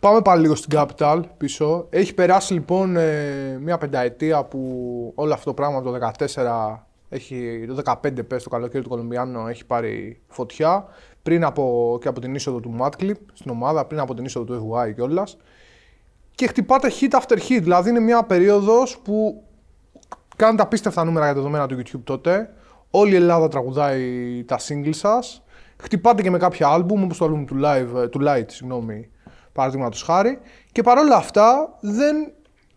Πάμε πάλι λίγο στην Capital πίσω. Έχει περάσει λοιπόν ε, μια πενταετία που όλο αυτό το πράγμα από το 2014 έχει, το 15 πες το καλοκαίρι του Κολομβιάνου έχει πάρει φωτιά. Πριν από, και από την είσοδο του Matclip στην ομάδα, πριν από την είσοδο του FY κιόλας. Και χτυπάτε hit after hit. Δηλαδή είναι μια περίοδος που κάνετε απίστευτα νούμερα για τα δεδομένα του YouTube τότε. Όλη η Ελλάδα τραγουδάει τα singles σας. Χτυπάτε και με κάποια album, όπως το album του, live, του Light, συγγνώμη, παραδείγματος χάρη. Και παρόλα αυτά δεν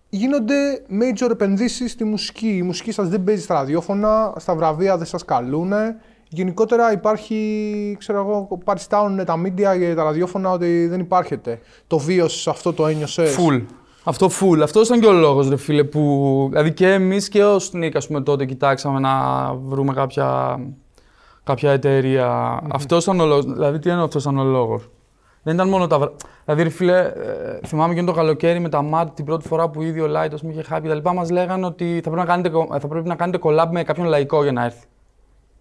γίνονται major επενδύσεις στη μουσική. Η μουσική σας δεν παίζει στα ραδιόφωνα, στα βραβεία δεν σας καλούνε. Γενικότερα υπάρχει, ξέρω εγώ, παριστάνουν τα media και τα ραδιόφωνα ότι δεν υπάρχεται. Το βίωσε αυτό, το ένιωσες; Full. Αυτό full. Αυτός ήταν και ο λόγος, ρε φίλε, που. Δηλαδή και εμείς και ω Sneak, ας πούμε, τότε κοιτάξαμε να βρούμε κάποια, κάποια εταιρεία. Mm-hmm. Αυτός ήταν ο λόγος. Δηλαδή, τι εννοώ αυτός ήταν ο λόγος; Δεν ήταν μόνο τα βράδια. Δηλαδή, ρε φίλε, ε, θυμάμαι και το καλοκαίρι με τα ΜΑΤ την πρώτη φορά που ήδη ο Light είχε χάπει τα λοιπά. Μας λέγανε ότι θα πρέπει, να κάνετε, θα πρέπει να κάνετε collab με κάποιον λαϊκό για να έρθει.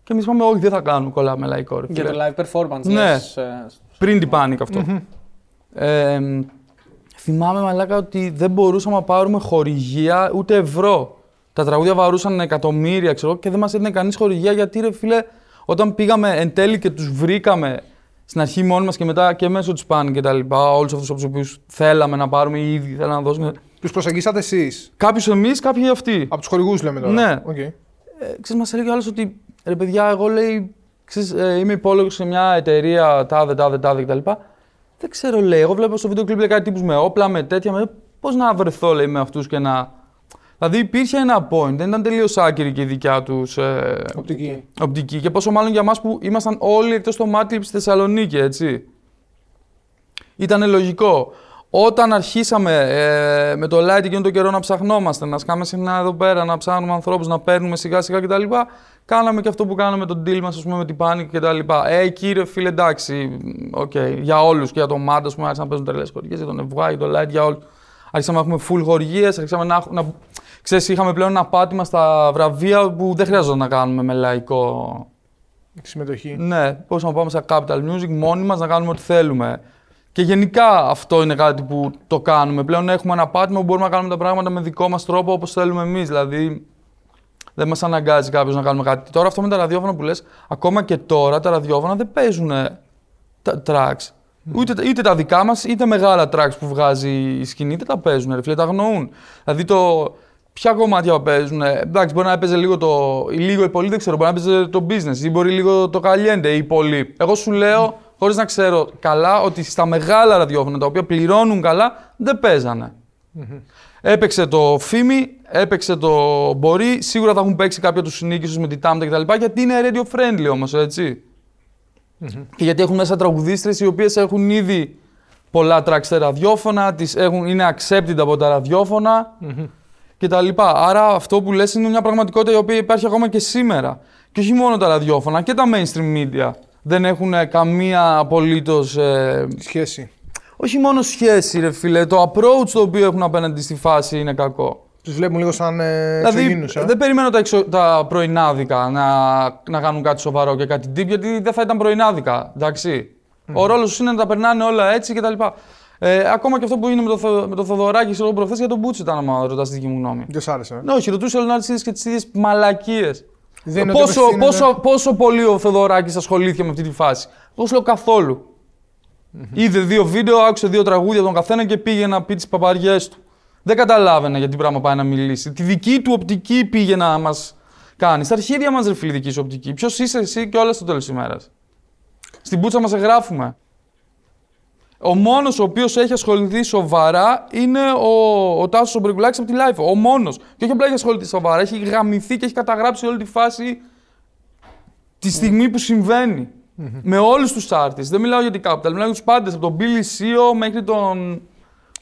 Και εμείς είπαμε, Όχι, δεν θα κάνουμε collab με λαϊκό. Ρε, για το live performance, ναι. Λες, ε, πριν την panic αυτό. Mm-hmm. Ε, θυμάμαι μαλάκα ότι δεν μπορούσαμε να πάρουμε χορηγία ούτε ευρώ. Τα τραγούδια βαρούσαν εκατομμύρια, ξέρω και δεν μας έδινε κανείς χορηγία γιατί, ρε φίλε, όταν πήγαμε εν τέλει και τους βρήκαμε στην αρχή μόνοι μας και μετά και μέσω της Πάνη και τα λοιπά, όλους αυτούς τους οποίους θέλαμε να πάρουμε ή ήδη θέλαμε να δώσουμε. Τους προσεγγίσατε εσείς; Κάποιους εμείς, κάποιοι αυτοί. Από τους χορηγούς λέμε τώρα. Ναι. Okay. Ε, ξέρεις, μας έλεγε ο άλλος ότι ρε παιδιά, εγώ λέει, ξέρεις, ε, είμαι υπόλογος σε μια εταιρεία τάδε, τάδε, τάδε κτλ. Δεν ξέρω, λέει. Εγώ βλέπω στο βίντεο κλειπ κάτι τύπους με όπλα, με τέτοια. Με... Πώς να βρεθώ, λέει, με αυτούς και να. Δηλαδή υπήρχε ένα point, δεν ήταν τελείως άκυρη και η δικιά τους ε, οπτική. οπτική. Και πόσο μάλλον για εμά που ήμασταν όλοι εκτός το Μάτλιπ στη Θεσσαλονίκη, έτσι. Ήταν λογικό. Όταν αρχίσαμε ε, με το light εκείνο τον καιρό να ψαχνόμαστε, να σκάμε συχνά εδώ πέρα, να ψάχνουμε ανθρώπους, να παίρνουμε σιγά σιγά κτλ. Κάναμε και αυτό που κάναμε τον deal μας, ας πούμε, με την Panic κτλ. Ε, κύριε φίλε, εντάξει, okay, για όλους και για το Mad, ας πούμε, άρχισαν να παίζουν τρελές χορηγίες, για τον Ευγά, για το Light, για όλους. Άρχισαμε να έχουμε full χορηγίες, άρχισαμε να, να. Ξέρεις, είχαμε πλέον ένα πάτημα στα βραβεία που δεν χρειάζεται να κάνουμε με λαϊκό. Συμμετοχή. Ναι, πώ να πάμε στα Capital Music μόνοι μας να κάνουμε ό,τι θέλουμε. Και γενικά αυτό είναι κάτι που το κάνουμε. Πλέον έχουμε ένα πάτημα που μπορούμε να κάνουμε τα πράγματα με δικό μας τρόπο όπως θέλουμε εμείς. Δηλαδή, δεν μας αναγκάζει κάποιος να κάνουμε κάτι. Τώρα αυτό με τα ραδιόφωνα που λες, ακόμα και τώρα τα ραδιόφωνα δεν παίζουν τα tracks. Ούτε, είτε τα δικά μας, είτε μεγάλα tracks που βγάζει η σκηνή, δεν τα παίζουν. Ρε, φίλε, τα αγνοούν. Δηλαδή το. Ποια κομμάτια παίζουν. Εντάξει, μπορεί να έπαιζε λίγο το. λίγο ή πολύ, δεν ξέρω. Μπορεί να έπαιζε το business ή μπορεί λίγο το caliente ή πολύ. Εγώ σου λέω χωρίς να ξέρω καλά, ότι στα μεγάλα ραδιόφωνα τα οποία πληρώνουν καλά δεν παιζανε Έπαιξε το Φίμι, έπαιξε το Μπορεί, σίγουρα θα έχουν παίξει κάποια τους συνήκου με τη Τάμτα κτλ. Γιατί είναι radio friendly όμως, έτσι. Και γιατί έχουν μέσα τραγουδίστρες οι οποίες έχουν ήδη πολλά tracks στα ραδιόφωνα, τις έχουν, είναι accepted από τα ραδιόφωνα mm-hmm. κτλ. Άρα αυτό που λες είναι μια πραγματικότητα η οποία υπάρχει ακόμα και σήμερα. Και όχι μόνο τα ραδιόφωνα και τα mainstream media δεν έχουν καμία απολύτως. Ε... Σχέση. Όχι μόνο σχέση, ρε φίλε. Το approach το οποίο έχουν απέναντι στη φάση είναι κακό. Τους βλέπουν λίγο σαν ε, δηλαδή, ε; Δεν περιμένω τα, εξω... τα πρωινάδικα να... να κάνουν κάτι σοβαρό και κάτι deep, γιατί δεν θα ήταν πρωινάδικα. Εντάξει. Mm. Ο ρόλος τους είναι να τα περνάνε όλα έτσι κτλ. Ε, ακόμα και αυτό που είναι με το, με το Θοδωράκι, ξέρω προχθές για τον Μπούτσο ήταν, άμα ρωτάς τη δική μου γνώμη. Δεν σ' άρεσε. Ε; Ναι, όχι, ρωτούσε όλο να τι και τις ίδιες μαλακίες. Πόσο, πόσο, πόσο πολύ ο Θοδωράκης ασχολήθηκε με αυτή τη φάση. Εγώ λέω καθόλου. Mm-hmm. Είδε δύο βίντεο, άκουσε δύο τραγούδια τον καθένα και πήγε να πει τις παπαριές του. Δεν καταλάβαινε γιατί πράγμα πάει να μιλήσει. Τη δική του οπτική πήγε να μας κάνει. Στα αρχίδια μας, ρε φίλη, δική σου οπτική. Ποιος είσαι εσύ και όλα στο τέλος της ημέρας. Στην πούτσα μας εγγράφουμε. Ο μόνος ο οποίος έχει ασχοληθεί σοβαρά είναι ο, ο Τάσος Ομπρικουλάκη από τη Life. Ο μόνος. Και όχι απλά έχει ασχοληθεί σοβαρά, έχει γραμμηθεί και έχει καταγράψει όλη τη φάση τη στιγμή που συμβαίνει. Mm-hmm. Με όλους τους artists. Δεν μιλάω για την Capital, μιλάω για τους πάντες. Από τον Billy Sio μέχρι τον.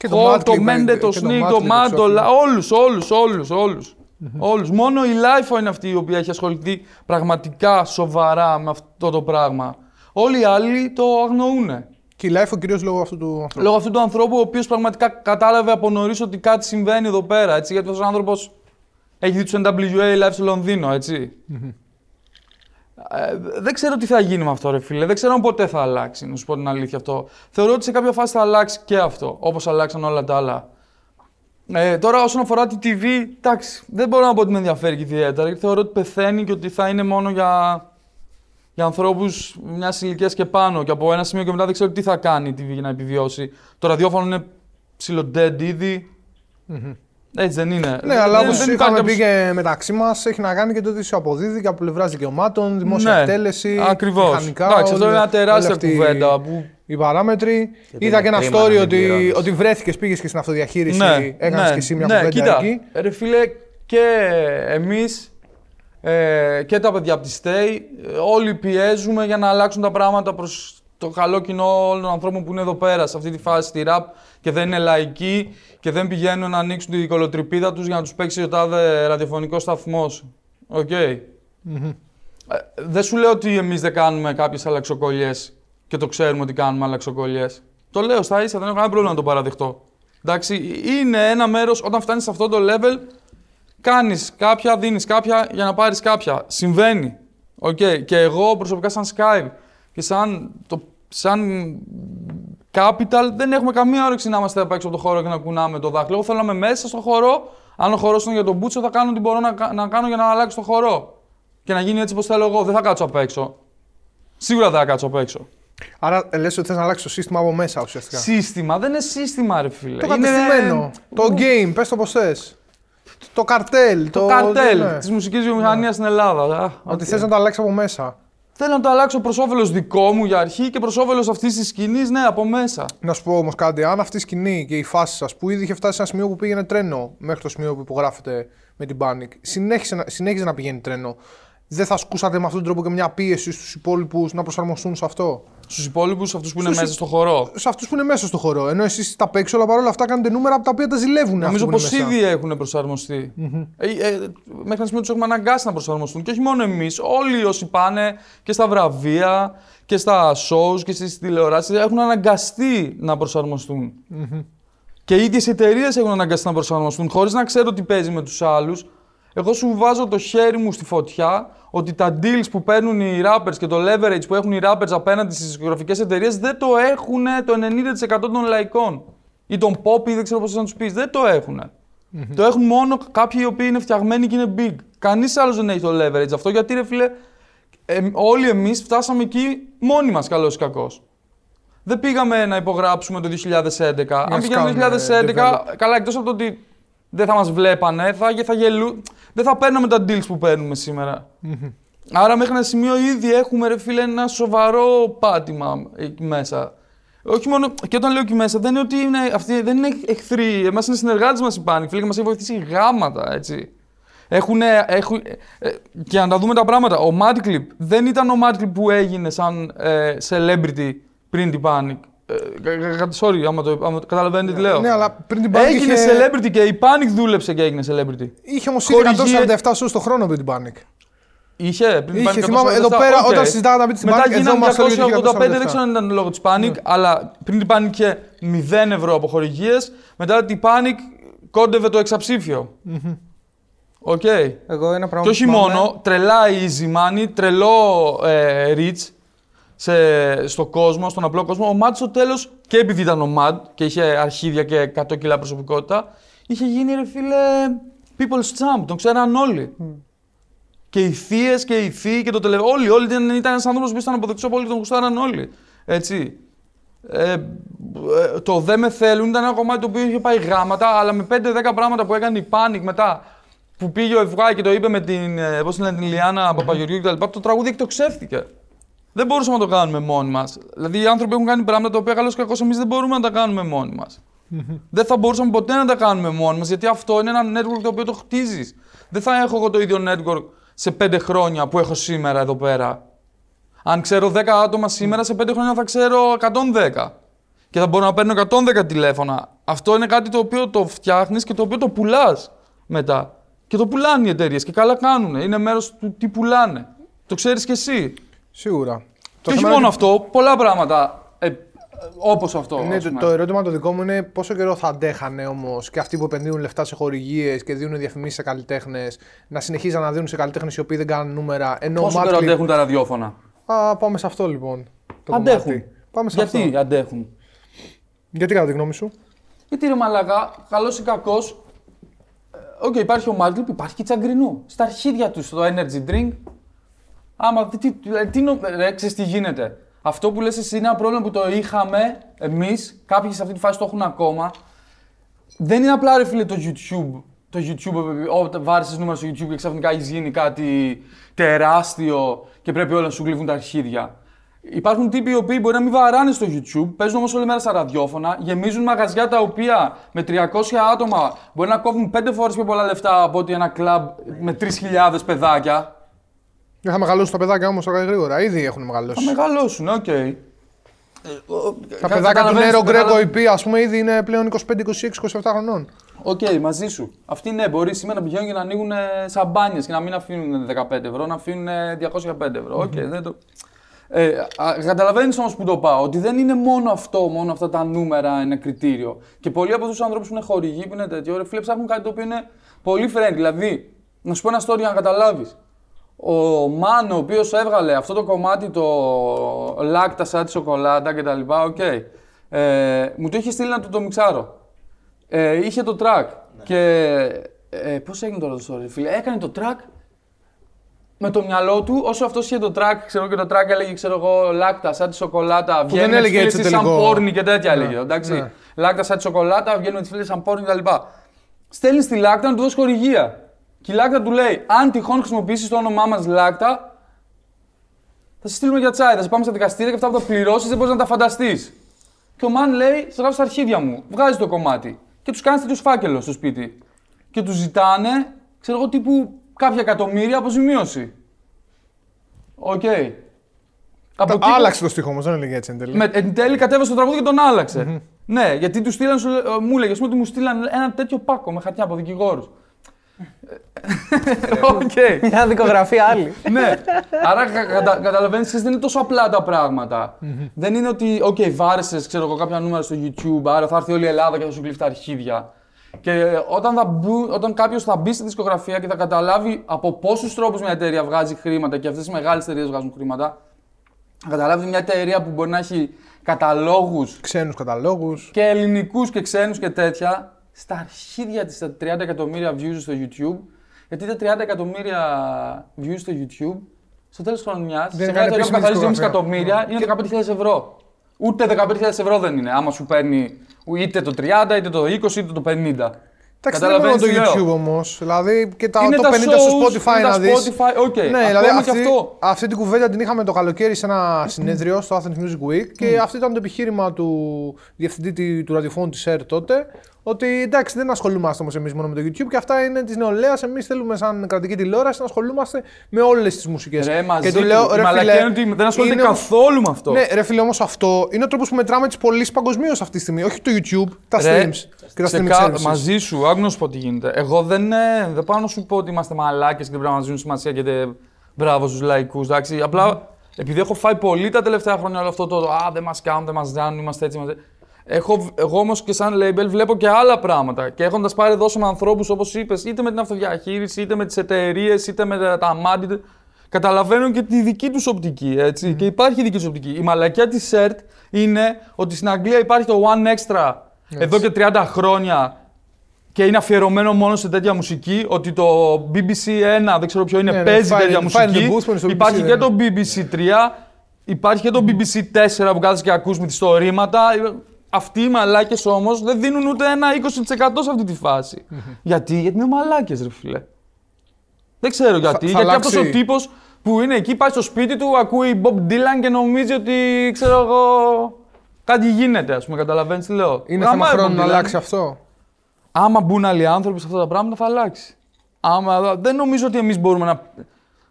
Και τον το Μέντε, το Sneak, το Μάντολα. Όλους, όλους, όλους, όλους. Όλους. Μόνο η Life είναι αυτή η οποία έχει ασχοληθεί πραγματικά σοβαρά με αυτό το πράγμα. Όλοι οι άλλοι το αγνοούν. Και η Life κυρίως λόγω αυτού του ανθρώπου. Λόγω αυτού του ανθρώπου, ο οποίος πραγματικά κατάλαβε από νωρίς ότι κάτι συμβαίνει εδώ πέρα. Έτσι, γιατί αυτός ο άνθρωπος έχει δει τους NWA live στο Λονδίνο, έτσι. Ε, δεν ξέρω τι θα γίνει με αυτό, ρε φίλε. Δεν ξέρω αν ποτέ θα αλλάξει, να σου πω την αλήθεια αυτό. Θεωρώ ότι σε κάποια φάση θα αλλάξει και αυτό, όπως αλλάξαν όλα τα άλλα. Ε, τώρα, όσον αφορά τη TV, εντάξει, δεν μπορώ να πω ότι με ενδιαφέρει και ιδιαίτερα. Γιατί θεωρώ ότι πεθαίνει και ότι θα είναι μόνο για, για ανθρώπους μιας ηλικίας και πάνω. Και από ένα σημείο και μετά δεν ξέρω τι θα κάνει η TV για να επιβιώσει. Το ραδιόφωνο είναι ψηλό dead ήδη. Έτσι δεν είναι. Ναι, αλλά Δεν- όπως δεν είχαμε υπάρχει πει και μεταξύ μας, έχει να κάνει και το ότι σου αποδίδει και από πλευράς δικαιωμάτων, δημόσια Ναι, εκτέλεση. Ακριβώς. Μηχανικά. Εντάξει, αυτό όλη- είναι μια τεράστια όλη αυτή κουβέντα που Οι παράμετροι. Γιατί Είδα είναι και ένα κρίμα να story μην ότι, πληρώνεις. ότι βρέθηκες, πήγες και στην αυτοδιαχείριση. ναι, Έκανες και εσύ μια ναι, κουβέντα κοίτα, εκεί. Ρε φίλε, και εμείς ε, και τα παιδιά από τη Stay, ε, όλοι πιέζουμε για να αλλάξουν τα πράγματα προς το καλό κοινό όλων των ανθρώπων που είναι εδώ πέρα, σε αυτή τη φάση στη ραπ και δεν είναι λαϊκοί και δεν πηγαίνουν να ανοίξουν την κωλοτρυπίδα τους για να τους παίξει ο τάδε ραδιοφωνικός σταθμός. Οκ. Ε, δεν σου λέω ότι εμείς δεν κάνουμε κάποιες αλλαξοκωλιές και το ξέρουμε ότι κάνουμε αλλαξοκωλιές. Το λέω στα ίσα, δεν έχω κανένα πρόβλημα να το παραδεχτώ. Εντάξει, είναι ένα μέρος, όταν φτάνεις σε αυτό το level, κάνεις κάποια, δίνεις κάποια για να πάρεις κάποια. Συμβαίνει. Οκ. Και εγώ προσωπικά σαν Skive και σαν, το, σαν Capital δεν έχουμε καμία όρεξη να είμαστε απ' έξω από το χώρο και να κουνάμε το δάχτυλο. Εγώ θέλω να είμαι μέσα στο χώρο. Αν ο χώρος είναι για τον πούτσο, θα κάνω ό,τι μπορώ να, κα- να κάνω για να αλλάξω το χώρο. Και να γίνει έτσι όπως θέλω εγώ. Δεν θα κάτσω απ' έξω. Σίγουρα δεν θα κάτσω απ' έξω. Άρα λες ότι θες να αλλάξεις το σύστημα από μέσα ουσιαστικά. Σύστημα, δεν είναι σύστημα, ρε φίλε. Το Είναι- κατεστημένο. Το game, πες το πώς θες. Το καρτέλ. Το καρτέλ ναι. της μουσικής βιομηχανίας στην Ελλάδα. Α, Ότι οκ. θες να το αλλάξεις από μέσα. Θέλω να το αλλάξω προς όφελος δικό μου για αρχή και προς όφελος αυτής της σκηνής, ναι, από μέσα. Να σου πω όμως κάτι, αν αυτή η σκηνή και η φάση σας που ήδη είχε φτάσει σε ένα σημείο που πήγαινε τρένο μέχρι το σημείο που υπογράφετε με την Panic, συνέχισε, να- συνέχιζε να πηγαίνει τρένο. Δεν θα ασκούσατε με αυτόν τον τρόπο και μια πίεση στους υπόλοιπους να προσαρμοστούν σε αυτό; Στους υπόλοιπους, αυτούς που είναι Στους- μέσα στο χώρο. Σε αυτούς που είναι μέσα στο χώρο. Ενώ εσείς τα παίξω, αλλά παρόλα αυτά κάνετε νούμερα από τα οποία τα ζηλεύουν. Νομίζω πω αυτοί που είναι μέσα. ήδη έχουν προσαρμοστεί. Ε, ε, μέχρι ένα σημείο τους έχουμε αναγκάσει να προσαρμοστούν. Και όχι μόνο εμείς. Όλοι όσοι πάνε και στα βραβεία και στα shows και στις τηλεοράσεις έχουν αναγκαστεί να προσαρμοστούν. Και οι ίδιες εταιρείες έχουν αναγκαστεί να προσαρμοστούν χωρίς να ξέρω τι παίζει με τους άλλους. Εγώ σου βάζω το χέρι μου στη φωτιά ότι τα deals που παίρνουν οι rappers και το leverage που έχουν οι rappers απέναντι στις δισκογραφικέ εταιρείες δεν το έχουν το 90% των λαϊκών. Ή των pop, ή δεν ξέρω πώς να τους πεις. Δεν το έχουν. Το έχουν μόνο κάποιοι οι οποίοι είναι φτιαγμένοι και είναι big. Κανείς άλλος δεν έχει το leverage αυτό γιατί ρε φίλε, ε, όλοι εμείς φτάσαμε εκεί μόνοι μας, καλός ή κακός. Δεν πήγαμε να υπογράψουμε το 2011. Αν πήγαμε το κάνουμε 2011, develop. καλά, εκτός από το ότι δεν θα μας βλέπανε, θα, θα γελού... δεν θα παίρναμε τα deals που παίρνουμε σήμερα. Άρα μέχρι ένα σημείο ήδη έχουμε ρε φίλε ένα σοβαρό πάτημα εκεί μέσα. Όχι μόνο, και όταν λέω εκεί μέσα, δεν είναι ότι είναι, αυτοί δεν είναι εχθροί. Εμάς είναι συνεργάτες μας οι πάνοι. Φίλοι, μας έχει βοηθήσει γάματα, έτσι. Έχουν, έχουν, ε, και να τα δούμε τα πράγματα. Ο Mad Clip δεν ήταν ο Mad Clip που έγινε σαν ε, celebrity πριν την Panic. Ε, κα- κα- sorry, άμα, το, άμα το- καταλαβαίνετε τι λέω. Ναι, αλλά πριν την Panic Έγινε είχε, celebrity και η Panic δούλεψε και έγινε celebrity. είχε όμως ήδη Χορηγίε- 147 shows το χρόνο πριν την Panic. Είχε, πριν την Είχε, Panic θυμάμαι, 147, εδώ πέρα, οκ. όταν συζητάγαμε να μπει στην Μετά Panic, εδώ γίνανε μας έλεγε ότι είχε 285, 147. δεν ξέρω αν ήταν λόγω της Panic, αλλά πριν την Panic είχε 0 ευρώ από χορηγίες. Μετά την Panic κόντευε το εξαψήφιο. Οκ. Εγώ ένα πράγμα Και όχι που θυμάμαι- μόνο, τρελά easy money, τρελό ε, reach σε, στο κόσμο, στον απλό κόσμο. Ο Μάτ στο τέλος, και επειδή ήταν ο Μάτ και είχε αρχίδια και 100 κιλά προσωπικότητα, είχε γίνει ρε φίλε people's champ. Τον ξέραν όλοι. Και οι θείες και οι θείοι και το τελευταίο. Όλοι, όλοι ήταν, ήταν ένας άνθρωπος που ήταν αποδεξιό πολύ, τον γουστάραν όλοι. Έτσι. Ε, ε, το δεν με θέλουν ήταν ένα κομμάτι το οποίο είχε πάει γράμματα, αλλά με 5-10 πράγματα που έκανε η Panic μετά που πήγε ο Ευγάη και το είπε με την, ε, πώς λένε, την Λιάννα Παπαγεωργίου κτλ. Το τραγούδι εκτοξεύτηκε. Δεν μπορούσαμε να το κάνουμε μόνοι μας. Δηλαδή οι άνθρωποι έχουν κάνει πράγματα τα οποία καλώς ή κακό εμείς δεν μπορούμε να τα κάνουμε μόνοι μας. δεν θα μπορούσαμε ποτέ να τα κάνουμε μόνοι μας γιατί αυτό είναι ένα network το οποίο το χτίζεις. Δεν θα έχω εγώ το ίδιο network σε 5 χρόνια που έχω σήμερα εδώ πέρα. Αν ξέρω 10 άτομα σήμερα, σε 5 χρόνια θα ξέρω 110. Και θα μπορώ να παίρνω 110 τηλέφωνα. Αυτό είναι κάτι το οποίο το φτιάχνεις και το οποίο το πουλάς μετά. Και το πουλάνε οι εταιρείες και καλά κάνουν. Είναι μέρος του τι πουλάνε. Το ξέρεις κι εσύ. Σίγουρα. Και όχι μόνο αυτό, πολλά πράγματα ε, Όπως αυτό. Ναι, ας το, πούμε. το ερώτημα το δικό μου είναι πόσο καιρό θα αντέχανε όμως και αυτοί που επενδύουν λεφτά σε χορηγίες και δίνουν διαφημίσεις σε καλλιτέχνες να συνεχίζουν να δίνουν σε καλλιτέχνες οι οποίοι δεν κάνουν νούμερα. Ενώ Πόσο ο καιρό Madlib- αντέχουν τα ραδιόφωνα; Α, πάμε σε αυτό λοιπόν. Το Αντέχουν. κομμάτι. Πάμε σε Γιατί αυτό. αντέχουν; Γιατί κατά τη γνώμη σου; Γιατί ρε μαλακά, καλός ή κακός. Οκ, υπάρχει ο Mad Clip, υπάρχει και η Τσαγκρινού. Στα αρχίδια του το energy drink. Άμα τι, τι, δηλαδή, τι, νο- ρε, ξέρεις τι γίνεται. Αυτό που λες εσύ είναι ένα πρόβλημα που το είχαμε εμείς, κάποιοι σε αυτή τη φάση το έχουν ακόμα. Δεν είναι απλά ρε φίλε το YouTube. Το YouTube, όταν βάραγες νούμερα στο YouTube και ξαφνικά έχει γίνει κάτι τεράστιο και πρέπει όλα να σου γλείφουν τα αρχίδια. Υπάρχουν τύποι οι οποίοι μπορεί να μην βαράνε στο YouTube, παίζουν όμως όλη μέρα στα ραδιόφωνα, γεμίζουν μαγαζιά τα οποία με 300 άτομα μπορεί να κόβουν 5 φορές πιο πολλά λεφτά από ότι ένα κλαμπ με 3.000 παιδάκια. Δεν θα μεγαλώσουν τα παιδάκια όμως αργά ή γρήγορα. Ήδη έχουν Θα μεγαλώσει. μεγαλώσουν, οκ. Ε, Τα παιδάκια του Nero Greco EP, ας πούμε, ήδη είναι πλέον 25, 26, 27 χρονών. Οκ, μαζί σου. Αυτοί ναι, μπορεί σήμερα να πηγαίνουν και να ανοίγουν σαμπάνιες και να μην αφήνουν 15 ευρώ, να αφήνουν 205 ευρώ. Οκ, δεν το. Ε, Καταλαβαίνεις όμως πού το πάω, ότι δεν είναι μόνο αυτό, μόνο αυτά τα νούμερα ένα κριτήριο. Και πολλοί από τους ανθρώπους που είναι χορηγοί, που είναι τέτοιο, ρε φίλε, ψάχνουν κάτι το οποίο είναι πολύ friendly. Δηλαδή, να σου πω ένα story για να καταλάβεις. Ο Μάνο, ο οποίος έβγαλε αυτό το κομμάτι, το λάκτα σαν της σοκολάτα κτλ. Οκ. Ε, μου το είχε στείλει να του το μιξάρω. Ε, είχε το track. Και. Ε, Πώς έγινε τώρα το story, φίλε; Έκανε το track με το μυαλό του, όσο αυτός είχε το track, ξέρω και το track έλεγε, ξέρω εγώ, λάκτα σαν της σοκολάτα. Βγαίνει δεν με τις έλεγε φίλες έτσι της σαν τελικό. πόρνη και τέτοια έλεγε. Εντάξει. ναι. Λάκτα σαν της σοκολάτα, βγαίνει με τι φίλες σαν πόρνη κτλ. Στέλνεις τη Lacta να του δώσει χορηγία. Και η Lacta του λέει: Αν τυχόν χρησιμοποιήσεις το όνομά μας Lacta, θα σε στείλουμε για τσάι. Θα σε πάμε στα δικαστήρια και αυτά που θα πληρώσεις δεν μπορείς να τα φανταστείς. Και ο man λέει: Σε γράφω στα αρχίδια μου. Βγάζει το κομμάτι. Και τους κάνεις τέτοιο φάκελο στο σπίτι. Και τους ζητάνε, ξέρω εγώ, τύπου κάποια εκατομμύρια αποζημίωση. Οκ. Από εκεί- Άλλαξε το στίχο όμως, δεν έλεγε έτσι εν τέλει. με, εν τέλει κατέβασε το τραγούδι και τον άλλαξε. Ναι, γιατί τους στείλαν, σου λέ- ε, μου έλεγε, ας πούμε, ότι μου στείλαν ένα τέτοιο πάκο με χαρτιά από δικηγόρους. Οκ. Μια δικογραφία άλλη. ναι. Άρα κα, κατα, καταλαβαίνεις, δεν είναι τόσο απλά τα πράγματα Δεν είναι ότι, OK, okay, βάρεσες ξέρω εγώ, κάποια νούμερα στο YouTube, άρα θα έρθει όλη η Ελλάδα και θα σου γλείφει τα αρχίδια. Και ε, όταν, θα μπου, όταν κάποιος θα μπει στη δισκογραφία και θα καταλάβει από πόσους τρόπους μια εταιρεία βγάζει χρήματα και αυτές οι μεγάλες εταιρείες βγάζουν χρήματα, θα καταλάβει μια εταιρεία που μπορεί να έχει καταλόγους Ξένους καταλόγους. και ελληνικούς και ξένους και τέτοια, στα αρχίδια της τα 30 εκατομμύρια views στο YouTube. Γιατί τα 30 εκατομμύρια views στο YouTube, στο τέλος της χρονιάς, Δεν σε είναι μια εταιρεία που επίσημη καθαρίζεις 2,5 δισκογραφία. εκατομμύρια, είναι 15.000 ευρώ. Ούτε 15.000 ευρώ δεν είναι, άμα σου παίρνει είτε το 30, είτε το 20, είτε το 50. Εντάξει, δεν είναι μόνο το Καταλαβαίνεις τι λέω. YouTube όμως. Δηλαδή και τα, Είναι το τα 50 στο shows, Spotify είναι να τα δεις. Spotify, OK. Ναι, Ακόμα δηλαδή και αυτή, αυτό. αυτή την κουβέντα την είχαμε το καλοκαίρι σε ένα συνέδριο στο Athens Music Week και αυτό ήταν το επιχείρημα του διευθυντή τη- του ραδιοφώνου της ΕΡΤ τότε. Ότι εντάξει, δεν ασχολούμαστε όμως εμείς μόνο με το YouTube και αυτά είναι της νεολαίας. Εμείς θέλουμε, σαν κρατική τηλεόραση, να ασχολούμαστε με όλες τις μουσικές. Ρε, μαζί και του του. λέω, Η ρε μαλακία φίλε, είναι ότι δεν ασχολείται είναι- καθόλου με αυτό. Ναι, ρε φίλε, όμως αυτό είναι ο τρόπος που μετράμε τις πωλήσεις παγκοσμίως αυτή τη στιγμή. Όχι το YouTube, τα Ρε, streams και τα streaming ξεκα- services. Μαζί σου, άκου να σου πω τι γίνεται. Εγώ δεν, ε, δεν πάω να σου πω ότι είμαστε μαλάκες και δεν πρέπει να μας δίνουν σημασία και τε- μπράβο στους λαϊκούς. Απλά επειδή έχω φάει πολύ τα τελευταία χρόνια όλο αυτό το Α, δεν μας κάνουν, δεν μας δάνουν, είμαστε έτσι. Είμαστε... Έχω, εγώ όμως και σαν label βλέπω και άλλα πράγματα. Και έχοντας πάρει δόση με ανθρώπους όπως είπες, είτε με την αυτοδιαχείριση, είτε με τις εταιρείες, είτε με τα, τα μάντι, είτε- Καταλαβαίνω και τη δική τους οπτική. Έτσι. Και υπάρχει δική τους οπτική. Η μαλακιά της ΣΕΡΤ είναι ότι στην Αγγλία υπάρχει το One Extra εδώ και 30 χρόνια και είναι αφιερωμένο μόνο σε τέτοια μουσική. Ότι το BBC 1, δεν ξέρω ποιο είναι, Ναι, ναι, παίζει Fire- τέτοια Fire μουσική. the Booth που είναι στο BBC, υπάρχει και δεν το BBC 3, υπάρχει και το BBC 4 που κάθεσαι και ακούς με τις στορήματα. Αυτοί οι μαλάκες όμως δεν δίνουν ούτε ένα 20% σε αυτή τη φάση. γιατί, γιατί είναι μαλάκες, ρε φίλε. Δεν ξέρω γιατί. θα γιατί αλλάξει- αυτό ο τύπος που είναι εκεί, πάει στο σπίτι του, ακούει Bob Dylan και νομίζει ότι ξέρω εγώ. Κάτι γίνεται, ας πούμε, καταλαβαίνεις τι λέω. Είναι Άμα θέμα Bob χρόνου να Dylan- αλλάξει αυτό. Άμα μπουν άλλοι άνθρωποι σε αυτά τα πράγματα, θα αλλάξει. Άμα, δεν νομίζω ότι εμείς μπορούμε να,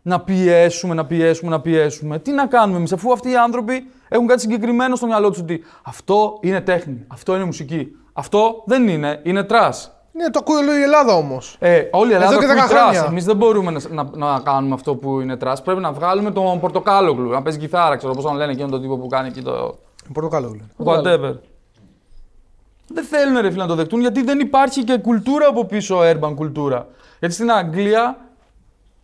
να πιέσουμε, να πιέσουμε, να πιέσουμε. Τι να κάνουμε εμείς, αφού αυτοί οι άνθρωποι έχουν κάτι συγκεκριμένο στο μυαλό τους ότι αυτό είναι τέχνη, αυτό είναι μουσική. Αυτό δεν είναι, είναι τρας. Ναι, το ακούει όλη η Ελλάδα όμως. Ε, όλη η Ελλάδα Εδώ και ακούει 10 trash. χρόνια. Εμείς δεν μπορούμε να, να, να κάνουμε αυτό που είναι trash. Πρέπει να βγάλουμε τον Πορτοκάλογλου, να παίζει κιθάρα, ξέρω πώς τον λένε εκείνον τον τύπο που κάνει εκεί το... Πορτοκάλογλου λένε. Whatever. Δεν θέλουν ρε φίλε να το δεχτούν γιατί δεν υπάρχει και κουλτούρα από πίσω, urban κουλτούρα. Γιατί στην Αγγλία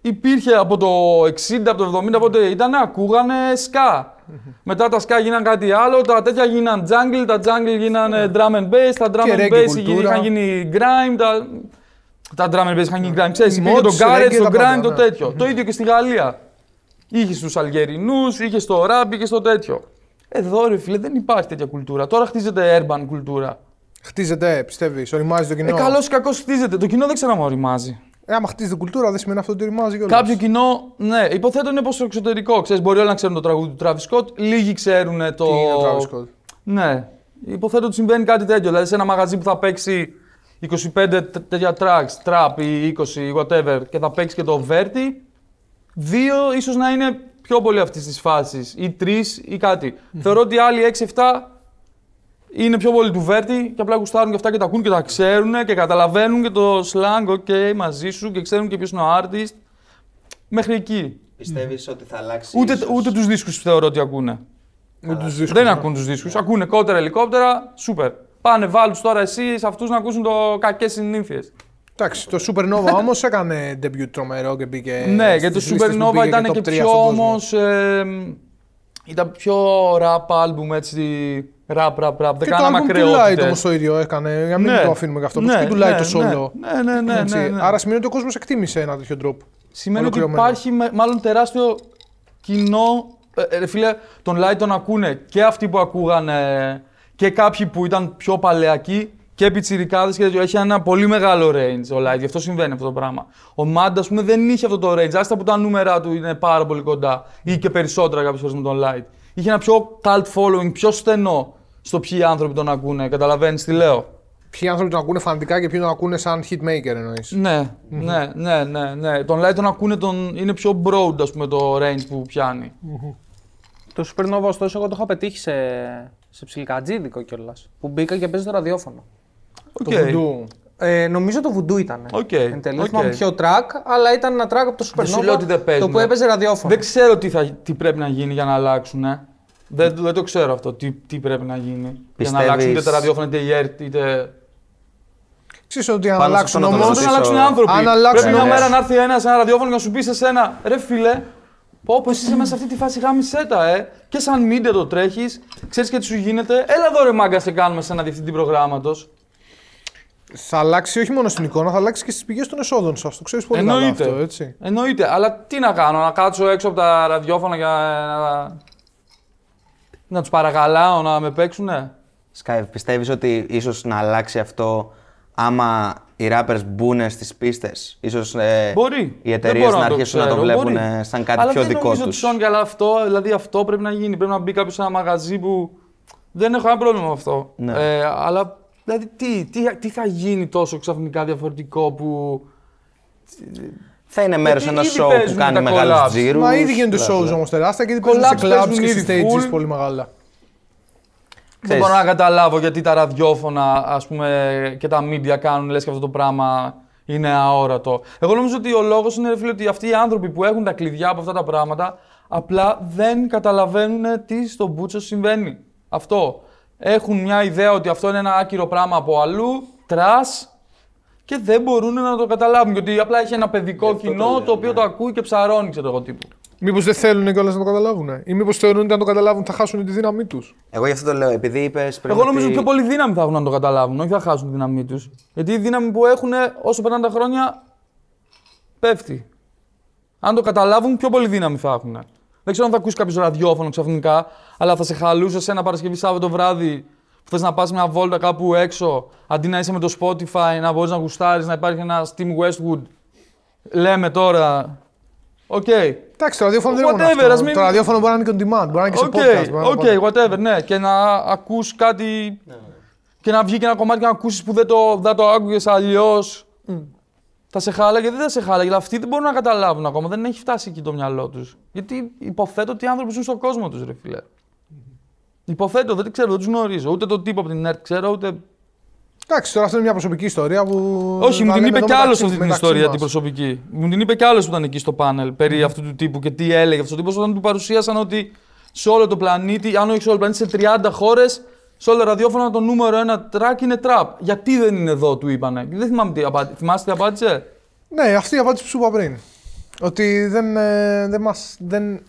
υπήρχε από το 60, από το 70, πότε ήταν, ακούγανε ska. Μετά τα ska γίναν κάτι άλλο, τα τέτοια γίναν jungle, τα jungle γίναν drum and bass, τα drum Και and reggae bass κουλτούρα. είχαν γίνει grime, τα, τα drum and bass είχαν γίνει grime. Ξέρεις, Οι υπήρχε το mods, garage, reggae, το τα grime, πάντα, το ναι. τέτοιο. Το ίδιο και στη Γαλλία. Είχε στους Αλγερινούς, είχε στο rap, είχε στο τέτοιο. Εδώ ρε φίλε δεν υπάρχει τέτοια κουλτούρα. Τώρα χτίζεται urban κουλτούρα. Χτίζεται, πιστεύεις, οριμάζει το Ε, κοινό. καλός ή κακός χτίζεται. Το κοινό δεν ξέρω αν οριμάζει. Ε, άμα χτίζεται κουλτούρα, δεν σημαίνει αυτό ότι οριμάζει κιόλας. Κάποιο κοινό, ναι, υποθέτω είναι πως στο εξωτερικό. Ξέρεις, μπορεί όλοι να ξέρουν το τραγούδι του Travis Scott, λίγοι ξέρουν το. Τι είναι ο Travis Scott; Ναι. Υποθέτω ότι συμβαίνει κάτι τέτοιο. Δηλαδή σε ένα μαγαζί που θα παίξει 25 τ- τέτοια tracks, trap ή 20 whatever, και θα παίξει και το Verti, δύο ίσως να είναι πιο πολύ αυτής της φάσης. ή τρεις ή κάτι. Θεωρώ ότι οι άλλοι 6-7 είναι πιο πολύ του Verti και απλά γουστάρουν και αυτά και τα ακούν και τα ξέρουν και καταλαβαίνουν και το slang, ok, μαζί σου και ξέρουν και ποιος είναι ο artist. Μέχρι εκεί. Πιστεύεις ότι θα αλλάξει Ούτε, ίσως- ούτε τους δίσκους θεωρώ ότι ακούνε. Με τους δίσκους, Δεν ναι. ακούν τους δίσκους. Ακούνε κότερα ελικόπτερα, σούπερ. Πάνε, βάλου τώρα εσύ σε αυτούς να ακούσουν το κακές συνήθειες. Εντάξει, το Supernova όμως έκανε debut τρομερό και μπήκε. ναι, γιατί το στις λίστες που Supernova πήγε ήταν top και 3 πιο στον κόσμο. όμως. ήταν πιο rap album έτσι. Rap, rap, rap. Δεν Και το κάναμε album του Light ακραιότητες. όμως το ίδιο έκανε. Για να μην Ναι. το αφήνουμε γι' αυτό. Ναι, και του Light ναι, το solo. Ναι, ναι, ναι. Έτσι. ναι, ναι. Άρα σημαίνει ότι ο κόσμος εκτίμησε ένα τέτοιο drop. Σημαίνει ότι Ολοκληρωμένο. υπάρχει με- μάλλον τεράστιο κοινό. Ε, ε, ρε φίλε, τον Light τον ακούνε και αυτοί που ακούγανε και κάποιοι που ήταν πιο παλαιακοί και πιτσιρικάδες και τέτοιο. Έχει ένα πολύ μεγάλο range ο Light, γι' αυτό συμβαίνει αυτό το πράγμα. Ο Mad, ας πούμε, δεν είχε αυτό το range. Άστα που τα νούμερα του είναι πάρα πολύ κοντά ή και περισσότερα κάποιες φορές με τον Light. Είχε ένα πιο cult following, πιο στενό στο ποιοι άνθρωποι τον ακούνε. Καταλαβαίνεις τι λέω; Ποιοι άνθρωποι τον ακούνε φανατικά και ποιοι τον ακούνε σαν hitmaker εννοείς. Ναι, ναι, ναι, ναι, ναι. Τον Light τον ακούνε, τον... είναι πιο broad, ας πούμε, το range που πιάνει. Το Supernova, ωστόσο, εγώ το είχα πετύχει σε, σε ψιλικατζίδικο κιόλας. Που μπήκα και παίζει το ραδιόφωνο. Οκ. Το Voodoo. Ε, νομίζω το Voodoo ήταν. Οκ, Εν τέλει, δεν οκ. θυμάμαι ποιο track, αλλά ήταν ένα track από το Supernova. Δεν σου λέω ότι δεν το παίζουν. που έπαιζε ραδιόφωνο. Δεν ξέρω τι, θα, τι πρέπει να γίνει για να αλλάξουν. Ε. Δεν, δεν το ξέρω αυτό. Τι, τι πρέπει να γίνει. Για να Πιστεύεις- αλλάξουν είτε τα ραδιόφωνα είτε η ΕΡΤ είτε. Ξέρεις ότι αν Πάνω σε αλλάξουν αυτό να το όμω. Πρέπει να ρωτήσω. αλλάξουν οι άνθρωποι. αν αλλάξουν πρέπει μια όμως- μέρα να έρθει ένας σε ένα ραδιόφωνο και να σου πει σε σένα, ρε φίλε, πω πω εσύ είσαι μέσα σε αυτή τη φάση γάμισέ τα, ε. Και σαν media το τρέχεις, ξέρεις και τι σου γίνεται. Έλα εδώ ρε μάγκα, σε κάνουμε σε ένα διευθυντή προγράμματος. Θα αλλάξει όχι μόνο στην εικόνα, θα αλλάξει και στις πηγές των εσόδων σας. Το ξέρεις πολύ καλά Εννοείται. αυτό, έτσι. Εννοείται. Αλλά τι να κάνω, να κάτσω έξω από τα ραδιόφωνα για να. Να τους παρακαλάω να με παίξουνε. Sky, πιστεύεις ότι ίσως να αλλάξει αυτό άμα οι rappers μπουν στις πίστες; Ίσως ε, Μπορεί. οι Δεν εταιρείες μπορώ να το αρχίσουν να το ξέρω. βλέπουν Μπορεί. ε, σαν κάτι αλλά πιο δεν δικό νομίζω τους; ότι Sony, αλλά αυτό, δηλαδή αυτό πρέπει να γίνει. Πρέπει να μπει κάποιος σε ένα μαγαζί που. Δεν έχω κανένα πρόβλημα με αυτό. Ναι. Ε, αλλά δηλαδή τι, τι, τι θα γίνει τόσο ξαφνικά διαφορετικό που. Θα είναι μέρος Γιατί ενός ήδη show που παίζουν κάνει τα μεγάλους collabs. τζίρους. Μα ήδη γίνονται bla, shows bla. όμω τεράστια και ήδη παίζουν σε Collabs clubs παίζουν και ήδη σε stages full. πολύ μεγάλα. Δεν μπορώ να καταλάβω γιατί τα ραδιόφωνα ας πούμε, και τα media κάνουν λες και αυτό το πράγμα είναι αόρατο. Εγώ νομίζω ότι ο λόγος είναι ρε φίλε, ότι αυτοί οι άνθρωποι που έχουν τα κλειδιά από αυτά τα πράγματα απλά δεν καταλαβαίνουν τι στον πούτσο συμβαίνει. Αυτό. Έχουν μια ιδέα ότι αυτό είναι ένα άκυρο πράγμα από αλλού, trash, και δεν μπορούν να το καταλάβουν. Γιατί απλά έχει ένα παιδικό κοινό το, οποίο το ακούει και ψαρώνει, ξέρω εγώ τύπου. Μήπως δεν θέλουν κιόλας να το καταλάβουν. Ή μήπως θεωρούν ότι αν το καταλάβουν θα χάσουν τη δύναμή τους; Εγώ γι' αυτό το λέω, επειδή είπες πριν Εγώ νομίζω ότι... πιο πολύ δύναμη θα έχουν να το καταλάβουν, όχι θα χάσουν τη δύναμή τους. Γιατί η δύναμη που έχουν όσο περνάνε τα χρόνια πέφτει. Αν το καταλάβουν, πιο πολύ δύναμη θα έχουν. Δεν ξέρω αν θα ακούσει κάποιος ραδιόφωνο ξαφνικά, αλλά θα σε χαλούσε σε ένα Παρασκευή Σάββατο βράδυ που θες να πας μια βόλτα κάπου έξω, αντί να είσαι με το Spotify, να μπορείς να γουστάρεις, να υπάρχει ένα Tim Westwood. Λέμε τώρα. Οκ. Εντάξει, το ραδιόφωνο δεν είναι μόνο Whatever, ας αυτό. μην- Το ραδιόφωνο μπορεί να είναι και on demand, μπορεί να είναι και σε OK, podcast. μπορεί να οκ, είναι whatever, ναι. Και να ακούς κάτι και να βγει και ένα κομμάτι και να ακούσεις που δεν το, δεν το άκουγες αλλιώς. Θα σε χάλαγε, δεν θα σε χάλαγε. Αλλά αυτοί δεν μπορούν να καταλάβουν ακόμα. Δεν έχει φτάσει εκεί το μυαλό τους. Γιατί υποθέτω ότι οι άνθρωποι ζουν στον κόσμο τους, ρε φίλε. Υποθέτω, δεν ξέρω, δεν τους γνωρίζω. Ούτε τον τύπο από την ΕΡΤ ξέρω, ούτε. Εντάξει, τώρα αυτό είναι μια προσωπική ιστορία που. Όχι, μου τα την λέμε είπε εδώ κι άλλος μεταξύ- αυτή την μεταξύ ιστορία μας. την προσωπική. Μου την είπε κι άλλος που ήταν εκεί στο πάνελ περί αυτού του τύπου και τι έλεγε αυτός ο τύπος όταν του παρουσίασαν ότι σε όλο το πλανήτη, αν όχι σε όλο το πλανήτη, σε 30 χώρες, σε όλα τα ραδιόφωνα το νούμερο ένα track είναι trap. Γιατί δεν είναι εδώ, του είπανε. Δεν θυμάμαι τι απάντησε. Θυμάστε τι απάντησε; Ναι, αυτή η απάντηση που σου είπα πριν. Ότι δεν, ε, δεν μας, δεν,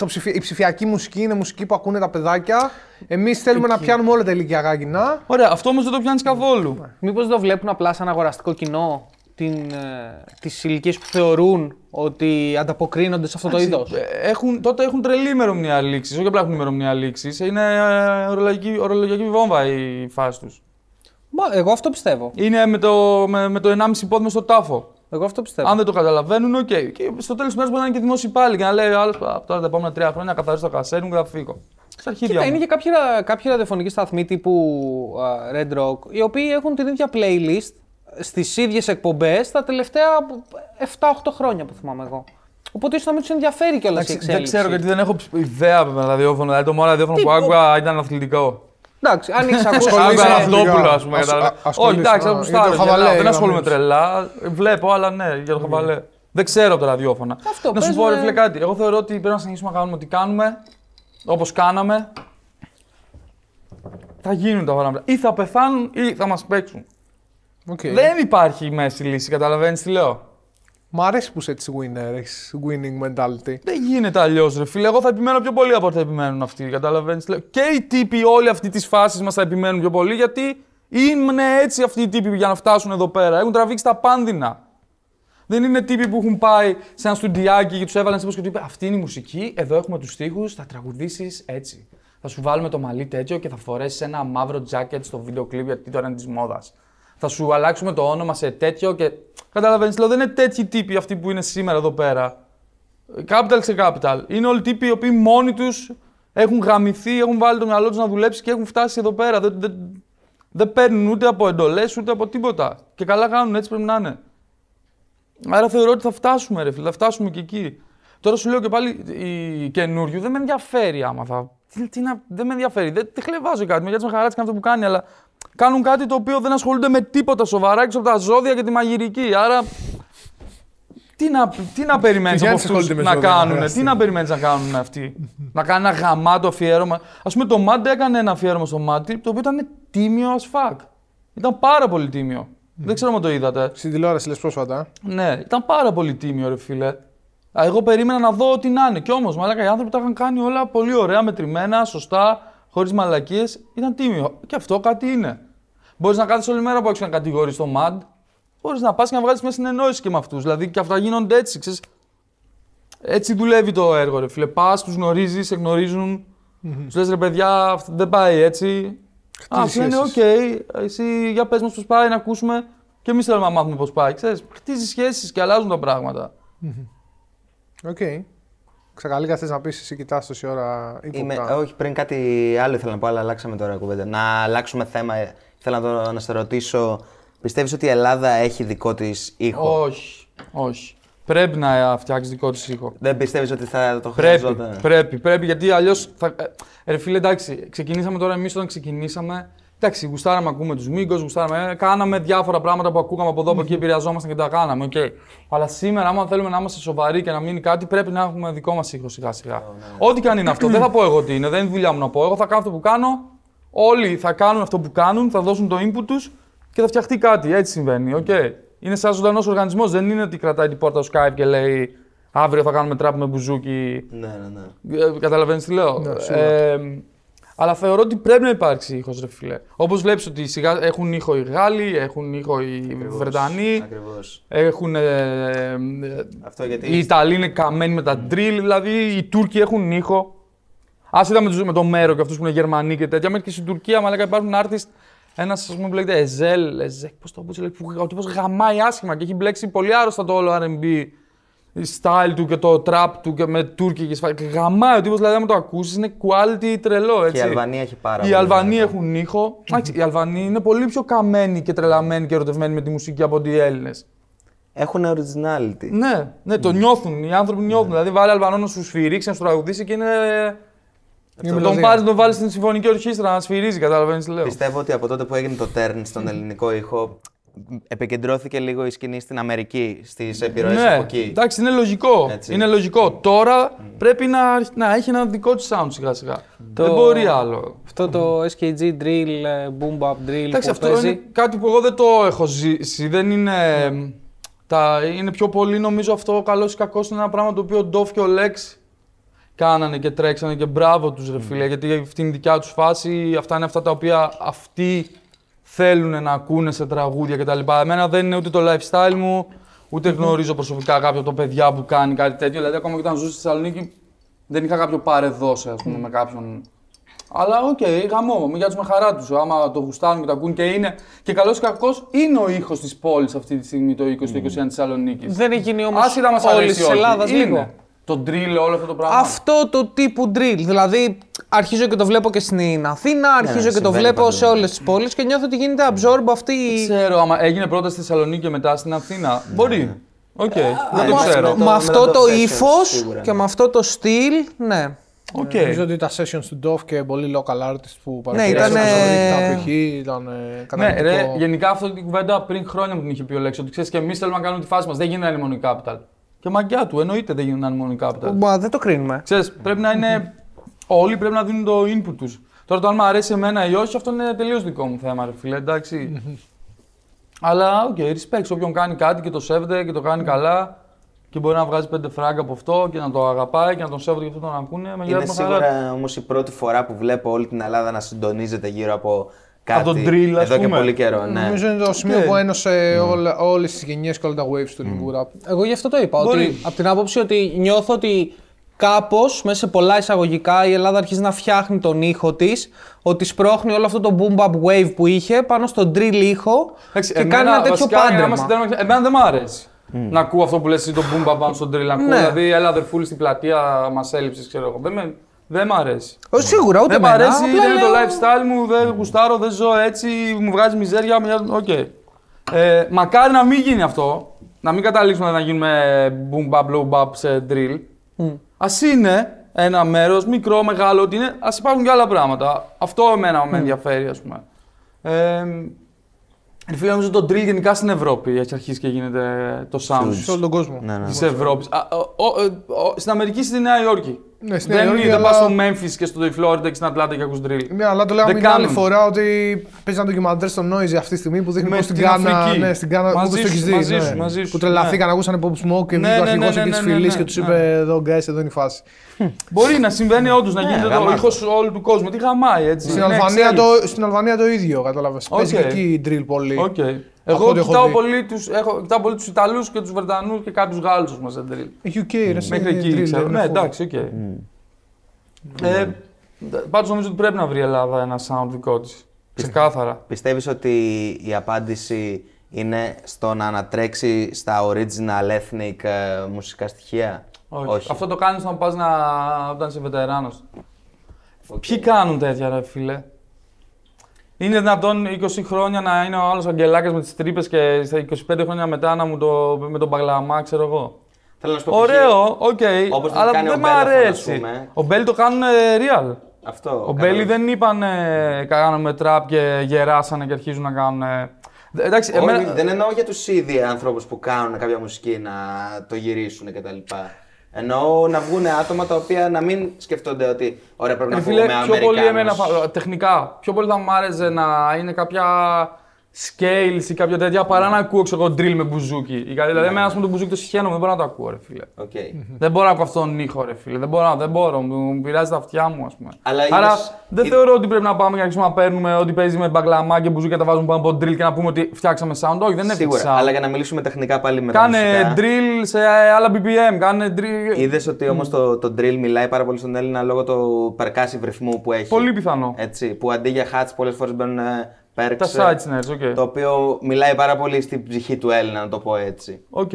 το ψηφι- η ψηφιακή μουσική είναι μουσική που ακούνε τα παιδάκια. Εμείς θέλουμε να πιάνουμε όλα τα ηλικιακά κοινά. Ωραία, αυτό όμως δεν το πιάνεις καθόλου. Μήπως δεν το βλέπουν απλά σαν αγοραστικό κοινό την, ε, τις ηλικίες που θεωρούν ότι ανταποκρίνονται σε αυτό το είδος; Ε, Έχουν, τότε έχουν τρελή ημερομηνία λήξης. Όχι απλά έχουν ημερομηνία λήξης. Είναι ε, ωρολογιακή, ωρολογιακή βόμβα η φάση τους. Μα, εγώ αυτό πιστεύω. Είναι με το, με, με το 1,5 πόδι μες στο τάφο. Εγώ αυτό πιστεύω. Αν δεν το καταλαβαίνουν, οκ. Και στο τέλος της μέρας μπορεί να είναι και δημόσιοι υπάλληλοι και να λέει άλλο από τώρα τα επόμενα τρία χρόνια να καθαρίσω το κασέρι μου και θα φύγω. Στα αρχίδια Κοίτα, μου. είναι και κάποιοι, ρα- κάποιοι ραδιοφωνικοί σταθμοί τύπου α, Red Rock, οι οποίοι έχουν την ίδια playlist στις ίδιες εκπομπές τα τελευταία 7-8 χρόνια που θυμάμαι εγώ. Οπότε ίσως να μην τους ενδιαφέρει κιόλας η Εντάξει, εξέλιξη. δεν ξέρω γιατί δεν έχω ιδέα με ραδιόφωνο. Δηλαδή το μόνο ραδιόφωνο Τι, που άκουγα ήταν αθλητικό. Εντάξει, αν έχεις ακούσει. Ασχολείσαι Άκουγα με Αυτόπουλο, αθλητικά. ας πούμε. Ασ- κατάλαβα. α- ασχολείσαι, Όχι, εντάξει, α, θα τους για το στάρω. χαβαλέ, Δεν για ασχολούμαι να μιλήσεις. τρελά. Βλέπω, αλλά ναι, για το χαβαλέ. Δεν ξέρω τα ραδιόφωνα. Αυτό, Να σου πες πω, ρε με- φίλε, κάτι. Εγώ θεωρώ ότι πρέπει να συνεχίσουμε να κάνουμε ό,τι κάνουμε, όπως κάναμε. Θα γίνουν τα πράγματα. Ή θα πεθάνουν ή θα μας παίξουν. Οκ. Δεν υπάρχει μέση λύση, καταλαβαίνεις τι λέω. Μ' αρέσει που είσαι έτσι winner, έχεις winning mentality. Δεν γίνεται αλλιώς, ρε φίλε. Εγώ θα επιμένω πιο πολύ από ό,τι θα επιμένουν αυτοί. Καταλαβαίνεις. Και οι τύποι όλοι αυτή της φάσης μας θα επιμένουν πιο πολύ γιατί είναι έτσι αυτοί οι τύποι για να φτάσουν εδώ πέρα. Έχουν τραβήξει τα πάνδεινα. Δεν είναι τύποι που έχουν πάει σε ένα στουντιάκι και τους έβαλαν σε και του είπε Αυτή είναι η μουσική, εδώ έχουμε τους στίχους, θα τραγουδήσεις έτσι. Θα σου βάλουμε το μαλλί τέτοιο και θα φορέσεις ένα μαύρο τζάκετ στο βίντεο κλειπ γιατί τώρα είναι της μόδας. Θα σου αλλάξουμε το όνομα σε τέτοιο και. Καταλαβαίνεις, λέω, δεν είναι τέτοιοι τύποι αυτοί που είναι σήμερα εδώ πέρα. Capital σε capital. Είναι όλοι τύποι οι οποίοι μόνοι τους έχουν γαμηθεί, έχουν βάλει το μυαλό τους να δουλέψει και έχουν φτάσει εδώ πέρα. Δεν, δεν, δεν παίρνουν ούτε από εντολές ούτε από τίποτα. Και καλά κάνουν, έτσι πρέπει να είναι. Άρα θεωρώ ότι θα φτάσουμε, ρε φίλε, θα φτάσουμε και εκεί. Τώρα σου λέω και πάλι η καινούριου δεν με ενδιαφέρει άμα θα. Τι, τι να, δεν με ενδιαφέρει. Δεν τη χλεβάζω κάτι. Με γιατί με χαράτσι αυτό που κάνει, αλλά κάνουν κάτι το οποίο δεν ασχολούνται με τίποτα σοβαρά έξω από τα ζώδια και τη μαγειρική. Άρα. Τι να, τι να περιμένεις από Γιάννης αυτούς ασχολείται με να ζώδια, κάνουν, χρειαστεί. τι να περιμένεις να κάνουν αυτοί; να κάνουν ένα γαμάτο αφιέρωμα. Α πούμε, το Mad έκανε ένα αφιέρωμα στο Mad Trip, το οποίο ήταν τίμιο as fuck. Ήταν πάρα πολύ τίμιο. Δεν ξέρω αν το είδατε. Στην τηλεόραση λες πρόσφατα. ε; Ναι, ήταν πάρα πολύ τίμιο, ρε φίλε. Α, Εγώ περίμενα να δω ό,τι να είναι. Κι όμως, μαλάκα, οι άνθρωποι τα είχαν κάνει όλα πολύ ωραία, μετρημένα, σωστά, χωρίς μαλακίες. Ήταν τίμιο. Και αυτό κάτι είναι. Μπορείς να κάθεσαι όλη μέρα που έχεις να κατηγορείς το MAD. Μπορείς να πας και να βγάλεις μια συνεννόηση και με αυτούς. Δηλαδή και αυτά γίνονται έτσι. Ξέρεις. Έτσι δουλεύει το έργο, ρε φίλε. Πας, τους γνωρίζεις, σε γνωρίζουν. Τους λες ρε παιδιά, αυτό δεν πάει έτσι. Α, σου λένε, οκ, σχέσεις. εσύ για πες μας πώς πάει, να ακούσουμε. Και εμείς θέλουμε να μάθουμε πώς πάει. Ξέρεις, χτίζει σχέσεις και αλλάζουν τα πράγματα. Οκ. Ξακαλίκα θες να πεις εσύ κοιτάς τόση ώρα ύποπτα. Είμαι, όχι, πριν κάτι άλλο ήθελα να πω, αλλά αλλάξαμε τώρα κουβέντα. Να αλλάξουμε θέμα. ε, Ήθελα να, το, να σε ρωτήσω, πιστεύεις ότι η Ελλάδα έχει δικό της ήχο; Όχι, όχι. Πρέπει να φτιάξεις δικό της ήχο. Δεν πιστεύεις ότι θα το Πρέπει, χρειαζόταν; πρέπει, πρέπει, γιατί αλλιώς. Θα... Ε, ρε φίλε, εντάξει, ξεκινήσαμε τώρα εμείς όταν ξεκινήσαμε. Εντάξει, γουστάραμε, ακούμε τους Μίγκος, γουστάραμε, ε, κάναμε διάφορα πράγματα που ακούγαμε από εδώ από εκεί, επηρεαζόμασταν και τα κάναμε. Okay. Αλλά σήμερα, άμα θέλουμε να είμαστε σοβαροί και να μείνει κάτι, πρέπει να έχουμε δικό μας ήχο σιγά σιγά. Ό,τι και αν είναι αυτό, δεν θα πω εγώ τι είναι, δεν είναι δουλειά μου να πω. Εγώ θα κάνω αυτό που κάνω, όλοι θα κάνουν αυτό που κάνουν, θα δώσουν το input τους και θα φτιαχτεί κάτι. Έτσι συμβαίνει. Okay. Είναι σαν ζωντανός οργανισμός, δεν είναι ότι κρατάει την πόρτα στο Skype και λέει Αύριο θα κάνουμε τραπ με μπουζούκι Ναι, ναι, ναι. ε, Καταλαβαίνεις τι λέω; Ναι, σίγουρα. ε, αλλά θεωρώ ότι πρέπει να υπάρξει ήχος, ρε φίλε. Όπως βλέπεις ότι σιγά έχουν ήχο οι Γάλλοι, έχουν ήχο οι Βρετανοί, Ακριβώς. έχουν. Ε, ε, Αυτό γιατί. οι Ιταλοί είναι καμένοι με τα drill, δηλαδή οι Τούρκοι έχουν ήχο. Α είδαμε τους- με το Μέρο και αυτούς που είναι Γερμανοί και τέτοια. Μέχρι και στην Τουρκία, μαλάκα υπάρχουν artist. Ένας ας πούμε που λέγεται Εζέλ, Εζέκ, πώς το πω, που ο τύπος γαμάει άσχημα και έχει μπλέξει πολύ άρρωστα το όλο RB η style του και το trap του και με τουρκική σφαίρα. Και γαμάει ο τύπος, δηλαδή, άμα το ακούσεις, είναι quality τρελό. Έτσι. Και η Αλβανία έχει πάρα Οι πολύ Αλβανοί ωραία. έχουν ήχο. Εντάξει, οι Αλβανοί είναι πολύ πιο καμένοι και τρελαμένοι και ερωτευμένοι με τη μουσική από ότι οι Έλληνες. Έχουν originality. Ναι, ναι, το νιώθουν. Οι άνθρωποι νιώθουν. Δηλαδή, βάλει Αλβανό να σου σφυρίξει, να σου τραγουδήσει και είναι. Είναι τον μελωδία. πάρει, τον βάλεις στην συμφωνική ορχήστρα να σφυρίζει, καταλαβαίνεις τι λέω. Πιστεύω ότι από τότε που έγινε το turn στον ελληνικό ήχο, επικεντρώθηκε λίγο η σκηνή στην Αμερική, στις επιρροές Ναι, από εκεί. εντάξει, είναι λογικό. Έτσι. Είναι λογικό. Τώρα πρέπει να, να έχει ένα δικό της sound σιγά σιγά. Το- Δεν μπορεί άλλο. Αυτό το SKG drill, ε, boom bap drill Εντάξει, που αυτό παίζει. είναι κάτι που εγώ δεν το έχω ζήσει. Δεν είναι. Τα, είναι πιο πολύ νομίζω αυτό καλός ή κακός είναι ένα πράγμα το οποίο ο Dof και ο Λεξ κάνανε και τρέξανε και μπράβο τους ρε φίλε, γιατί αυτή είναι η δικιά τους φάση, αυτά είναι αυτά τα οποία αυτοί θέλουν να ακούνε σε τραγούδια κτλ. Εμένα δεν είναι ούτε το lifestyle μου, ούτε γνωρίζω προσωπικά κάποιο από τα παιδιά που κάνει κάτι τέτοιο. Δηλαδή, ακόμα και όταν ζούσα στη Θεσσαλονίκη, δεν είχα κάποιο πάρε-δώσε ας πούμε, με κάποιον. Αλλά οκ, okay, γαμώ, γεια τους με χαρά τους. Άμα το γουστάρουν και το ακούν και είναι. Και καλός ή κακός είναι ο ήχος της πόλης αυτή τη στιγμή το 20-21 της Θεσσαλονίκης. Δεν έχει γίνει όμως Άσχετα μας όλης αρέσει της ή όχι. Ελλάδας Είναι. λίγο. Το drill, όλο αυτό το πράγμα. Αυτό το τύπου drill. Δηλαδή, αρχίζω και το βλέπω και στην Αθήνα, αρχίζω ναι, και το συμβαίνει βλέπω παντού. σε όλες τις πόλεις και νιώθω ότι γίνεται absorb αυτή η. Ξέρω, άμα έγινε πρώτα στη Θεσσαλονίκη και μετά στην Αθήνα. Μπορεί. Οκ, δεν το μα- ξέρω. με το- με αυτό το το sessions, ύφος σίγουρα, και ναι. με αυτό το στυλ, ναι. Οκ. Νομίζω ότι τα sessions του Dove και πολλοί local artists που Ναι, παρουσιάσαν ήτανε- στο Ρίχτα π.χ. ήταν ε, Ναι, καταπληκτικό. ρε, γενικά αυτή την κουβέντα πριν χρόνια μου την είχε πει ο Λεξ. Ότι ξέρεις και εμείς θέλουμε να κάνουμε τη φάση μας. Δεν γίνεται να είναι μόνο η capital. Και μαγκιά του, εννοείται δεν γίνεται να είναι μόνο η capital. Μα δεν το κρίνουμε. Ξέρεις, πρέπει να είναι. Όλοι πρέπει να δίνουν το input τους. Τώρα το αν μου αρέσει εμένα ή όχι, αυτό είναι τελείως δικό μου θέμα, ρε φίλε. Εντάξει. Αλλά, οκ, respect σε όποιον κάνει κάτι και το σέβεται και το κάνει καλά και μπορεί να βγάζει πέντε φράγκα από αυτό και να το αγαπάει και να τον σέβονται και αυτό τον ακούνε. Με Είναι γεια του με χαρά. σίγουρα όμως η πρώτη φορά που βλέπω όλη την Ελλάδα να συντονίζεται γύρω από κάτι. Από το drill, ας εδώ και πούμε. πολύ καιρό. Ναι. Νομίζω είναι το σημείο Οκ. που ένωσε όλα, όλες τις γενιές και όλα τα waves του ελληνικού rap. Εγώ γι' αυτό το είπα. Μπορεί. Ότι, από την άποψη ότι νιώθω ότι κάπως μέσα σε πολλά εισαγωγικά η Ελλάδα αρχίζει να φτιάχνει τον ήχο της, ότι σπρώχνει όλο αυτό το boom bap wave που είχε πάνω στο drill ήχο Εντάξει, και εμένα, κάνει ένα τέτοιο βασικά, για να πάντρεμα. είμαστε τέρμα- Εμένα δεν μ' αρέσει. Να ακούω αυτό που λες εσύ το boom bap πάνω στον drill. Να ακούω, Ναι. δηλαδή, έλα αδερφούλη στην πλατεία, μας έλειψες, ξέρω εγώ. Δεν, με, δεν μ' αρέσει. Ε, Σίγουρα, ούτε Δεν μ' εμένα, αρέσει, απλά δεν είναι το λέω- lifestyle μου, δεν γουστάρω, δεν ζω έτσι, μου βγάζει μιζέρια. Μια... Οκ. Ε, μακάρι να μην γίνει αυτό. Να μην καταλήξουμε να γίνουμε boom bap, low bap σε drill. Ας είναι ένα μέρος, μικρό, μεγάλο, ότι είναι. Ας υπάρχουν και άλλα πράγματα. Αυτό εμένα με ενδιαφέρει, ας πούμε. Ε, ρε φίλε, νομίζω το drill γενικά στην Ευρώπη έχει αρχίσει και γίνεται το sound Σε όλο τον κόσμο. Ναι, ναι. της Ευρώπης. Στην Αμερική, στη Νέα Υόρκη. Ναι, στη δεν Νέα Υόρκη, δεν αλλά- πας στο Memphis και στο Florida και στην Ατλάντα και ακούς drill. Ναι, αλλά το λέγαμε Δεν την άλλη κάνουν. φορά ότι παίζει ένα ντοκιμαντέρ στο Noise αυτή τη στιγμή που δείχνει Με πώς στην την Κάνα. Αφρική. Ναι, στην Κάνα Μαζί όπως το σου, έχεις δει, μαζί ναι. σου, μαζί σου, Που τρελαθήκαν, ακούσαν Pop Smoke και Ναι, βγήκε ο ναι, αρχηγός ναι, εκεί ναι, της ναι, φυλή ναι, και τους ναι. είπε: Εδώ, guys, εδώ είναι η φάση. Μπορεί να συμβαίνει όντως να γίνεται το γαμάτο. ήχος όλου του κόσμου. Τι γαμάει έτσι. Στην είναι Αλβανία, εξέλιξη. το, στην Αλβανία το ίδιο, κατάλαβες. Οκ. Παίζει και εκεί drill πολύ. Οκ. Από Εγώ ό,τι έχω κοιτάω δει. πολύ, τους, έχω, κοιτάω πολύ τους Ιταλούς και τους Βρετανούς και κάποιους Γάλλους μας σε drill. UK, ρε, Μέχρι είναι εκεί drill, ξέρω. δεν Ναι, είναι εντάξει, οκ. Ε, πάντως νομίζω ότι πρέπει να βρει η Ελλάδα ένα sound δικό της. Ξεκάθαρα. Πιστεύεις ότι η απάντηση είναι στο να ανατρέξει στα original ethnic ε, μουσικά στοιχεία; Όχι. Αυτό το κάνεις όταν πας να... όταν είσαι βετεράνος. Ποιοι κάνουν τέτοια, ρε φίλε; Είναι δυνατόν 20 χρόνια να είναι ο άλλος Αγγελάκας με τις τρύπες και στα 25 χρόνια μετά να μου το με τον Παγλαμά, ξέρω εγώ. Θέλω να σου πω Ωραίο, οκ. Όπως το αλλά κάνει ο δεν μ' Μπέλαφον, ας αρέσει. πούμε. Ο Μπέλ το κάνουν real. Αυτό. Ο κατάλαβες. Μπέλι δεν είπαν ε, κάναμε τραπ και γεράσανε και αρχίζουν να κάνουν. ε, δε- Εντάξει, Όχι, εμένα, δεν εννοώ για τους ίδιοι ανθρώπους που κάνουν κάποια μουσική να το γυρίσουν κτλ. Εννοώ να βγουν άτομα τα οποία να μην σκεφτόνται ότι ωραία πρέπει ρε να φίλε, βγούμε πιο πολύ εμένα, Αμερικάνος. φα- τεχνικά, πιο πολύ θα μου άρεσε να είναι κάποια scales ή κάποια τέτοια παρά να ακούω ξέρω, εγώ, drill με μπουζούκι. Ή κάτι. Δηλαδή, εμένα ας πούμε, το μπουζούκι το συχαίνομαι, δεν μπορώ να το ακούω, ρε φίλε. Οκ. Δεν μπορώ να ακούω αυτόν τον ήχο, ρε φίλε. Δεν μπορώ, δεν μπορώ. Μου, μου πειράζει τα αυτιά μου, ας πούμε. Αλλά Άρα είδες- δεν είδ- θεωρώ ότι πρέπει να πάμε και να αρχίσουμε να παίρνουμε ό,τι παίζει με μπαγλαμά και μπουζούκια, τα βάζουμε πάνω από drill και να πούμε ότι φτιάξαμε sound. Όχι, δεν είναι Σίγουρα. sound. Αλλά για να μιλήσουμε τεχνικά πάλι με τα Κάνε μουσικά. drill σε άλλα BPM. Κάνε drill. Είδες ότι όμως το, το drill μιλάει πάρα πολύ στον Έλληνα λόγω του percussive ρυθμού που έχει; Πολύ πιθανό. Έτσι, που αντί για hats πολλές φορές μπαίνουν ε, percs. Τα ε, side snares, οκ. Το οποίο μιλάει πάρα πολύ στην ψυχή του Έλληνα, να το πω έτσι. Οκ.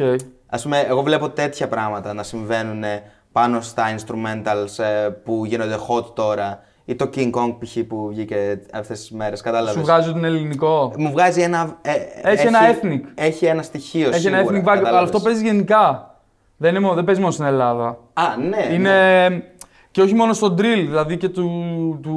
Α πούμε, εγώ βλέπω τέτοια πράγματα να συμβαίνουν ε, πάνω στα instrumentals ε, που γίνονται hot τώρα. Ή το King Kong π.χ. που βγήκε αυτές τις μέρες. Κατάλαβες; Σου βγάζει ότι είναι ελληνικό; Μου βγάζει ένα. ε, Έχει ένα ethnic. Έχει ένα στοιχείο Έχει ένα σίγουρα, ethnic value, αλλά κατάλαβες; αυτό παίζει γενικά. Δεν, είναι, μόνο- δεν παίζει μόνο στην Ελλάδα. Α, ναι. Είναι. ναι. Και όχι μόνο στο drill, δηλαδή και του, του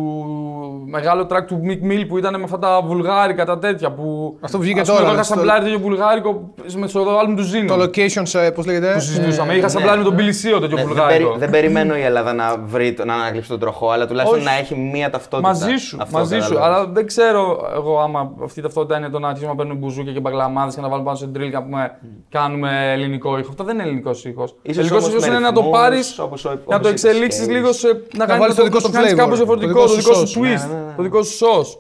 μεγάλο track του Mick Mill που ήταν με αυτά τα βουλγάρικα, τα τέτοια. Που, Αυτό που βγήκε ας πούμε, τώρα, Εγώ είχα στο- σαμπλάρει τέτοιο βουλγάρικο με στο άλμπουμ του Ζήνου. Το location, σε, πώς λέγεται; που συζητούσαμε. ε, είχα σαμπλάρει με τον Billy Seal τέτοιο Ναι, δεν, βουλγάρικο. περι- δεν περιμένω η Ελλάδα να βρει, το- να ανακαλύψει τον τροχό, αλλά τουλάχιστον Όχι. να έχει μία ταυτότητα. Μαζί σου, Αυτό μαζί σου. κατάλαβες. Αλλά δεν ξέρω εγώ άμα αυτή η ταυτότητα είναι το να αρχίσουμε να παίρνουμε μπουζούκια και μπαγλαμάδε και να βάλουμε πάνω σε drill και να πούμε κάνουμε ελληνικό ήχο. Αυτό δεν είναι ελληνικός ήχος. Ίσως Ελληνικός όμως ήχος με είναι να το ρυθμούς, πάρεις, όπως ο- να όπως το είπες, εξελίξεις scales. λίγο σε. να κάνει βάλεις το δικό σου κάνεις flavor, κάπως το διαφορετικό, δικό το σου δικό σου sauce. twist, Ναι, ναι, ναι. το δικό σου sauce.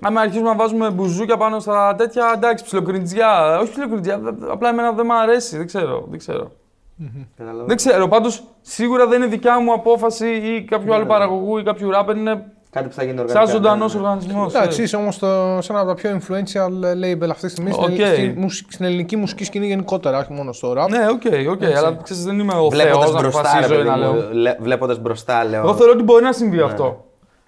Άμα αρχίσουμε να βάζουμε μπουζούκια πάνω στα τέτοια, εντάξει, ψιλοκριντζιά. Όχι ψιλοκριντζιά, απλά εμένα δεν μου αρέσει, δεν ξέρω. Δεν ξέρω. Καταλαβαίνω. Δεν ξέρω, πάντως σίγουρα δεν είναι δικιά μου απόφαση ή κάποιου άλλου παραγωγού ή κάποιου ράπερ. Είναι Κάτι που θα γίνει σαν οργανικά. ζωντανός ναι, ναι. οργανισμός. Εντάξει, είσαι όμως σε ένα από τα πιο influential label αυτής της στιγμή Οκ. στην, στη μουσική- στην ελληνική μουσική σκηνή γενικότερα, όχι μόνο στο rap. Ναι, οκ, οκ. Αλλά ξέρεις, δεν είμαι ο Βλέποντας Θεός να μπροστά, ρε αποφασίζω ή παιδί να μου, λέω. λέ- βλέποντας μπροστά, λέω. Εγώ θεωρώ ότι μπορεί να συμβεί αυτό.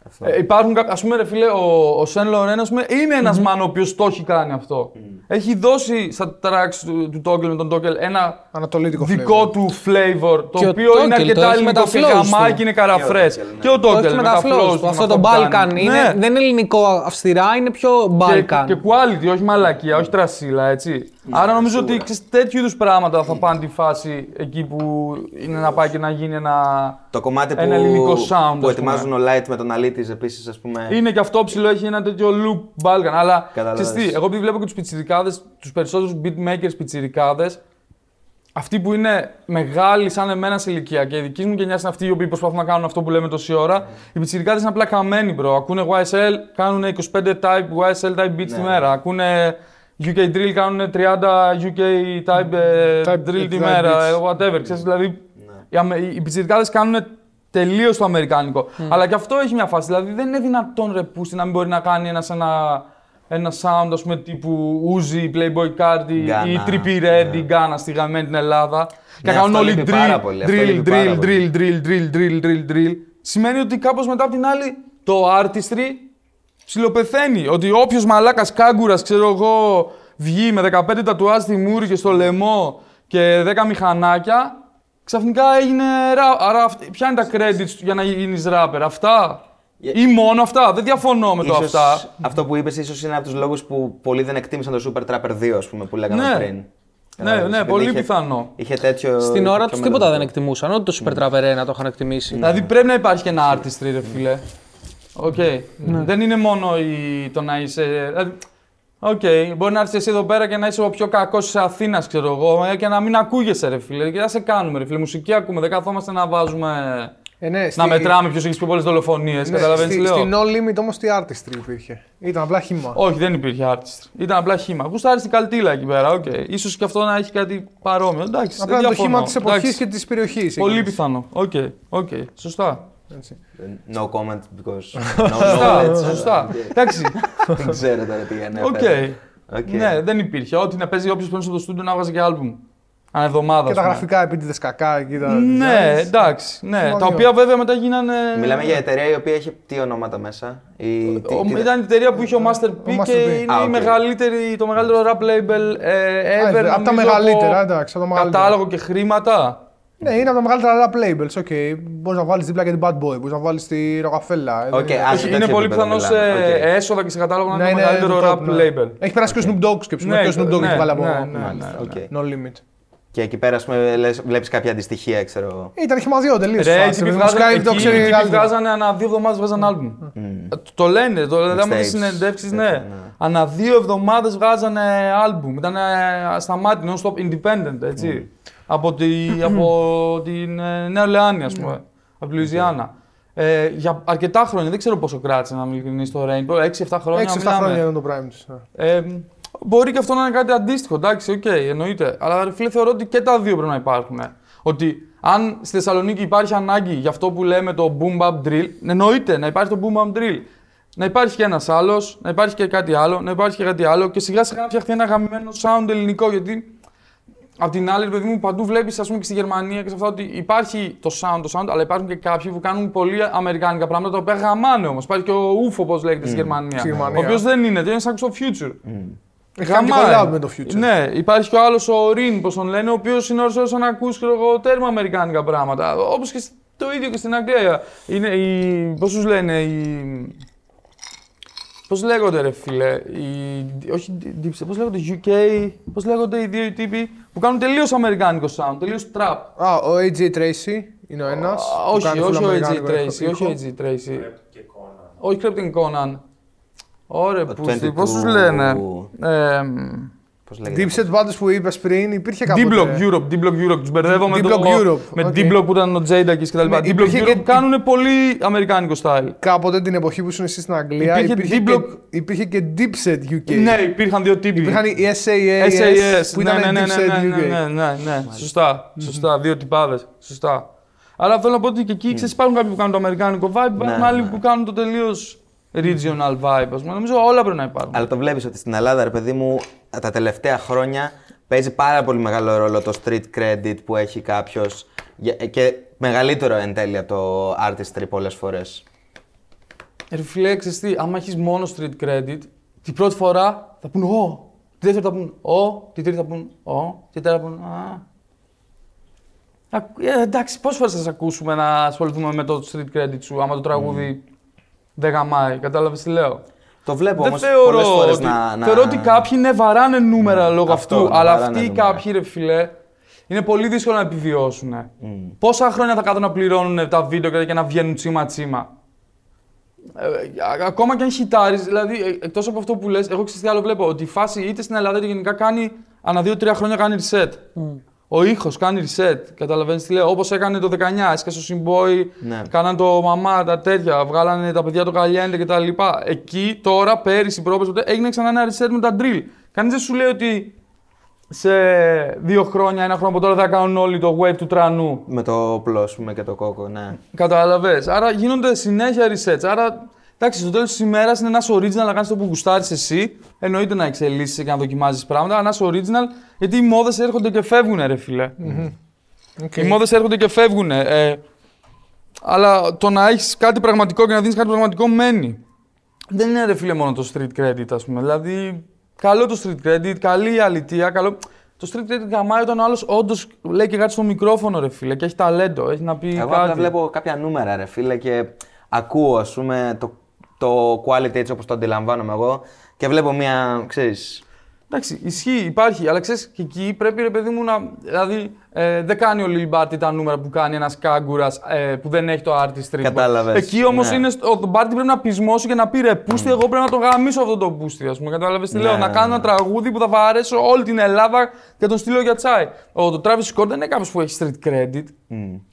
Αυτό. Ε, υπάρχουν κάποιοι, ας πούμε, ρε φίλε, ο, ο Σεν Λορέν, ας πούμε, είναι ένας man ο οποίος το έχει κάνει αυτό. Έχει δώσει στα tracks του, του Toggle με τον Toggle ένα Ανατολίτικο δικό flavor. του flavor, το Και ο οποίο Toggle είναι το αρκετά έχει με τα ελληνικό και flows γαμάει του. και είναι καραφρές. Και ο Toggle, ναι. Και ο Toggle Όχι με τα flows του. Αυτό το που Balkan κάνει. είναι, Ναι. δεν είναι ελληνικό αυστηρά, είναι πιο Και, Balkan. και quality, όχι μαλακία, όχι τρασίλα, έτσι. Άρα νομίζω ότι ξέρεις, τέτοιου είδους πράγματα θα πάνε τη φάση εκεί που είναι να πάει και να γίνει ένα. Το κομμάτι που, ένα ελληνικό sound, που ας ετοιμάζουν ο Light με τον Αλήτη επίσης, ας πούμε. Είναι και αυτό ψηλό, έχει ένα τέτοιο loop Balkan. Αλλά Καταλαβαίνεις. ξέρεις τι, εγώ επειδή βλέπω και τους πιτσιρικάδες, τους περισσότερους beatmakers πιτσιρικάδες, αυτοί που είναι μεγάλοι σαν εμένα σε ηλικία και η δική μου γενιά είναι αυτοί οι οποίοι προσπαθούν να κάνουν αυτό που λέμε τόση ώρα. Οι πιτσιρικάδες είναι απλά καμένοι, bro. Ακούνε YSL, κάνουν 25 type YSL type beats τη μέρα. Ακούνε UK drill, κάνουν 30 UK type, ε, Type drill τη type μέρα. beats. ε, Whatever. Ξέρεις, δηλαδή, οι, αμε- οι πιτσιρικάδες κάνουν τελείως το αμερικάνικο. Αλλά και αυτό έχει μια φάση. Δηλαδή δεν είναι δυνατόν ρε πούστη να μην μπορεί να κάνει ένας ένα, ένα sound ας πούμε, τύπου Uzi, Playboy Cardi Ghana, ή Trippie Red ή Ghana στη γαμμένη την Ελλάδα. και Ναι, να κάνουν αυτό όλοι λείπει drill, πάρα πολύ, αυτό drill, λείπει πάρα drill, πολύ. drill, drill, drill, drill, drill, drill. Σημαίνει ότι κάπως μετά από την άλλη το artistry ψιλοπεθαίνει. Ότι όποιος μαλάκας κάγκουρας, ξέρω εγώ, βγει με 15 τατουάζ στη μούρη και στο λαιμό και 10 μηχανάκια, ξαφνικά έγινε ρα... Άρα, αυτ- ποια είναι τα credits του για να γίνεις rapper, αυτά; Ή μόνο αυτά; Δεν διαφωνώ με το Ίσως αυτά. Αυτό που είπες, ίσως είναι από τους λόγους που πολλοί δεν εκτίμησαν το Super Trapper 2, ας πούμε, που λέγαμε Ναι. πριν. Ναι, Κατάλαβες, ναι, επειδή πολύ είχε- πιθανό. Είχε τέτοιο. Στην ώρα τέτοιο τους τίποτα δεν μελλοντικό. εκτιμούσαν. Ούτε το Super Trapper 1 το είχαν εκτιμήσει. Δηλαδή πρέπει να υπάρχει και ένα artistry, ρε φίλε. Οκ. Δεν είναι μόνο η... το να είσαι. Δηλαδή, Οκ, μπορεί να έρθεις εσύ εδώ πέρα και να είσαι ο πιο κακός της Αθήνας, ξέρω εγώ, ε, και να μην ακούγεσαι, ρε φίλε. Και να σε κάνουμε, ρε φίλε. Μουσική ακούμε. Δεν καθόμαστε να βάζουμε. Ε, ναι, Να στη- μετράμε ποιος έχει πιο πολλές δολοφονίες. ναι, Καταλαβαίνεις τι στη- λέω; Στην No Limit όμως τι artistry υπήρχε; Ήταν απλά χύμα. Όχι, δεν υπήρχε artistry. Ήταν απλά χύμα. Γουστάρεις την καλτίλα εκεί πέρα. Οκ. Ίσως και αυτό να έχει κάτι παρόμοιο. Εντάξει. Απλά δεν το διαφωνώ. χύμα της εποχής Εντάξει. και της περιοχής. Πολύ πιθανό. Οκ. Οκ. Σωστά. No comment because. Σωστά. No knowledge. Σωστά. Εντάξει. Δεν ξέρω τώρα τι είναι. Οκ. Οκ. Ναι, δεν υπήρχε. Ό,τι να παίζει όποιος παίζει στο στούντιο να βγάζει και άλμπουμ. Ανά εβδομάδας. Και ας τα πούμε. γραφικά επίτηδες κακά εκεί. Τα Ναι, designs. εντάξει. Ναι. Σημαντικό. Τα οποία βέβαια μετά γίνανε. Μιλάμε για εταιρεία η οποία έχει τι ονόματα μέσα. Η... τι- Ο- τι- Ήταν η εταιρεία που είχε ο Master P Master και P. είναι Α, η οκ. μεγαλύτερη, το μεγαλύτερο rap label ε, ever. Α, απ' τα νομίζω, μεγαλύτερα, από εντάξει, απ' τα μεγαλύτερα. Κατάλογο και χρήματα. Ναι, είναι από τα μεγαλύτερα rap labels. Okay. Μπορείς να βάλεις δίπλα και την Bad Boy, μπορείς να βάλεις τη Ροκαφέλα. Οκ, Ε, α, Όχι, σε είναι τέτοιο πολύ επίπεδο πιθανός σε μιλάμε. Οκ. έσοδα και σε κατάλογο να ναι, είναι το είναι μεγαλύτερο το rap top, ναι. label. Έχει περάσει και ο Snoop Dogg σκέψου. Ναι, και ο Snoop Dogg ναι, έχει βάλει από. ναι, ναι. Μάλιστα, οκ. No limit. Και εκεί πέρα, ας πούμε, λες- βλέπεις κάποια αντιστοιχεία, ξέρω εγώ. Ήταν χυμαδιό τελείως. Ρε, οι τύποι βγάζανε, εκεί, το οι ξέρει τύποι καλύτερα. βγάζανε ανά δύο εβδομάδες βγάζαν άλμπουμ. Ε, Το λένε, το λέμε Mixtapes. στις συνεντεύξεις, ναι. Ναι. Ανά δύο εβδομάδες βγάζανε άλμπουμ. Ήταν σταμάτη, non-stop independent, έτσι. Από, τη, από την ε, Νέα Ορλεάνη, ας πούμε. Από τη Λουιζιάννα. Ε, για αρκετά χρόνια, δεν ξέρω πόσο κράτησε να είμαι ειλικρινής στο Rainbow, 6-7 χρόνια. 6-7 μιλάμε. χρόνια ήταν το prime της. Ε, μπορεί και αυτό να είναι κάτι αντίστοιχο, εντάξει, οκ, εννοείται. Αλλά ρε φίλε, θεωρώ ότι και τα δύο πρέπει να υπάρχουν. Ότι αν στη Θεσσαλονίκη υπάρχει ανάγκη για αυτό που λέμε το boom bap drill, εννοείται να υπάρχει το boom bap drill. Να υπάρχει και ένας άλλος, να υπάρχει και κάτι άλλο, να υπάρχει και κάτι άλλο και σιγά σιγά να φτιαχτεί ένα γαμμένο sound ελληνικό. Γιατί Απ' την άλλη, ρε παιδί μου, παντού βλέπεις, ας πούμε και στη Γερμανία και σε αυτά, ότι υπάρχει το sound, το sound, αλλά υπάρχουν και κάποιοι που κάνουν πολύ αμερικάνικα πράγματα τα οποία γαμάνε όμως. Υπάρχει και ο UFO, όπω λέγεται στη Γερμανία. Στη Γερμανία. Ο οποίος δεν είναι, δεν είναι σαν στο future. Έχει κάνει και Γαμάει. collab με το Future. Ναι, υπάρχει και ο άλλος ο Rin, πώς τον λένε, ο οποίος είναι όσο όσο να ακούς ξέρω εγώ, τέρμα αμερικάνικα πράγματα. Όπως και, σ- Το ίδιο και στην Αγγλία. Είναι οι. Πώς τους λένε, οι. Πώς λέγονται, ρε φίλε, οι, όχι Deep πώς λέγονται, UK, πώς λέγονται οι δύο οι τύποι που κάνουν τελείως αμερικάνικο sound, τελείως trap. Α, ο AJ Tracy είναι ο ένας. Α, όχι, όχι ο AJ Tracy, όχι ο AJ Tracy. Όχι Captain Conan. Ωραία, που, 22 πώς τους λένε; Ε, Πώς λέγεται. Dipset πάντως που είπες πριν υπήρχε κάποτε. D-Block Europe, D-Block Europe. Τους μπερδεύω με, το, D-Block Europe, με οκ. D-Block που ήταν ο Jadakis κτλ. Ναι, D-Block υπήρχε Europe και- κάνουν πολύ αμερικάνικο style. Κάποτε την εποχή που ήσουν εσύ στην Αγγλία Υπήρχε και, D-Block. υπήρχε και Dipset UK. Ναι, υπήρχαν δύο τύποι. Υπήρχαν οι SAS, SAS, που ναι, ήταν ναι, ναι, ναι, Dipset ναι, UK. ναι, ναι, ναι, ναι. Σωστά, σωστά, δύο τυπάδες, σωστά. Αλλά θέλω να πω ότι και εκεί ξέρεις, υπάρχουν κάποιοι που κάνουν το αμερικάνικο vibe, υπάρχουν ναι, άλλοι ναι. που κάνουν το τελείω regional vibe. Ας πούμε. Νομίζω όλα πρέπει να υπάρχουν. Αλλά το βλέπεις ότι στην Ελλάδα, ρε παιδί μου, τα τελευταία χρόνια παίζει πάρα πολύ μεγάλο ρόλο το street credit που έχει κάποιος και μεγαλύτερο εν τέλει από το artistry πολλές φορές. Ρε φίλε, ξέρεις τι, άμα έχεις μόνο street credit, την πρώτη φορά θα πούν «Ω», τη δεύτερη θα πούν «Ω», τη τρίτη θα πούν «Ω», τη τέταρτη θα πούν «Α». Ακ- Ε, εντάξει, πόσες φορές θα σε ακούσουμε να ασχοληθούμε με το street credit σου, άμα το τραγούδι δεν γαμάει, κατάλαβες τι λέω; Το βλέπω Δεν όμως θεωρώ πολλές φορές ότι, να, να. θεωρώ ότι κάποιοι ναι, βαράνε νούμερα λόγω Αυτό, αυτού, να αλλά βαράνε αυτοί οι νούμερα. κάποιοι ρε φιλέ, είναι πολύ δύσκολο να επιβιώσουν. Πόσα χρόνια θα κάθουν να πληρώνουν τα βίντεο και- και να βγαίνουν τσίμα τσίμα; Ε, α- ακόμα και αν χιτάρεις, δηλαδή ε, εκτός από αυτό που λες, εγώ ξέρεις τι άλλο βλέπω, ότι η φάση είτε στην Ελλάδα είτε γενικά κάνει ανά δύο-τρία χρόνια κάνει reset. Ο ήχος κάνει reset. Καταλαβαίνεις τι λέω. Όπως έκανε το 19, έσκασε ο Symbol, Ναι. κάναν το μαμά, τα τέτοια, βγάλανε τα παιδιά το Caliente κτλ. Εκεί τώρα, πέρυσι, πρόπερσι, ποτέ, έγινε ξανά ένα reset με τα drill. Κανείς δεν σου λέει ότι σε δύο χρόνια, ένα χρόνο από τώρα θα κάνουν όλοι το wave του Τρανού. Με το πλό, ας πούμε, και το κόκο, ναι. Κατάλαβες. Άρα γίνονται συνέχεια resets. Άρα, εντάξει, στο τέλος της ημέρας είναι ένας original να κάνεις το που γουστάρεις εσύ. Εννοείται να εξελίσσει και να δοκιμάζεις πράγματα. Αλλά ένας original, γιατί οι μόδες έρχονται και φεύγουν, ρε φιλέ. Οκ. Οι μόδες έρχονται και φεύγουν. Ε, αλλά το να έχεις κάτι πραγματικό και να δίνεις κάτι πραγματικό μένει. Δεν είναι ρε φίλε μόνο το street credit, ας πούμε. Δηλαδή, καλό το street credit, καλή η αλητία, καλό. Το street credit γαμάει όταν ο άλλος όντως λέει και κάτι στο μικρόφωνο, ρε φίλε, και έχει ταλέντο, έχει να πει Εγώ κάτι. απλά βλέπω κάποια νούμερα, ρε φίλε, και ακούω, ας πούμε, το, το quality έτσι όπως το αντιλαμβάνομαι εγώ και βλέπω μια, ξέρεις, Εντάξει, ισχύει, υπάρχει, αλλά ξέρεις και εκεί πρέπει ρε παιδί μου να. Δηλαδή, ε, δεν κάνει ο Lil Barty τα νούμερα που κάνει ένας κάγκουρας ε, που δεν έχει το artistry. Κατάλαβες, Εκεί όμως ναι. είναι. στο- Ο Barty πρέπει να πεισμώσει και να πει ρε Πούστη, εγώ πρέπει να τον γαμίσω αυτό το Πούστη. Α πούμε, κατάλαβες τι Ναι, λέω. ναι, Να κάνω ένα ναι. τραγούδι που θα βαρέσω όλη την Ελλάδα και τον στείλω για τσάι. Ο το Travis Scott δεν είναι κάποιος που έχει street credit.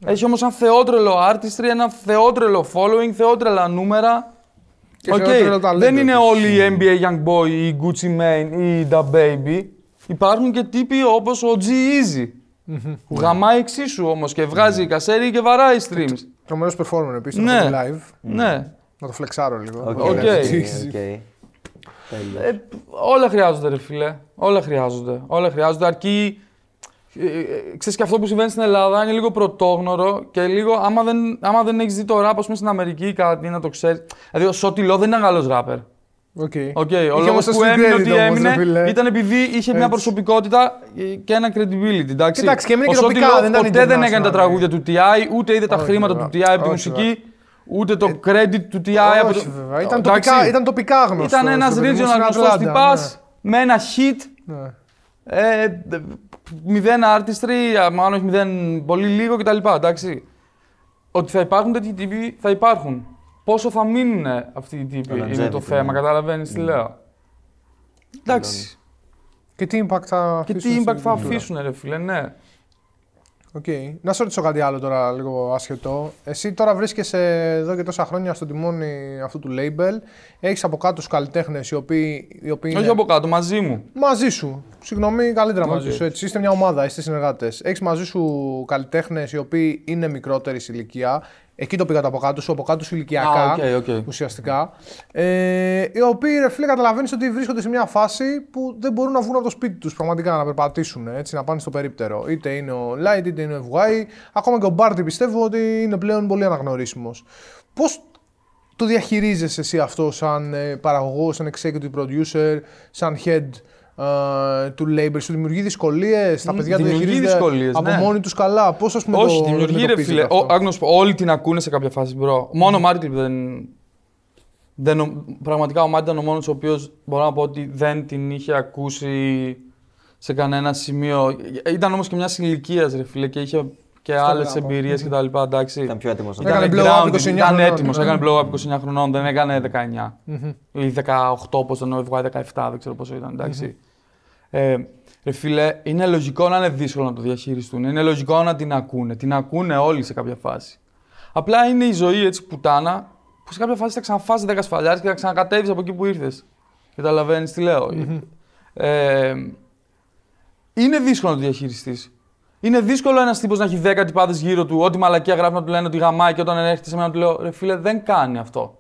Έχει όμως ένα θεότρελο artistry, ένα θεότρελο following, θεότρελα νούμερα. Και Οκ, θεότρελο ταλέντο Δεν είναι επίσης. όλοι οι NBA Young Boy ή οι Gucci Mane ή οι Da Baby. Υπάρχουν και τύποι όπως ο G-Eazy. που γαμάει εξίσου όμως και βγάζει κασέρι και βαράει streams. Τρομερό performer επίσης Ναι. το live. Ναι. Να το φλεξάρω λίγο. ok, Ok. ok, Easy. ok. Τέλεια. Ε, όλα χρειάζονται ρε φίλε. Όλα χρειάζονται. Όλα χρειάζονται αρκεί... Ε, ε, ξέρεις και αυτό που συμβαίνει στην Ελλάδα είναι λίγο πρωτόγνωρο και λίγο άμα δεν, άμα δεν έχεις δει το rap ας πούμε στην Αμερική ή κάτι να το ξέρεις. Δηλαδή ο Σότι Λό δεν ήταν καλός rapper. Οκ. Οκ, ο Είχε λόγος όμως το που street έμεινε credit ότι όμως, ρε έμεινε φίλε. ήταν επειδή είχε μια Έτσι. προσωπικότητα και ένα credibility. Εντάξει, Κοιτάξτε, και έμεινε Ο και τοπικά, Σότι Λό δεν ήταν ποτέ δεν έκανε τα international. τραγούδια του TI, ούτε είδε τα Όχι, χρήματα βέβαια. του TI από τη Όχι, μουσική, ούτε το credit του TI από το. Όχι, βέβαια. Ήταν Εντάξει, τοπικά, ήταν τοπικά γνωστός. Ήταν ένας regional γνωστός τυπά με ένα hit. Ναι. Ε, μηδέν artistry, μάλλον όχι μηδέν πολύ λίγο κτλ. Εντάξει. Ότι θα υπάρχουν τέτοιοι τύποι θα υπάρχουν. Πόσο θα μείνουν αυτοί οι τύποι Το είναι το longevity, θέμα, ναι. καταλαβαίνεις τι λέω. Εντάξει. Και τι impact θα Και τι αφήσουν impact στην θα κουλτούρα. αφήσουν, ρε φίλε, ναι. Οκ. Να σε ρωτήσω κάτι άλλο τώρα, λίγο άσχετο. Εσύ τώρα βρίσκεσαι εδώ και τόσα χρόνια στο τιμόνι αυτού του label. Έχεις από κάτω τους καλλιτέχνες οι οποίοι, οι οποίοι Όχι είναι από κάτω, μαζί μου. μαζί σου. Συγγνώμη, καλύτερα μαζί Οκ. σου. Έτσι. Είστε μια ομάδα, είστε συνεργάτες. Έχεις μαζί σου καλλιτέχνες οι οποίοι είναι μικρότερης σε ηλικία. Εκεί το πήγατε από κάτω σου, από κάτω σου ηλικιακά. Α, ok, ok. Ουσιαστικά. Ε, οι οποίοι, ρε φίλε, καταλαβαίνεις ότι βρίσκονται σε μια φάση που δεν μπορούν να βγουν από το σπίτι τους πραγματικά να περπατήσουν, έτσι, να πάνε στο περίπτερο. Είτε είναι ο Light, είτε είναι ο FY. Ακόμα και ο Μπάρτι πιστεύω ότι είναι πλέον πολύ αναγνωρίσιμος. Πώς το διαχειρίζεσαι εσύ αυτό σαν ε, παραγωγό, σαν executive producer, σαν head ε, του label σου δημιουργεί δυσκολίες, τα Μ, παιδιά του δημιουργεί διαχειρίζονται δυσκολίες, από ναι. μόνοι τους καλά. Πώς ας πούμε Όχι, το δημιουργεί ρε αντιμετωπίζετε φίλε. αυτό; Ο, άγνωστος, όλοι την ακούνε σε κάποια φάση, μπρο. Μόνο ο Μάρτιν δεν. δεν νο- πραγματικά ο Μάρτιν ήταν ο μόνος ο οποίος μπορώ να πω ότι δεν την είχε ακούσει σε κανένα σημείο. Ήταν όμως και μια ηλικία, ρε φίλε, και είχε και άλλες γάμο. εμπειρίες κτλ. Εντάξει. Ήταν πιο έτοιμος. Ήταν Έκανε blow up 29 ήταν χρονών. έτοιμος, Ναι. έκανε blow up 29 χρονών, δεν έκανε 19. Ή 18, πώ τον βγάλει 17, δεν ξέρω πόσο ήταν. εντάξει. Ε, ρε φίλε, είναι λογικό να είναι δύσκολο να το διαχειριστούν. Είναι λογικό να την ακούνε. Την ακούνε όλοι σε κάποια φάση. Απλά είναι η ζωή έτσι πουτάνα που σε κάποια φάση θα ξαναφάσεις 10 σφαλιάρες και θα ξανακατέβεις από εκεί που ήρθες. Καταλαβαίνεις τι λέω. Ε, είναι δύσκολο να το διαχειριστείς. Είναι δύσκολο ένας τύπος να έχει 10 τυπάδες γύρω του, ό,τι μαλακία γράφει να του λένε ότι γαμάει και όταν έρχεται σε μένα να του λέω ρε φίλε, δεν κάνει αυτό.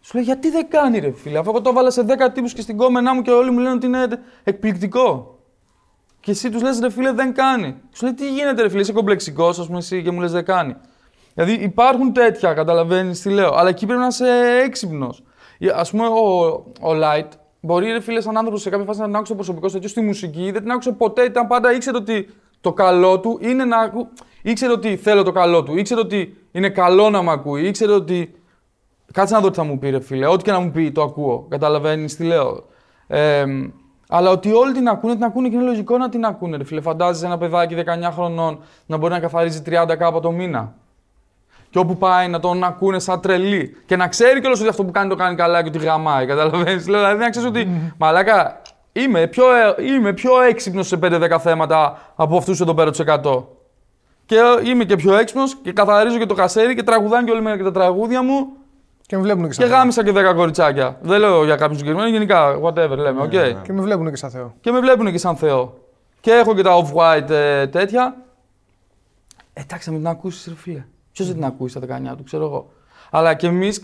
Σου λέει γιατί δεν κάνει ρε φίλε, αφού εγώ το έβαλα σε 10 τύπους και στην κόμενά μου και όλοι μου λένε ότι είναι εκπληκτικό. Και εσύ τους λες ρε φίλε, δεν κάνει. Σου λέει τι γίνεται ρε φίλε, είσαι κομπλεξικός, ας πούμε εσύ και μου λες δεν κάνει. Δηλαδή υπάρχουν τέτοια, καταλαβαίνεις τι λέω, αλλά εκεί πρέπει να είσαι έξυπνος. Α πούμε ο, ο Light μπορεί ρε φίλε, σαν άνθρωπος σε κάποια φάση να την άκουσε το προσωπικός τέτοιος στη μουσική, δεν την άκουσε ποτέ, ήταν πάντα ήξερε ότι το καλό του είναι να ακού... ήξερε ότι θέλω το καλό του, ήξερε ότι είναι καλό να με ακούει, ήξερε ότι Κάτσε να δω τι θα μου πει, ρε φίλε. Ό,τι και να μου πει, το ακούω. Καταλαβαίνεις τι λέω. Ε, αλλά ότι όλοι την ακούνε, την ακούνε και είναι λογικό να την ακούνε, ρε φίλε. Φαντάζεσαι ένα παιδάκι 19 χρονών να μπορεί να καθαρίζει 30 κάπα το μήνα; Και όπου πάει να τον ακούνε σαν τρελοί. Και να ξέρει κιόλας ότι αυτό που κάνει το κάνει καλά και ότι γαμάει. Καταλαβαίνεις. Δηλαδή να ξέρεις ότι. Μαλάκα, είμαι πιο, ε, είμαι πιο έξυπνος σε 5-10 θέματα από αυτούς εδώ πέρα τους 100. Και είμαι και πιο έξυπνος και καθαρίζω και το κασέρι και τραγουδάνε και όλοι με και τα τραγούδια μου Και με βλέπουν και και σαν Θεό. γάμισα και 10 κοριτσάκια. Δεν λέω για κάποιον συγκεκριμένο, γενικά, whatever λέμε, οκ. Και με βλέπουν και σαν Θεό. Και με βλέπουν και σαν Θεό. Και έχω και τα off-white ε, τέτοια. Ε, Εντάξει, θα μην την ακούσεις, ρε φίλε. Ποιος δεν την ακούει στα 19 του, ξέρω εγώ. Αλλά και εμείς,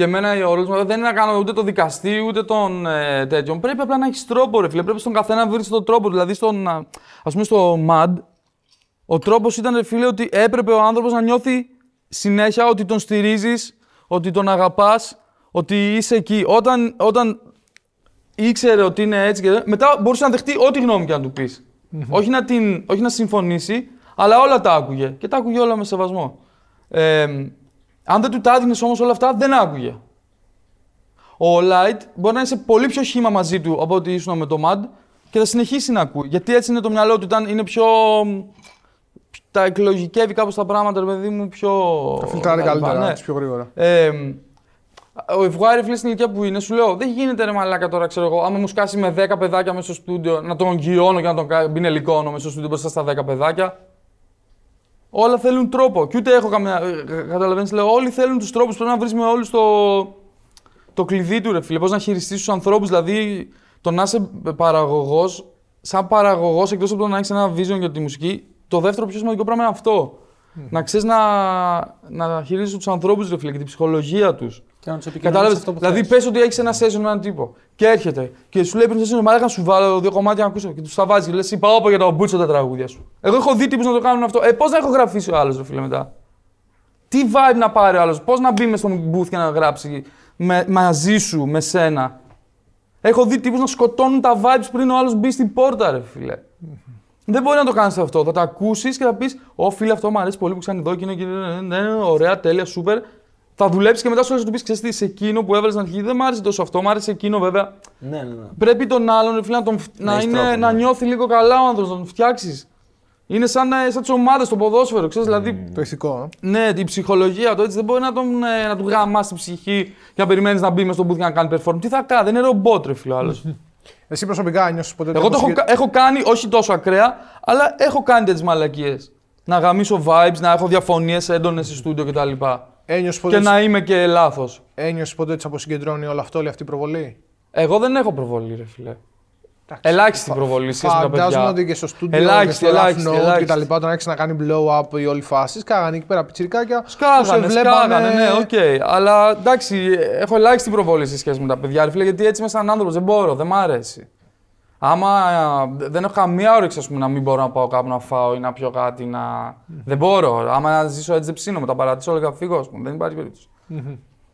και εμένα ο ρόλο μου δεν είναι να κάνω ούτε το δικαστή ούτε τον ε, τέτοιον. Πρέπει απλά να έχεις τρόπο, ρε φίλε. Πρέπει στον καθένα να βρεις τον τρόπο. Δηλαδή, στον, α ας πούμε, στο MAD, ο τρόπος ήταν, ρε φίλε, ότι έπρεπε ο άνθρωπος να νιώθει συνέχεια ότι τον στηρίζεις, ότι τον αγαπάς, ότι είσαι εκεί. Όταν, όταν ήξερε ότι είναι έτσι και μετά μπορούσε να δεχτεί ό,τι γνώμη και να του πεις. όχι, να την, όχι να συμφωνήσει, αλλά όλα τα άκουγε. Και τα άκουγε όλα με σεβασμό. Ε, αν δεν του τα έδινες όμως όλα αυτά, δεν άκουγε. Ο Light μπορεί να είσαι πολύ πιο χήμα μαζί του από ότι ήσουν με το Mad και θα συνεχίσει να ακούει. Γιατί έτσι είναι το μυαλό του, ήταν, είναι πιο. Τα εκλογικεύει κάπως τα πράγματα, ρε παιδί μου, πιο. Τα φιλτράρει κτλ. καλύτερα, Ναι. έτσι πιο γρήγορα. Ε, ο Ευγάρη, φίλε, στην ηλικία που είναι, σου λέω: Δεν γίνεται ρε μαλάκα τώρα, ξέρω εγώ. Άμα μου σκάσει με 10 παιδάκια μέσα στο στούντιο, να τον γυρώνω και να τον κα- μπινελικώνω μέσα στο στούντιο μπροστά στα 10 παιδάκια. Όλα θέλουν τρόπο. Και ούτε έχω καμία. Καταλαβαίνεις, λέω: Όλοι θέλουν τους τρόπους. Πρέπει να βρει με όλου το, το κλειδί του, ρε φίλε. Πώς να χειριστείς τους ανθρώπους. Δηλαδή, το να είσαι παραγωγός, σαν παραγωγός, εκτός από το να έχεις ένα vision για τη μουσική, το δεύτερο πιο σημαντικό πράγμα είναι αυτό. Να ξέρεις να, να χειρίζεσαι τους ανθρώπους, ρε φίλε, και την ψυχολογία τους. Και να τους επικοινωνήσεις Κατάλαβες; αυτό που Δηλαδή, θες. πες ότι έχεις ένα session με έναν τύπο και έρχεται και σου λέει πριν το session, μαλάκα να σου βάλω δύο κομμάτια να ακούσω και τους τα βάζει. Λες, είπα όπα για το μπούτσο τα τραγούδια σου. Εγώ έχω δει τύπους να το κάνουν αυτό. Ε, πώς να έχω γραφήσει ο άλλος, ρε φίλε μετά; Τι vibe να πάρει ο άλλος, πώς να μπει μες στον booth και να γράψει με, μαζί σου, με σένα; Έχω δει τύπους να σκοτώνουν τα vibes πριν ο άλλος μπει στην πόρτα, ρε φίλε. Δεν μπορεί να το κάνεις αυτό. Θα τα ακούσεις και θα πεις: Ω φίλε, αυτό μου αρέσει πολύ που κάνει εδώ και είναι, και είναι, ναι, ναι, ωραία, τέλεια, σούπερ. Θα δουλέψει και μετά σου λες να του πεις: Ξέρεις τι, σε εκείνο που έβαλες στην αρχή δεν μ' άρεσε τόσο αυτό, μ' άρεσε εκείνο βέβαια. Ναι, ναι, ναι. Πρέπει τον άλλον ρε φίλε, να, τον, φ- να, έχεις είναι, τρόπο, να ναι. νιώθει λίγο καλά ο άνθρωπος, να τον φτιάξεις. Είναι σαν, ε, σαν τις ομάδες στο ποδόσφαιρο, ξέρεις. Δηλαδή, Το ηθικό. ε. ναι, η ψυχολογία του έτσι δεν μπορεί να, τον, ε, να του γαμάς την ψυχή και να περιμένεις να μπει μες στον booth και να κάνει perform. Τι θα κάνει, δεν είναι ρομπότ, ρε φίλε, ο άλλος. Εσύ προσωπικά νιώθεις ποτέ Εγώ το έχω, συγκε- κα- έχω κάνει, όχι τόσο ακραία, αλλά έχω κάνει τέτοιες μαλακίες. Να γαμίσω vibes, να έχω διαφωνίες έντονες στη στούντιο κτλ. Ένιωσες ποτέ, Και να είμαι και λάθος. ένιωσες ποτέ ότι σε αποσυγκεντρώνει όλο αυτό, όλη αυτή η προβολή; Εγώ δεν έχω προβολή, ρε φίλε. Ελάχιστη προβολή σχέση με τα Φαντάζομαι παιδιά. ότι και στο στούντιο Ελάχιστη, και στο ελάχιστη, Rough Note ελάχιστη. και τα λοιπά, όταν άρχισε να κάνει blow up οι όλοι φάσεις, σκάγανε εκεί πέρα πιτσιρικάκια. που Σκάγανε, σε βλέπανε- σκάγανε, ναι, οκ. Αλλά εντάξει, έχω ελάχιστη προβολή σε σχέση με τα παιδιά, ρε φίλε, γιατί έτσι είμαι σαν άνθρωπος. Δεν μπορώ, δεν μ' αρέσει. Άμα ε, δεν έχω καμία όρεξη ας πούμε, να μην μπορώ να πάω κάπου να φάω ή να πιω κάτι, να. Δεν μπορώ. Άμα να ζήσω έτσι δεν ψήνω, με τα παρατήσω όλα και θα φύγω, ας πούμε. Δεν υπάρχει περίπτωση.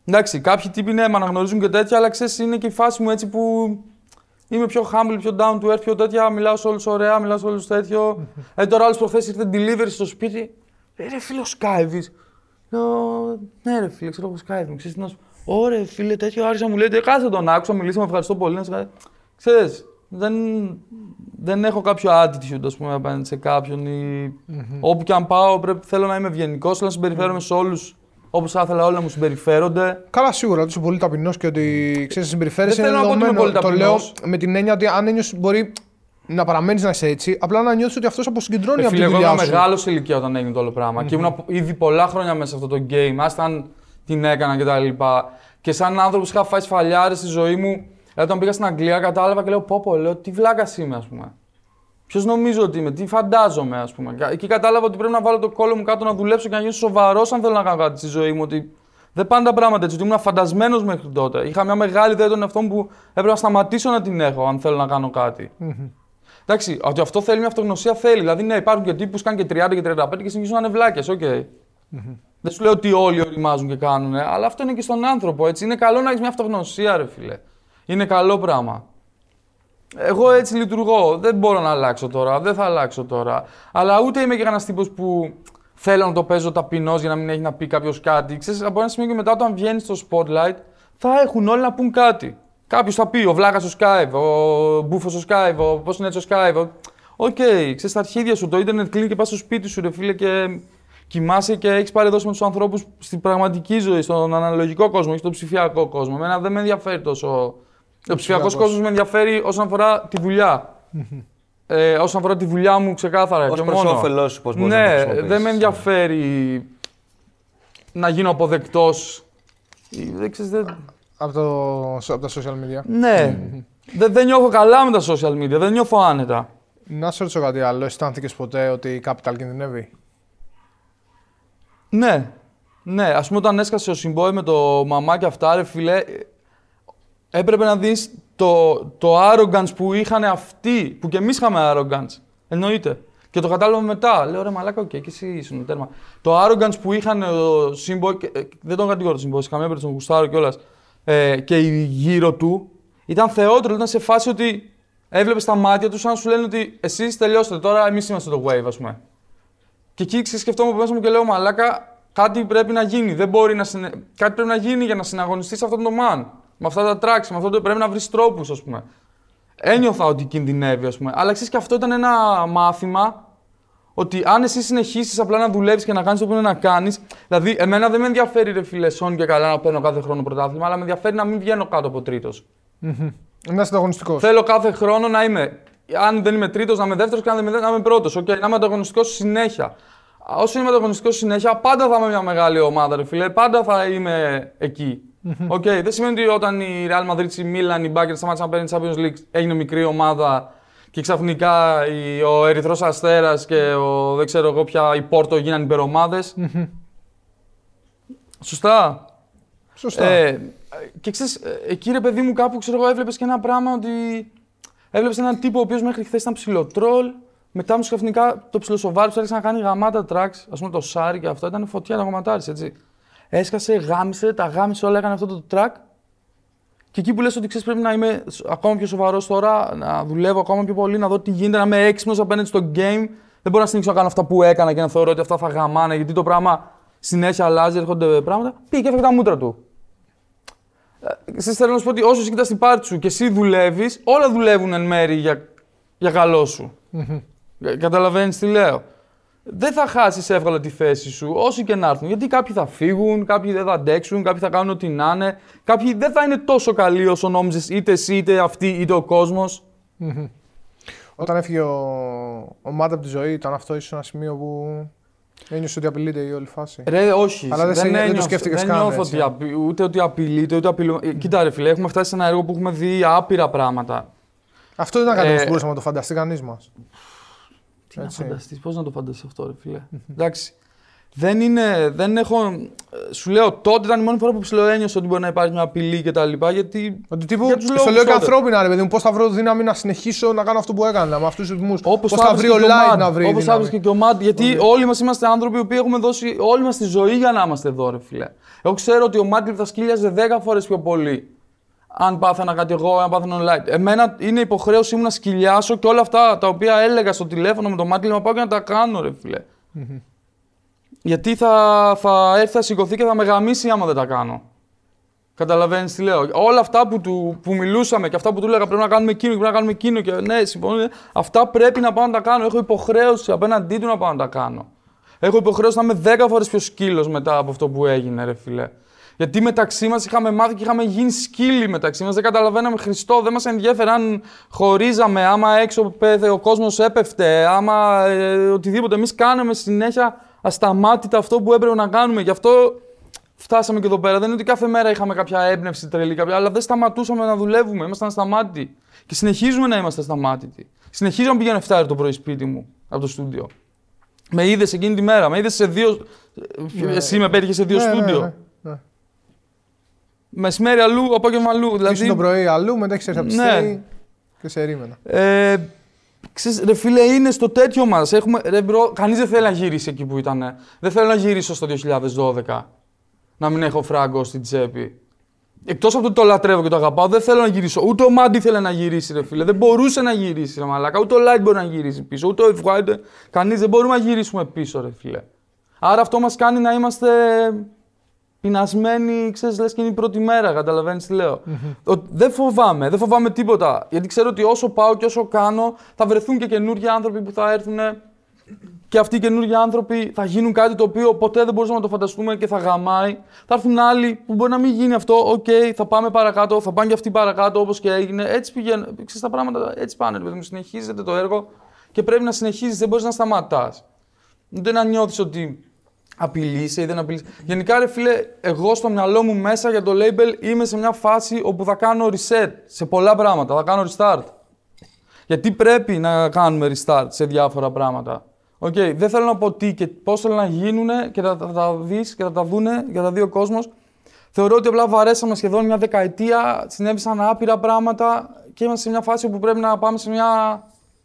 Εντάξει, κάποιοι τύποι ναι, με αναγνωρίζουν και τέτοια, αλλά ξέρεις, είναι και η φάση μου έτσι που Είμαι πιο humble, πιο down to earth, πιο τέτοια. Μιλάω σε όλους ωραία, μιλάω σε όλους τέτοιο. ε, τώρα άλλος προχθές ήρθε delivery στο σπίτι. Ε, ρε φίλο Σκάιβι. Λέω, ναι, ρε φίλε, ξέρω εγώ Σκάιβι. Ξέρεις τι να σου Ωρε φίλε, τέτοιο άρχισα μου λέει, κάθε τον άκουσα, μιλήσαμε, ευχαριστώ πολύ. Να σε- Ξέρεις, δεν, δεν έχω κάποιο attitude, ας πούμε, απέναντι σε κάποιον ή όπου και αν πάω πρέπει, θέλω να είμαι ευγενικός, θέλω να συμπεριφέρομαι σε όλους όπως θα ήθελα όλοι να μου συμπεριφέρονται. Καλά, σίγουρα ότι είσαι πολύ ταπεινός και ότι ξέρεις, συμπεριφέρεσαι Δεν είναι θέλω να πω ότι είμαι δεδομένο. πολύ Το λέω ταπεινός. με την έννοια ότι αν ένιωσες μπορεί να παραμένεις να είσαι έτσι, απλά να νιώθεις ότι αυτός αποσυγκεντρώνει Ε, από τη φίλε, εγώ δουλειά ήμουν σου. μεγάλος σε ηλικία όταν έγινε το όλο πράγμα και ήμουν ήδη πολλά χρόνια μέσα σε αυτό το game, άστα αν την έκανα κτλ. Και σαν άνθρωπος είχα φάει σφαλιάρες στη ζωή μου. Δηλαδή, όταν πήγα στην Αγγλία, κατάλαβα και λέω: Πω, πω, λέω, τι βλάκας είμαι, ας πούμε. Ποιος νομίζω ότι είμαι, τι φαντάζομαι, ας πούμε. Και Εκεί κατάλαβα ότι πρέπει να βάλω το κόλλο μου κάτω να δουλέψω και να γίνω σοβαρός αν θέλω να κάνω κάτι στη ζωή μου. Ότι δεν πάνε τα πράγματα έτσι, ότι ήμουν φαντασμένος μέχρι τότε. Είχα μια μεγάλη ιδέα των εαυτών που έπρεπε να σταματήσω να την έχω αν θέλω να κάνω κάτι. Εντάξει, ότι αυτό θέλει μια αυτογνωσία θέλει. Δηλαδή, ναι, υπάρχουν και τύποι που κάνουν και 30 και 35 και συνεχίζουν να είναι βλάκες. Οκ. Δεν σου λέω ότι όλοι ωριμάζουν και κάνουν, αλλά αυτό είναι και στον άνθρωπο. Έτσι. Είναι καλό να έχεις μια αυτογνωσία, ρε φίλε. Είναι καλό πράγμα. Εγώ έτσι λειτουργώ. Δεν μπορώ να αλλάξω τώρα. Δεν θα αλλάξω τώρα. Αλλά ούτε είμαι και κανένας τύπος που θέλω να το παίζω ταπεινός για να μην έχει να πει κάποιος κάτι. Ξέρεις, από ένα σημείο και μετά, όταν βγαίνει στο spotlight, θα έχουν όλοι να πουν κάτι. Κάποιος θα πει: Ο βλάκα ο Skive, ο μπούφος ο Skive, ο Πώς είναι έτσι ο Skive. ο- Οκ, ξέρεις τα αρχίδια σου. Το ίντερνετ κλείνει και πας στο σπίτι σου, ρε φίλε, και κοιμάσαι και έχεις πάρει δόση με τους ανθρώπους στην πραγματική ζωή, στον αναλογικό κόσμο, όχι στον ψηφιακό κόσμο. Εμένα δεν με ενδιαφέρει τόσο. Ο ψηφιακό ψηφιακός. κόσμος με ενδιαφέρει όσον αφορά τη δουλειά. ε, όσον αφορά τη δουλειά μου, ξεκάθαρα. Ως και προς μόνο. όφελός σου, πώς μπορείς να το Ναι, χρησιμοποιήσεις. δεν με ενδιαφέρει να γίνω αποδεκτός. Δεν ξέρεις, δεν... Από, το, από τα social media. Ναι. δεν, δεν νιώθω καλά με τα social media, δεν νιώθω άνετα. Να σε ρωτήσω κάτι άλλο. Αισθάνθηκες ποτέ ότι η Capital κινδυνεύει; Ναι. Ναι, ας πούμε όταν έσκασε ο Συμπόη με το μαμά και αυτά, ρε φιλέ, έπρεπε να δεις το, το arrogance που είχαν αυτοί, που και εμείς είχαμε arrogance. Εννοείται. Και το κατάλαβα μετά. Λέω ρε μαλάκα, οκ, και εσύ ήσουν τέρμα. Το arrogance που είχαν ο Sin Boy, και, ε, δεν τον κατηγορώ τον Sin Boy, σε καμία περίπτωση τον γουστάρω κιόλας, ε, και οι γύρω του, ήταν θεότρελο. Ήταν σε φάση ότι έβλεπες τα μάτια τους σαν να σου λένε ότι εσείς τελειώσατε τώρα, εμείς είμαστε το wave, ας πούμε. Και εκεί σκεφτόμουν από μέσα μου και λέω Μαλάκα, κάτι πρέπει να γίνει. Δεν μπορεί να συνε... Κάτι πρέπει να γίνει για να συναγωνιστείς αυτόν τον man. Με αυτά τα tracks, με αυτό το πρέπει να βρεις τρόπους, ας πούμε. Ένιωθα ότι κινδυνεύει, ας πούμε. Αλλά ξέρεις και αυτό ήταν ένα μάθημα ότι αν εσύ συνεχίσεις απλά να δουλεύεις και να κάνεις το που είναι να κάνεις. Δηλαδή, εμένα δεν με ενδιαφέρει ρε φίλε Σόν και καλά να παίρνω κάθε χρόνο πρωτάθλημα, αλλά με ενδιαφέρει να μην βγαίνω κάτω από τρίτος. Να είσαι ανταγωνιστικός. Θέλω κάθε χρόνο να είμαι. Αν δεν είμαι τρίτος, να είμαι δεύτερος και αν δεν είμαι, να είμαι πρώτος. Okay, να είμαι ανταγωνιστικός συνέχεια. Όσο είμαι ανταγωνιστικός συνέχεια, πάντα θα είμαι μια μεγάλη ομάδα, ρε φίλε. Πάντα θα είμαι εκεί. Οκ, δεν σημαίνει ότι όταν η Real Madrid, η Milan, η Bayern σταμάτησαν να παίρνει Champions League, έγινε μικρή ομάδα και ξαφνικά η- ο Ερυθρός Αστέρας και ο, δεν ξέρω εγώ πια, η Πόρτο γίνανε υπερομάδες. Σωστά. Σωστά. Ε, και ξέρεις, εκεί ρε παιδί μου, κάπου ξέρω εγώ, έβλεπες και ένα πράγμα ότι. Έβλεπες έναν τύπο ο οποίος μέχρι χθες ήταν ψιλοτρόλ. Μετά μου ξαφνικά το ψιλοσοβάρι του άρχισε να κάνει γαμάτα tracks. Α πούμε το Σάρι και αυτό ήταν φωτιά να κομματάρες, έτσι. Έσκασε, γάμισε, τα γάμισε όλα, έκανε αυτό το track. Και εκεί που λες ότι ξέρεις, πρέπει να είμαι σ- ακόμα πιο σοβαρός τώρα, να δουλεύω ακόμα πιο πολύ, να δω τι γίνεται, να είμαι έξυπνος απέναντι στο game. Δεν μπορώ να συνεχίσω να κάνω αυτά που έκανα και να θεωρώ ότι αυτά θα γαμάνε, γιατί το πράγμα συνέχεια αλλάζει, έρχονται πράγματα. Πήγε και έφεγε τα μούτρα του. Εσύ θέλω να σου πω ότι όσο εσύ κοιτάς την πάρτι σου και εσύ δουλεύεις, όλα δουλεύουν εν μέρη για, για καλό σου. Καταλαβαίνεις τι λέω. Δεν θα χάσεις εύκολα τη θέση σου, όσοι και να έρθουν. Γιατί κάποιοι θα φύγουν, κάποιοι δεν θα αντέξουν, κάποιοι θα κάνουν ό,τι να είναι. Κάποιοι δεν θα είναι τόσο καλοί όσο νόμιζες είτε εσύ, είτε αυτοί, είτε ο κόσμος. Όταν έφυγε ο, ο Μάτ από τη ζωή, ήταν αυτό ίσως ένα σημείο που ένιωσε ότι απειλείται η όλη φάση. Ρε, όχι. Αλλά δεν σε- δεν το ένιωθα- σκέφτηκες δεν καν, νιώθω έτσι, ότι ε. απει- ούτε ότι απειλείται, ούτε απειλούμε. Ε, Κοίτα, ρε φίλε, έχουμε φτάσει σε ένα έργο που έχουμε δει άπειρα πράγματα. Αυτό δεν ήταν κάτι Ε, που μπορούσαμε να το φανταστεί κανείς μας. Τι να Έτσι. φανταστείς, πώς να το φανταστείς αυτό ρε φίλε. Εντάξει. Δεν είναι, δεν έχω, ε, σου λέω τότε ήταν η μόνη φορά που ψιλοένιωσα ότι μπορεί να υπάρχει μια απειλή και τα λοιπά, γιατί Ότι τύπου, Για τους στο λόγους λέω και τότε. ανθρώπινα, ρε παιδί μου, πώς θα βρω δύναμη να συνεχίσω να κάνω αυτό που έκανα με αυτούς τους ρυθμού. όπως Πώς θα βρει ο Light να βρει. Όπως θα δύναμη. βρίσκει και ο Μάτ, γιατί όλοι μας είμαστε άνθρωποι οι οποίοι έχουμε δώσει όλη μας τη ζωή για να είμαστε εδώ ρε φίλε. Εγώ ξέρω ότι ο Μάτ θα σκύλιαζε 10 φορές πιο πολύ. Αν πάθαινα κάτι εγώ, αν πάθαινα online. Εμένα είναι υποχρέωσή μου να σκυλιάσω και όλα αυτά τα οποία έλεγα στο τηλέφωνο με το μάτι να πάω και να τα κάνω, ρε φιλε Γιατί θα, θα έρθει, θα σηκωθεί και θα με γαμίσει άμα δεν τα κάνω. Καταλαβαίνεις τι λέω. Όλα αυτά που, του, που μιλούσαμε και αυτά που του έλεγα πρέπει να κάνουμε εκείνο και πρέπει να κάνουμε εκείνο και ναι, συμφωνώ. Αυτά πρέπει να πάω να τα κάνω. Έχω υποχρέωση απέναντί του να πάω να τα κάνω. Έχω υποχρέωση να είμαι 10 φορές πιο σκύλος μετά από αυτό που έγινε, ρε φιλέ. Γιατί μεταξύ μας είχαμε μάθει και είχαμε γίνει σκύλοι μεταξύ μας. Δεν καταλαβαίναμε Χριστό, δεν μας ενδιαφέρει αν χωρίζαμε, άμα έξω ο κόσμος έπεφτε, άμα ε, οτιδήποτε. Εμείς κάναμε συνέχεια ασταμάτητα αυτό που έπρεπε να κάνουμε. Γι' αυτό φτάσαμε και εδώ πέρα. Δεν είναι ότι κάθε μέρα είχαμε κάποια έμπνευση τρελή, κάποια, αλλά δεν σταματούσαμε να δουλεύουμε. Ήμασταν ασταμάτητοι. Και συνεχίζουμε να είμαστε ασταμάτητοι. Συνεχίζω να πηγαίνω 7 το πρωί σπίτι μου από το στούντιο. Με είδες εκείνη τη μέρα, με είδες σε δύο. Ναι. Εσύ με πέτυχες σε δύο ναι, ναι στούντιο. Ναι, ναι, Μεσημέρι αλλού, απόγευμα αλλού. Δηλαδή... το πρωί αλλού, μετά έχεις έρθει από ναι. και σε ρίμενα. Ε, ξέρεις, ρε φίλε, είναι στο τέτοιο μας. Κανείς δεν θέλει να γυρίσει εκεί που ήταν. Δεν θέλω να γυρίσω στο 2012 να μην έχω φράγκο στην τσέπη. Εκτός από το το λατρεύω και το αγαπάω, δεν θέλω να γυρίσω. Ούτε ο Μάντι ήθελε να γυρίσει, ρε φίλε. Δεν μπορούσε να γυρίσει, ρε Μαλάκα. Ούτε ο Light μπορεί να γυρίσει πίσω. Ούτε ο F. Κανείς δεν μπορούμε να γυρίσουμε πίσω, ρε φίλε. Άρα αυτό μας κάνει να είμαστε πεινασμένοι, ξέρεις, λες και είναι η πρώτη μέρα. Καταλαβαίνεις τι λέω. δεν φοβάμαι, δεν φοβάμαι τίποτα. Γιατί ξέρω ότι όσο πάω και όσο κάνω, θα βρεθούν και καινούργιοι άνθρωποι που θα έρθουν και αυτοί οι καινούργιοι άνθρωποι θα γίνουν κάτι το οποίο ποτέ δεν μπορούσαμε να το φανταστούμε και θα γαμάει. Θα έρθουν άλλοι που μπορεί να μην γίνει αυτό. OK, okay, θα πάμε παρακάτω, θα πάνε και αυτοί παρακάτω όπως και έγινε. Έτσι πηγαίνουν. Ξέρεις, τα πράγματα έτσι πάνε. Παιδί μου, συνεχίζεται το έργο και πρέπει να συνεχίζεις. Δεν μπορείς να σταματάς. Δεν να νιώθεις ότι απειλείσαι ή δεν απειλείσαι. Γενικά, ρε φίλε, εγώ στο μυαλό μου μέσα για το label είμαι σε μια φάση όπου θα κάνω reset σε πολλά πράγματα. Θα κάνω restart. Γιατί πρέπει να κάνουμε restart σε διάφορα πράγματα. OK, okay, δεν θέλω να πω τι και πώς θέλω να γίνουν και θα, θα τα δεις και θα τα δούνε θα τα δει ο κόσμος. Θεωρώ ότι απλά βαρέσαμε σχεδόν μια δεκαετία, συνέβησαν άπειρα πράγματα και είμαστε σε μια φάση που πρέπει να πάμε σε μια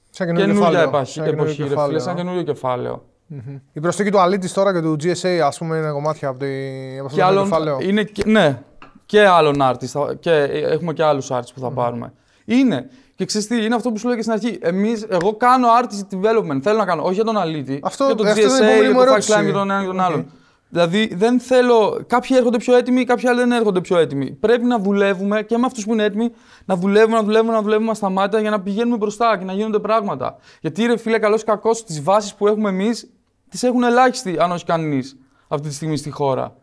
σαν καινούργια εποχή, εποχή κεφάλαιο, σαν καινούριο κεφάλαιο. Mm-hmm. Η προσθήκη του Αλίτης τώρα και του GSA, ας πούμε, είναι κομμάτια από, τη, από αυτό το κεφάλαιο. Είναι, ναι, και άλλων artists. Και έχουμε και άλλους artists που θα mm-hmm. πάρουμε. Είναι. Και ξέρεις τι, είναι αυτό που σου λέω και στην αρχή. Εμείς, εγώ κάνω artist development. Θέλω να κάνω. Όχι για τον Αλίτη. Αυτό, για τον GSA, για τον Fax για τον ένα και τον άλλον. Δηλαδή δεν θέλω. Κάποιοι έρχονται πιο έτοιμοι, κάποιοι άλλοι δεν έρχονται πιο έτοιμοι. Πρέπει να δουλεύουμε και με αυτούς που είναι έτοιμοι να δουλεύουμε, να δουλεύουμε, να δουλεύουμε σταμάτητα για να πηγαίνουμε μπροστά και να γίνονται πράγματα. Γιατί ρε φίλε, καλός ή κακός, τις βάσεις που έχουμε εμείς τις έχουν ελάχιστοι, αν όχι κανείς, αυτή τη στιγμή στη χώρα.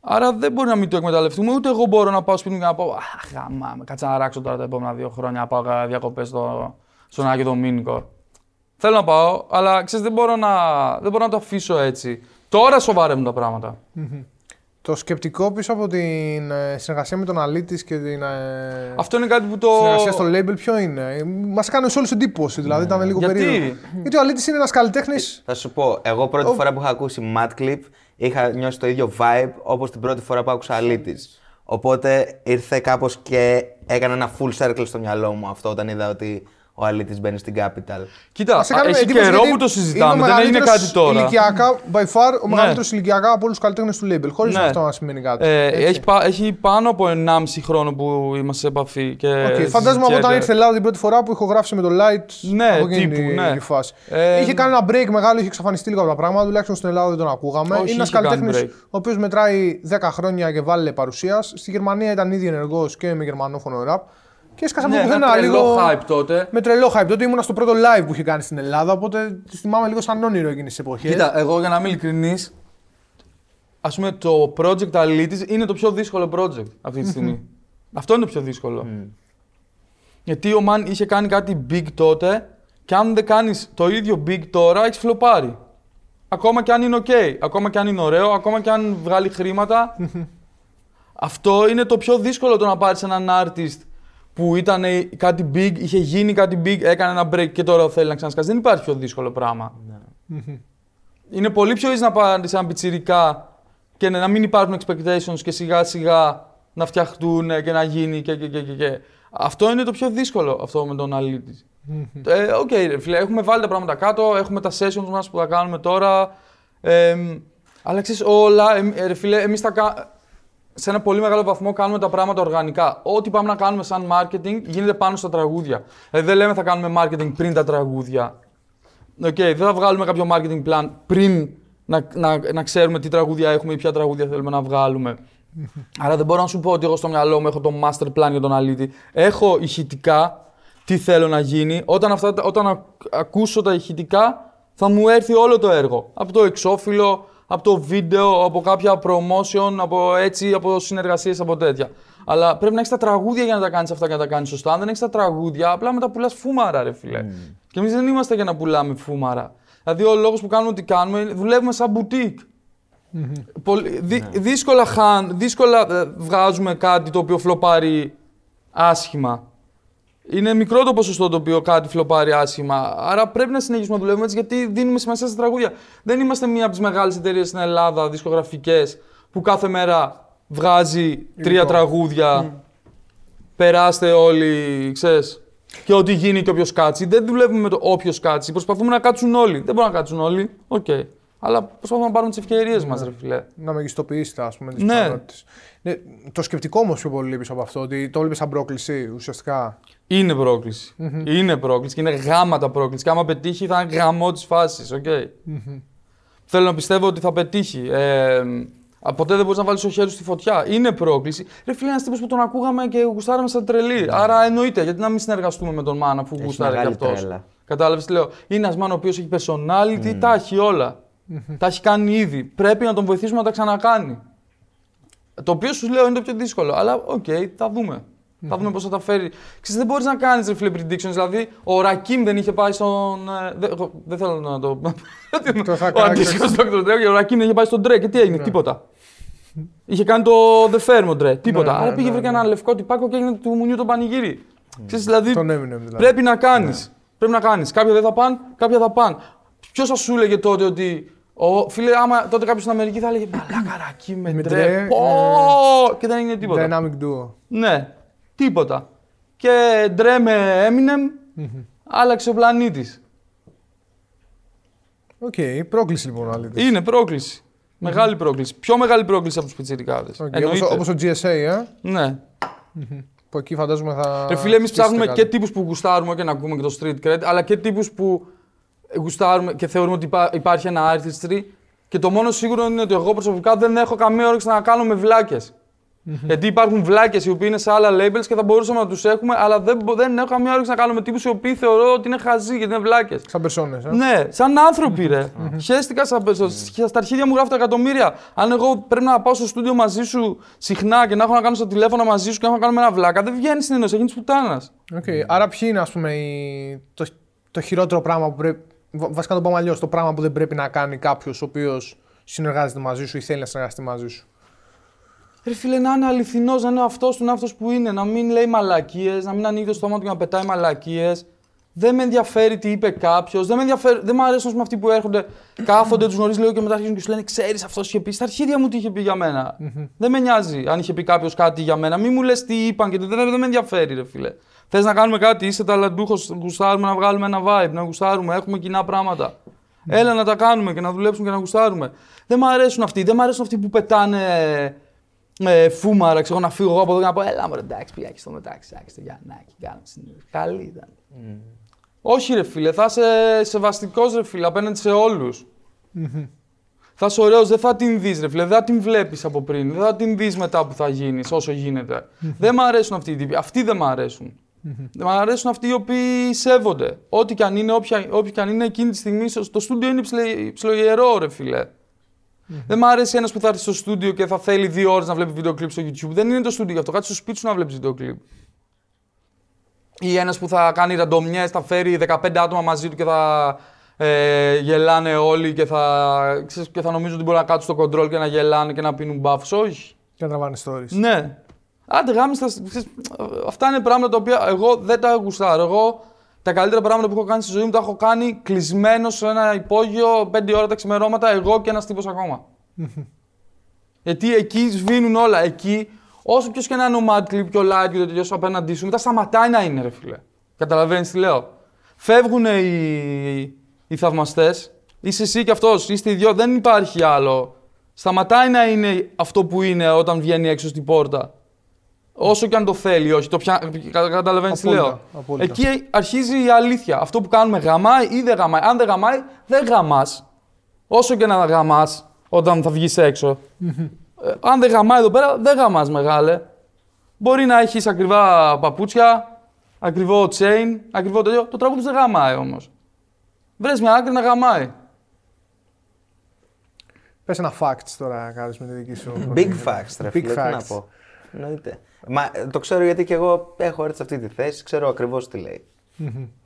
Άρα δεν μπορεί να μην το εκμεταλλευτούμε. Ούτε εγώ μπορώ να πάω σπίτι μου και να πω Αχ, γαμά, με κάτσα να ράξω τώρα τα επόμενα δύο χρόνια να πάω διακοπές στο, στον Άγιο Δομήνικο. Θέλω να πάω, αλλά ξέρεις, δεν, μπορώ να, δεν μπορώ να το αφήσω έτσι. Τώρα σοβαρεύουν τα πραγματα Το σκεπτικό πίσω από την ε, συνεργασία με τον Αλίτη και την. Ε, Αυτό είναι κάτι που το. Συνεργασία στο label, ποιο είναι; Μας κάνει όλους εντύπωση, δηλαδή ναι. ήταν λίγο Γιατί; περίεργο. Γιατί ο Αλίτη είναι ένας καλλιτέχνη. Θα σου πω, εγώ πρώτη φορά που είχα ακούσει Mad Clip είχα νιώσει το ίδιο vibe όπως την πρώτη φορά που άκουσα Αλήτης. Οπότε ήρθε κάπως και έκανε ένα full circle στο μυαλό μου αυτό όταν είδα ότι ο Αλήτης μπαίνει στην Capital. Κοίτα, έχει καιρό που το συζητάμε, δεν έγινε κάτι τώρα. Ηλικιακά, by far, ο ναι. μεγαλύτερος ηλικιακά από όλους τους καλλιτέχνε του label. Χωρίς ναι. αυτό να σημαίνει κάτι. Ε, έχει, έχει, πάνω από 1,5 χρόνο που είμαστε σε επαφή. Και okay. Φαντάζομαι από όταν ήρθε Ελλάδα την πρώτη φορά που ηχογράφησε με το Light. Ναι, από τύπου, ναι. φάση. Ε, είχε κάνει ένα break μεγάλο, είχε εξαφανιστεί λίγο από τα πράγματα. Τουλάχιστον στην Ελλάδα δεν τον ακούγαμε. Όχι, Είναι ένας καλλιτέχνης ο οποίος μετράει 10 χρόνια και βάλει παρουσίας. Στη Γερμανία ήταν ήδη ενεργός και με γερμανόφωνο ραπ. Και έσκασα ναι, από πουθενά λίγο. hype τότε. Με τρελό hype. Τότε ήμουν στο πρώτο live που είχε κάνει στην Ελλάδα, οπότε τη θυμάμαι λίγο σαν όνειρο εκείνη τη εποχή. Κοίτα, εγώ για να είμαι ειλικρινής, ας πούμε το project Alitis είναι το πιο δύσκολο project αυτή τη στιγμη Αυτό είναι το πιο δύσκολο. Γιατί ο Man είχε κάνει κάτι big τότε και αν δεν κάνεις το ίδιο big τώρα, έχεις φλοπάρει. Ακόμα και αν είναι ok, ακόμα και αν είναι ωραίο, ακόμα και αν βγάλει χρήματα. Αυτό είναι το πιο δύσκολο το να πάρεις έναν artist που ήταν κάτι big, είχε γίνει κάτι big, έκανε ένα break και τώρα θέλει να ξανασκάσει. Δεν υπάρχει πιο δύσκολο πράγμα. Ναι. Είναι πολύ πιο easy να πάρεις ένα πιτσιρικά και να μην υπάρχουν expectations και σιγά σιγά να φτιαχτούν και να γίνει και, και, και, και. Αυτό είναι το πιο δύσκολο αυτό με τον αλήτη. Ε, OK, okay, φίλε, έχουμε βάλει τα πράγματα κάτω, έχουμε τα sessions μας που θα κάνουμε τώρα. Ε, αλλά ξέρεις, όλα, ε, ρε φίλε, εμείς τα, σε ένα πολύ μεγάλο βαθμό κάνουμε τα πράγματα οργανικά. Ό,τι πάμε να κάνουμε σαν marketing γίνεται πάνω στα τραγούδια. Δηλαδή δεν λέμε θα κάνουμε marketing πριν τα τραγούδια. Οκ, δεν θα βγάλουμε κάποιο marketing plan πριν να, να, να ξέρουμε τι τραγούδια έχουμε ή ποια τραγούδια θέλουμε να βγάλουμε. Άρα δεν μπορώ να σου πω ότι εγώ στο μυαλό μου έχω το master plan για τον αλήτη. Έχω ηχητικά τι θέλω να γίνει. Όταν, αυτά, όταν α- ακούσω τα ηχητικά θα μου έρθει όλο το έργο. Από το εξώφυλλο, από το βίντεο, από κάποια promotion, από έτσι, από συνεργασίες, από τέτοια. Αλλά πρέπει να έχεις τα τραγούδια για να τα κάνεις αυτά και να τα κάνεις σωστά. Αν δεν έχεις τα τραγούδια, απλά μετά πουλάς φούμαρα, ρε φιλέ. Και εμείς δεν είμαστε για να πουλάμε φούμαρα. Δηλαδή, ο λόγος που κάνουμε ό,τι κάνουμε, είναι- δουλεύουμε σαν boutique. Πολύ, δυ- δύσκολα, χαν, δύσκολα ε, βγάζουμε κάτι το οποίο φλοπάρει άσχημα. Είναι μικρό το ποσοστό το οποίο κάτι φλοπάρει άσχημα. Άρα πρέπει να συνεχίσουμε να δουλεύουμε έτσι γιατί δίνουμε σημασία στα τραγούδια. Δεν είμαστε μία από τις μεγάλες εταιρείες στην Ελλάδα, δισκογραφικές, που κάθε μέρα βγάζει τρία τραγούδια. Περάστε όλοι, ξέρεις. Και ό,τι γίνει και όποιος κάτσει. Δεν δουλεύουμε με το όποιος κάτσει. Προσπαθούμε να κάτσουν όλοι. Δεν μπορούν να κάτσουν όλοι. Οκ. Αλλά προσπαθούμε να πάρουμε τις ευκαιρίες μας, ρε φίλε. Να μεγιστοποιήσετε, ας πούμε, τις Ναι. πιθανότητες. Ναι, το σκεπτικό όμως πιο πολύ λείπεις από αυτό, ότι το βλέπεις σαν πρόκληση ουσιαστικά. Είναι πρόκληση. Είναι πρόκληση και είναι γαμάτα πρόκληση. Και άμα πετύχει θα είναι γαμό της φάσης. οκ. Θέλω να πιστεύω ότι θα πετύχει. Ε, α, ποτέ δεν μπορείς να βάλεις το χέρι σου στη φωτιά. Είναι πρόκληση. Ρε φίλε, ένας τύπος που τον ακούγαμε και γουστάραμε σαν τρελοί. Άρα εννοείται, γιατί να μην συνεργαστούμε με τον man αφού γουστάρει κι μεγάλη αυτός. τρέλα. Κατάλαβες τι λέω. Είναι ένας man ο οποίος έχει personality, τα έχει όλα. τα έχει κάνει ήδη. Πρέπει να τον βοηθήσουμε να τα ξανακάνει. Το οποίο σου λέω είναι το πιο δύσκολο. Αλλά οκ, θα δούμε. Θα δούμε πώς θα τα φέρει. Ξέρεις, δεν μπορείς να κάνεις ρε φίλε predictions. Δηλαδή, ο Ρακίμ δεν είχε πάει στον. ε, δεν, εγώ δεν θέλω να το. Το θα ο κάνω αντίστοιχος Dr. Dre και ο Ρακίμ δεν είχε πάει στον Dre. Και τι έγινε, τίποτα. Είχε κάνει το The Fair με τον Dre. Τίποτα. ναι, Άρα ναι, πήγε, ναι, βρήκε ναι. ένα λευκό τυπάκο και έγινε του μουνιού το πανηγύρι. Ξέρεις, δηλαδή, Τον έμεινε δηλαδή. Πρέπει να κάνεις. Πρέπει να κάνεις. Κάποια δεν θα πάνε, κάποια θα πάνε. Ποιος θα σου έλεγε τότε ότι. Ο, φίλε, άμα τότε κάποιος στην Αμερική θα έλεγε Μαλάκα ρακί με Με ντρε. ντρε, Πω! ε, Και δεν έγινε τίποτα. Dynamic duo. Ναι, τίποτα. Και ντρε με Eminem, άλλαξε ο πλανήτης. Οκ, πρόκληση λοιπόν αλήθεια. Είναι πρόκληση. Μεγάλη πρόκληση. Πιο μεγάλη πρόκληση από τους πιτσιρικάδες. Όπως όπως ο GSA, ε, Ναι. που εκεί φαντάζομαι θα. Ρε φίλε, εμείς χτίσετε ψάχνουμε κάτι. και τύπους που γουστάρουμε και να ακούμε και το street cred, αλλά και τύπους που γουστάρουμε και θεωρούμε ότι υπά- υπάρχει ένα artistry. Και το μόνο σίγουρο είναι ότι εγώ προσωπικά δεν έχω καμία όρεξη να κάνω με βλάκες. Γιατί υπάρχουν βλάκες οι οποίοι είναι σε άλλα labels και θα μπορούσαμε να τους έχουμε, αλλά δεν, μπο- δεν έχω καμία όρεξη να κάνω με τύπους οι οποίοι θεωρώ ότι είναι χαζοί γιατί είναι βλάκες. Σαν περσόνες, ε. Ναι, σαν άνθρωποι, ρε. Χέστηκα στα, στα, στα αρχίδια μου γράφω τα εκατομμύρια. Αν εγώ πρέπει να πάω στο στούντιο μαζί σου συχνά και να έχω να κάνω στο τηλέφωνο μαζί σου και να έχω να κάνω με ένα βλάκα, δεν βγαίνει στην ενώση, γίνει πουτάνας. Οκ, Άρα, ποιοι είναι ας πούμε, οι... το, το χειρότερο πράγμα που πρέπει. Βα- Βασικά το πάμε αλλιώς. Το πράγμα που δεν πρέπει να κάνει κάποιος ο οποίος συνεργάζεται μαζί σου ή θέλει να συνεργαστεί μαζί σου. Ρε φίλε, να είναι αληθινός, να είναι αυτός του, να είναι αυτός που είναι. Να μην λέει μαλακίες, να μην ανοίγει το στόμα του και να πετάει μαλακίες. Δεν με ενδιαφέρει τι είπε κάποιος. Δεν με ενδιαφέρει. Δεν μου αρέσουν ας πούμε, αυτοί που έρχονται, κάθονται, τους γνωρίζεις λίγο και μετά αρχίζουν και σου λένε Ξέρεις, αυτός είχε πει. Στα αρχίδια μου τι είχε πει για μένα. Δεν με νοιάζει αν είχε πει κάποιος κάτι για μένα. Μην μου λες τι είπαν και τι- δεν, δεν με ενδιαφέρει, ρε φίλε. Θες να κάνουμε κάτι, είσαι ταλαντούχος, γουστάρουμε να βγάλουμε ένα vibe, να γουστάρουμε, έχουμε κοινά πράγματα. Έλα να τα κάνουμε και να δουλέψουμε και να γουστάρουμε. Δεν μ' αρέσουν αυτοί. Δεν μ' αρέσουν αυτοί που πετάνε ε, φούμαρα, ξέρω να φύγω εγώ από εδώ και να πω Έλα μωρέ, εντάξει, πήγα και στο μετάξι, εντάξει, το Γιαννάκι, κάναμε συνέντευξη. Καλή ήταν. Όχι ρε φίλε, θα είσαι σεβαστικός ρε φίλε απέναντι σε όλους. Θα είσαι ωραίος, δεν θα την δεις ρε φίλε, δεν θα την βλέπεις από πριν, δεν θα την δεις μετά που θα γίνεις, όσο γίνεται. δεν μ' αρέσουν αυτοί οι τύποι, αυτοί δεν μ' αρέσουν. Δεν μ' αρέσουν αυτοί οι οποίοι σέβονται. Ό,τι και αν είναι, όποια, όποιο και αν είναι εκείνη τη στιγμή, στο στο στούντιο είναι ψηλε- ψιλοϊερό ρε φίλε. Δεν μ' αρέσει ένας που θα έρθει στο στούντιο και θα θέλει δύο ώρες να βλέπει βίντεο κλειπ στο YouTube. Δεν είναι το στούντιο γι' αυτό. Κάτσε στο σπίτι σου να βλέπεις βίντεο κλειπ. Ή ένας που θα κάνει ραντομιές, θα φέρει 15 άτομα μαζί του και θα ε, γελάνε όλοι και θα, ξέρεις, και θα νομίζουν ότι μπορεί να κάτσουν στο κοντρόλ και να γελάνε και να πίνουν μπάφους. Όχι. Και να τραβάνε stories. Ναι. Άντε γάμιστα, ξέρεις, αυτά είναι πράγματα τα οποία εγώ δεν τα γουστάρω. Εγώ τα καλύτερα πράγματα που έχω κάνει στη ζωή μου τα έχω κάνει κλεισμένο σε ένα υπόγειο 5 ώρα τα ξημερώματα, εγώ και ένας τύπος ακόμα. Γιατί εκεί σβήνουν όλα. Εκεί, όσο ποιο και να είναι ο Mad Clip και ο Light και το τελειώσει απέναντί σου, μετά σταματάει να είναι, ρε φίλε. Καταλαβαίνεις τι λέω. Φεύγουν οι, οι θαυμαστές. Είσαι εσύ και αυτός, είστε οι δυο, δεν υπάρχει άλλο Σταματάει να είναι αυτό που είναι όταν βγαίνει έξω στην πόρτα. Όσο και αν το θέλει, όχι. Το πια... κα- Καταλαβαίνεις τι Απόλυτα, λέω. απόλυτα. Εκεί αρχίζει η αλήθεια. Αυτό που κάνουμε γαμάει ή δεν γαμάει. Αν δεν γαμάει, δεν γαμάς. Όσο και να γαμάς όταν θα βγεις έξω. Ε, αν δεν γαμάει εδώ πέρα, δεν γαμάς μεγάλε. Μπορεί να έχεις ακριβά παπούτσια, ακριβό chain, ακριβό τέτοιο. Το τραγούδι δεν γαμάει όμως. Βρες μια άκρη να γαμάει. Πες ένα facts τώρα να κάνεις με τη δική σου. Big facts, ρε Big φίλε, τι να facts. πω. Εννοείται. Μα ε, το ξέρω γιατί και εγώ έχω έρθει σε αυτή τη θέση, ξέρω ακριβώς τι λέει.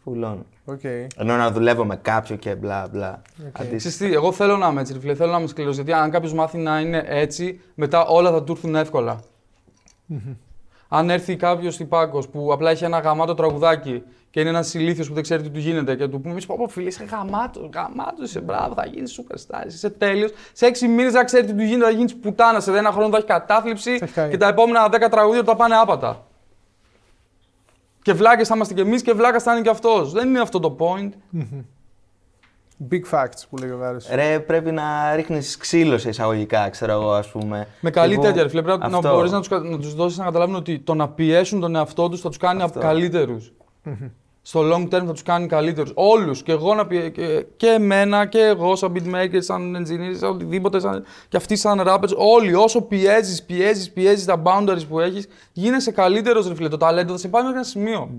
Full on. OK. Ενώ να δουλεύω με κάποιον και μπλα μπλα. Αντίστοιχα. Ξέρεις τι, εγώ θέλω να είμαι έτσι, ρε φίλε. Θέλω να είμαι σκληρός, Γιατί αν κάποιος μάθει να είναι έτσι, μετά όλα θα του έρθουν εύκολα. Αν έρθει κάποιος τυπάκο που απλά έχει ένα γαμάτο τραγουδάκι και είναι ένας ηλίθιος που δεν ξέρει τι του γίνεται και του πούμε: Πω, πω φίλε, είσαι γαμάτο, γαμάτο, είσαι μπράβο, θα γίνεις superstar, είσαι τέλειος. Σε έξι μήνες δεν ξέρει τι του γίνεται, θα γίνεις πουτάνα. Σε ένα χρόνο θα έχει κατάθλιψη Θα έχει κάνει. και τα επόμενα δέκα τραγούδια θα πάνε άπατα. Και βλάκες θα είμαστε κι εμείς και βλάκας θα είναι κι αυτός. Δεν είναι αυτό το point. Big facts που λέει ο Γάρης. Ρε, πρέπει να ρίχνεις ξύλο σε εισαγωγικά, ξέρω εγώ, ας πούμε. Με καλή Τύπου, τέτοια, ρε φίλε. Πρέπει να αυτό. μπορείς να τους να τους δώσεις να καταλάβουν ότι το να πιέσουν τον εαυτό τους θα τους κάνει Αυτό. καλύτερους. Στο long term θα τους κάνει καλύτερους. Όλους. Και εγώ να πιέ... και, και εμένα και εγώ, σαν beatmaker, σαν engineer, σαν οτιδήποτε, σαν... και αυτοί σαν rappers. Όλοι, όσο πιέζεις, πιέζεις, πιέζεις τα boundaries που έχεις, γίνεσαι καλύτερος, ρε φίλε. Το ταλέντο θα σε πάει μέχρι ένα σημείο.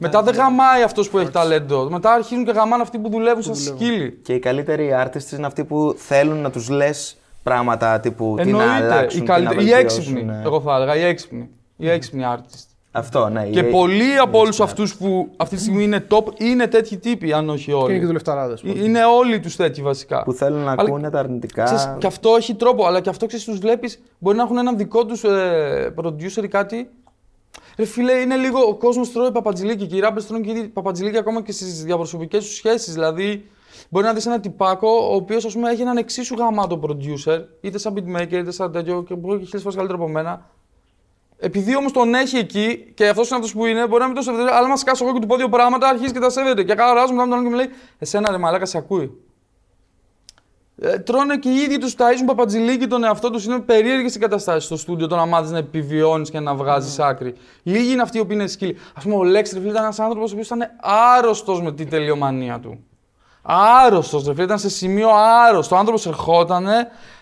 Μετά δεν γαμάει αυτός που έχει ταλέντο. Μετά αρχίζουν και γαμάνε αυτοί που δουλεύουν σαν σκύλοι. Και οι καλύτεροι artists είναι αυτοί που θέλουν να τους λες πράγματα τύπου τι να Εννοείται. αλλάξουν, Οι, τι να καλύτεροι, οι βελτιώσουν, έξυπνοι, ναι. εγώ θα έλεγα. Οι έξυπνοι. Οι έξυπνοι artists. Αυτό, ναι. Και οι- πολλοί από όλους αυτούς που αυτή τη στιγμή είναι top είναι τέτοιοι τύποι, αν όχι Και είναι και όλοι. δουλευταράδες. Ε, Είναι όλοι τους τέτοιοι βασικά. που θέλουν να Αλλά- ακούνε τα αρνητικά. Ξέρεις, και αυτό έχει τρόπο, αλλά και αυτό ξέρεις, τους βλέπεις. Μπορεί να έχουν έναν δικό τους ε, producer ή κάτι. Ρε φίλε, είναι λίγο ο κόσμος τρώει παπατζηλίκι και οι rappers τρώνε και οι παπατζηλίκι ακόμα και στις διαπροσωπικές τους σχέσεις. Δηλαδή, μπορεί να δεις ένα τυπάκο ο οποίος έχει έναν εξίσου γαμάτο producer, είτε σαν beatmaker είτε σαν τέτοιο, και μπορεί και χίλιες φορές καλύτερο από μένα. Επειδή όμως τον έχει εκεί και αυτός είναι αυτός που είναι, μπορεί να μην το σέβεται, αλλά άμα σκάσω εγώ και του πω δύο πράγματα, αρχίζει και τα σέβεται. Και χαράζω μετά με τον άλλο και μου λέει: Εσένα ρε μαλάκα σε ακούει. Ε, τρώνε και οι ίδιοι τους ταΐζουν παπατζηλίκι τον εαυτό τους. Είναι περίεργες οι καταστάσεις στο στούντιο το να μάθεις να επιβιώνεις και να βγάζεις άκρη. Λίγοι είναι αυτοί οι οποίοι είναι σκύλοι. Α πούμε, ο Λέξ ρε φίλε, ήταν ένας άνθρωπος ο οποίος ήταν άρρωστος με την τελειομανία του. Άρρωστος, ρε φίλε, ήταν σε σημείο άρρωστο. Ο άνθρωπος ερχόταν,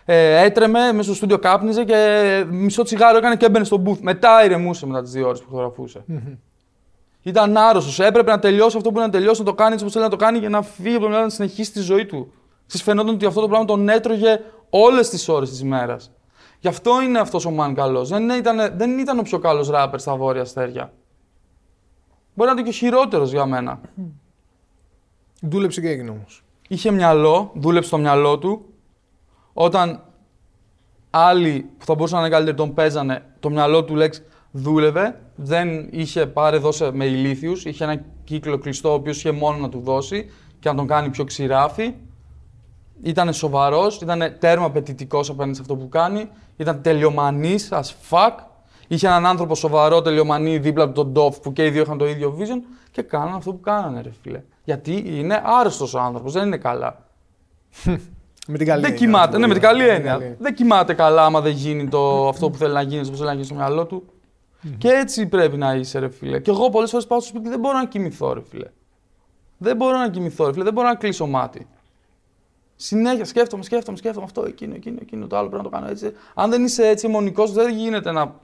ε, έτρεμε, μέσα στο στούντιο κάπνιζε και μισό τσιγάρο έκανε και έμπαινε στο booth. Μετά ηρεμούσε μετά τις δύο ώρες που χωραφούσε. Ήταν άρρωστος. Έπρεπε να τελειώσει αυτό που να τελειώσει, να το κάνει έτσι όπως θέλει να το κάνει και να φύγει από το μυαλό να συνεχίσει τη ζωή του. Τη φαινόταν ότι αυτό το πράγμα τον έτρωγε όλες τις ώρες της ημέρας. Γι' αυτό είναι αυτός ο Μαν καλός. Δεν, ήταν, δεν ήταν ο πιο καλός ράπερ στα βόρεια αστέρια. Μπορεί να είναι και ο χειρότερος για μένα. Δούλεψε και έγινε όμως. Είχε μυαλό, δούλεψε το μυαλό του. Όταν άλλοι που θα μπορούσαν να είναι καλύτεροι τον παίζανε, το μυαλό του Λέξ δούλευε. Δεν είχε πάρε δώσε με ηλίθιους. Είχε ένα κύκλο κλειστό, ο οποίος είχε μόνο να του δώσει και να τον κάνει πιο ξηράφι. Ήταν σοβαρός, ήταν τέρμα απαιτητικό απέναντι σε αυτό που κάνει. Ήταν τελειομανής as fuck. Είχε έναν άνθρωπο σοβαρό, τελειομανή δίπλα του τον Ντόφ που και οι δύο είχαν το ίδιο vision και κάνανε αυτό που κάνανε, ρε φίλε. Γιατί είναι άρρωστος ο άνθρωπος, δεν είναι καλά. Με την καλή δεν έννοια, κοιμάται, να ναι, το με την πω. καλή Με έννοια. καλή. Δεν κοιμάται καλά άμα δεν γίνει το, αυτό που θέλει να γίνει, όπω θέλει να γίνει στο μυαλό του. Και έτσι πρέπει να είσαι, ρε φίλε. Και εγώ πολλές φορές πάω στο σπίτι και δεν μπορώ να κοιμηθώ, ρε φίλε. Δεν μπορώ να κοιμηθώ, ρε φίλε. Δεν μπορώ να κλείσω μάτι. Συνέχεια σκέφτομαι, σκέφτομαι, σκέφτομαι αυτό, εκείνο, εκείνο, εκείνο, το άλλο πρέπει να το κάνω έτσι. Αν δεν είσαι έτσι μονικός, δεν γίνεται να,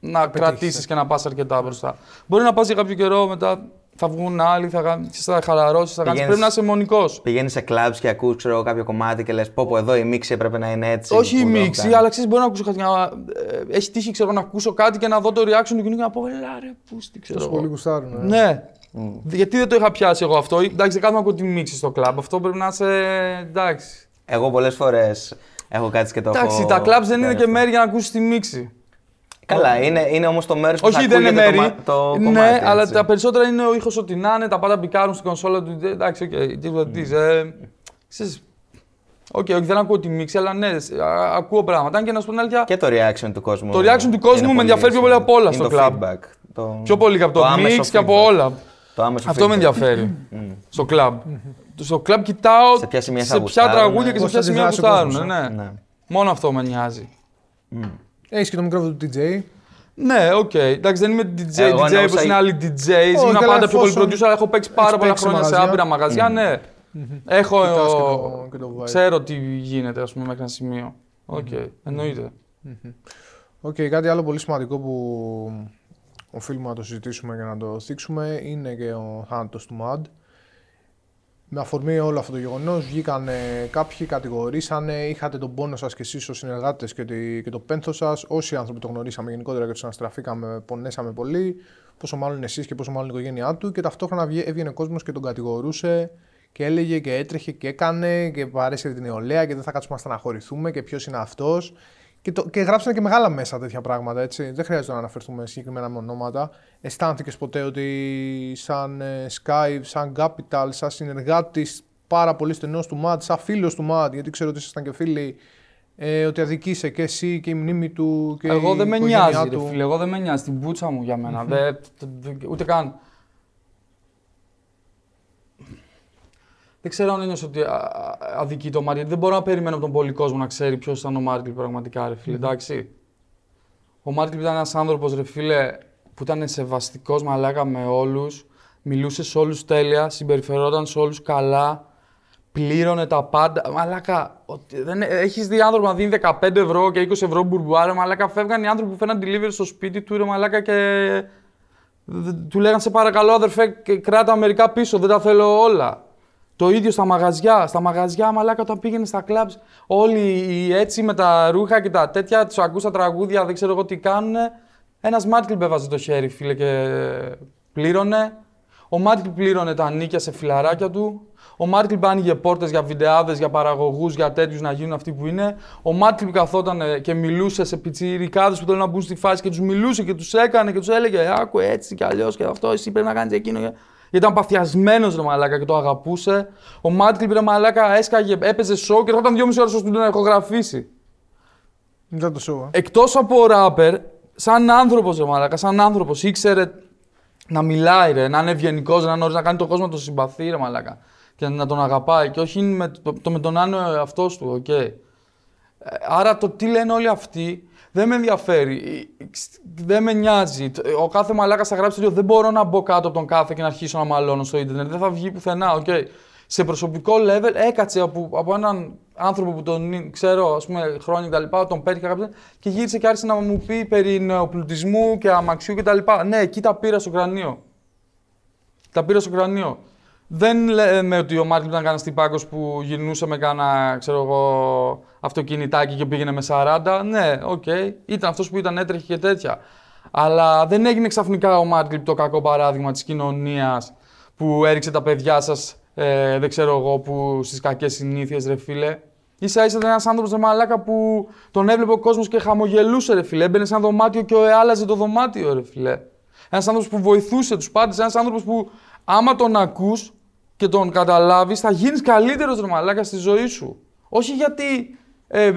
να κρατήσεις και να πας αρκετά μπροστά. Μπορεί να πας για κάποιο καιρό, μετά θα βγουν άλλοι, θα, γα- θα χαλαρώσεις, θα κάνεις. Πηγαίνεις- Πρέπει να είσαι μονικός. Πηγαίνεις σε clubs και ακούς ξέρω, εγώ, κάποιο κομμάτι και λες: Πω, πω, εδώ η μίξη έπρεπε να είναι έτσι. Όχι η που το έχω μίξη, κάνεις». αλλά ξέρεις, μπορεί να ακούσω κάτι. να- ε, Έχει τύχει ξέρω, να ακούσω κάτι και να δω το reaction του κοινού και να πω: Ελά, ρε, πούστη, ξέρω. Τόσο εγώ». πολύ γουστάρουν. ε. Ναι. Γιατί δεν το είχα πιάσει εγώ αυτό. Εντάξει, δεν κάνουμε ακούω τη μίξη στο κλαμπ. Αυτό πρέπει να είσαι. Εντάξει. Εγώ πολλές φορές έχω κάτσει και το Εντάξει, έχω τα κλαμπς δεν είναι φέρει και αυτό. μέρη για να ακούσεις τη μίξη. Καλά, είναι, είναι όμως το μέρος που Όχι, θα δεν είναι ακούγεται μέρη. το, μα- το ναι, κομμάτι. αλλά έτσι. τα περισσότερα είναι ο ήχος ότι να είναι, τα πάντα μπικάρουν στην κονσόλα του. Εντάξει, οκ, τίποτα τι. Ε, ξέρεις, Οκ, όχι, δεν ακούω τη μίξη, αλλά ναι, α- ακούω πράγματα. Αν και να σου πω την αλήθεια, Και το reaction του κόσμου. Το reaction του κόσμου είναι με ενδιαφέρει πιο πολύ από όλα είναι στο το club. feedback, το- πιο πολύ και από το, άμεσο mix και από feedback. όλα. Το άμεσο Αυτό με feedback. ενδιαφέρει στο κλαμπ. Στο κλαμπ κοιτάω Σε ποια σημεία θα σε ποια γουστάρουν, τραγούδια και σε πώς ποια θα σημεία αντιδράσει ο γουστάρουν. κόσμος, Ναι. Ναι. Μόνο αυτό με νοιάζει. Έχεις και το μικρόφωνο του DJ. Ναι, οκ. Εντάξει, δεν είμαι DJ, Εγώ DJ εννοούσα- όπως είναι άλλοι DJs. Όχι, Ήμουν αλλά πάντα πιο πολύ εφόσον producer, αλλά έχω παίξει πάρα έχεις πολλά παίξει χρόνια σε μαγαζιά. άπειρα μαγαζιά. Ναι. Έχω. Κοιτάς και το- και το vibe. Ξέρω τι γίνεται, ας πούμε, μέχρι ένα σημείο. Οκ, εννοείται. Οκ, κάτι άλλο πολύ σημαντικό που οφείλουμε να το συζητήσουμε και να το θίξουμε είναι και ο θάνατος του Mad. Με αφορμή όλο αυτό το γεγονός, βγήκαν ε, κάποιοι, κατηγορήσανε, είχατε τον πόνο σας και εσείς ως συνεργάτες και, τη- και το πένθο σας. Όσοι άνθρωποι το γνωρίσαμε γενικότερα και τους αναστραφήκαμε, πονέσαμε πολύ. Πόσο μάλλον εσείς και πόσο μάλλον η οικογένειά του. Και ταυτόχρονα βγε- έβγαινε κόσμος και τον κατηγορούσε και έλεγε και έτρεχε και έκανε και παρέσυρε την νεολαία και δεν θα κάτσουμε να στεναχωρηθούμε και ποιος είναι αυτός. Και, το, και γράψανε και μεγάλα μέσα τέτοια πράγματα, έτσι. Δεν χρειάζεται να αναφερθούμε συγκεκριμένα με ονόματα. Αισθάνθηκες ποτέ ότι σαν ε, Sky, σαν Capital, σαν συνεργάτης πάρα πολύ στενός του Mad, σαν φίλος του Mad, γιατί ξέρω ότι ήσασταν και φίλοι, ε, ότι αδικήσε και εσύ και η μνήμη του και Εγώ η δεν με οικογένειά νοιάζει, ρε του. φίλε. Εγώ δεν με νοιάζει. Την πούτσα μου για μένα. Δεν- δεν- ούτε καν. Δεν ξέρω αν ένιωσε ότι α, α, αδικεί το Μάρτιν. Δεν μπορώ να περιμένω από τον πολύ κόσμο να ξέρει ποιος ήταν ο Μάρτιν πραγματικά, ρε φίλε. Εντάξει. Ο Μάρτιν ήταν ένας άνθρωπος, ρε φίλε, που ήταν σεβαστικός μαλάκα με όλους. Μιλούσε σε όλους τέλεια, συμπεριφερόταν σε όλους καλά. Πλήρωνε τα πάντα. Μαλάκα, ότι δεν... έχεις δει άνθρωπο να δίνει 15 ευρώ και 20 ευρώ μπουρμπουάρα. Μαλάκα, φεύγαν οι άνθρωποι που φέρναν delivery στο σπίτι του, ρε Μαλάκα, και Δε- του λέγαν σε παρακαλώ αδερφέ και κράτα μερικά πίσω, δεν τα θέλω όλα. Το ίδιο στα μαγαζιά. Στα μαγαζιά, μαλάκα, όταν πήγαινε στα κλαμπς, όλοι οι έτσι με τα ρούχα και τα τέτοια, τους ακούς τα τραγούδια, δεν ξέρω εγώ τι κάνουν. Ένας Mad Clip έβαζε το χέρι, φίλε, και πλήρωνε. Ο Mad Clip πλήρωνε τα νοίκια σε φιλαράκια του. Ο Mad Clip άνοιγε πόρτες για βιντεάδες, για παραγωγούς, για τέτοιους να γίνουν αυτοί που είναι. Ο Mad Clip καθόταν ε, και μιλούσε σε πιτσιρικάδες που θέλουν να μπουν στη φάση και τους μιλούσε και τους έκανε και τους έλεγε Άκου έτσι κι αλλιώς και αυτό, εσύ πρέπει να κάνεις εκείνο. Γιατί ήταν παθιασμένος ρε μαλάκα και το αγαπούσε. Ο Mad Clip πήρε μαλάκα, έσκαγε, έπαιζε σοου και έρχονταν δυόμιση ώρες στο στούντιο να ηχογραφήσει. Ήταν το show. ε. Εκτός από ράπερ, σαν άνθρωπος ρε μαλάκα, σαν άνθρωπος ήξερε να μιλάει, ρε, να είναι ευγενικός, να γνωρίζει να κάνει τον κόσμο να τον συμπαθεί, ρε μαλάκα. Και να τον αγαπάει. Και όχι με, το, το με τον άνω αυτός του, οκ. Ε, Άρα το τι λένε όλοι αυτοί δεν με ενδιαφέρει. Ε, Δεν με νοιάζει. Ο κάθε μαλάκας θα γράψει ότι δεν μπορώ να μπω κάτω από τον κάθε και να αρχίσω να μαλώνω στο ίντερνετ. Δεν θα βγει πουθενά, οκ. Σε προσωπικό level έκατσε από, από έναν άνθρωπο που τον ξέρω ας πούμε, χρόνια κτλ. Τον πέτυχα κάποιος και γύρισε και άρχισε να μου πει περί νεοπλουτισμού και αμαξιού κτλ. Ναι, εκεί τα πήρα στο κρανίο. Τα πήρα στο κρανίο. Δεν λέμε ότι ο Μάρτιν ήταν κανένα τυπάκος που γυρνούσε με κάνα ξέρω εγώ, αυτοκινητάκι και πήγαινε με 40. Ναι, οκ. Ήταν αυτός που ήταν έτρεχε και τέτοια. Αλλά δεν έγινε ξαφνικά ο Μάρτιν το κακό παράδειγμα της κοινωνίας που έριξε τα παιδιά σας, ε, δεν ξέρω εγώ, που στις κακές συνήθειες, ρε φίλε. σα ίσα ήταν ένας άνθρωπος ρε μαλάκα που τον έβλεπε ο κόσμος και χαμογελούσε, ρε φίλε. Έμπαινε σε ένα δωμάτιο και άλλαζε το δωμάτιο, ρε φίλε. Ένας άνθρωπος που βοηθούσε τους πάντες, ένας άνθρωπος που άμα τον ακούς και τον καταλάβεις, θα γίνεις καλύτερος ρε μαλάκα στη ζωή σου. Όχι γιατί ε,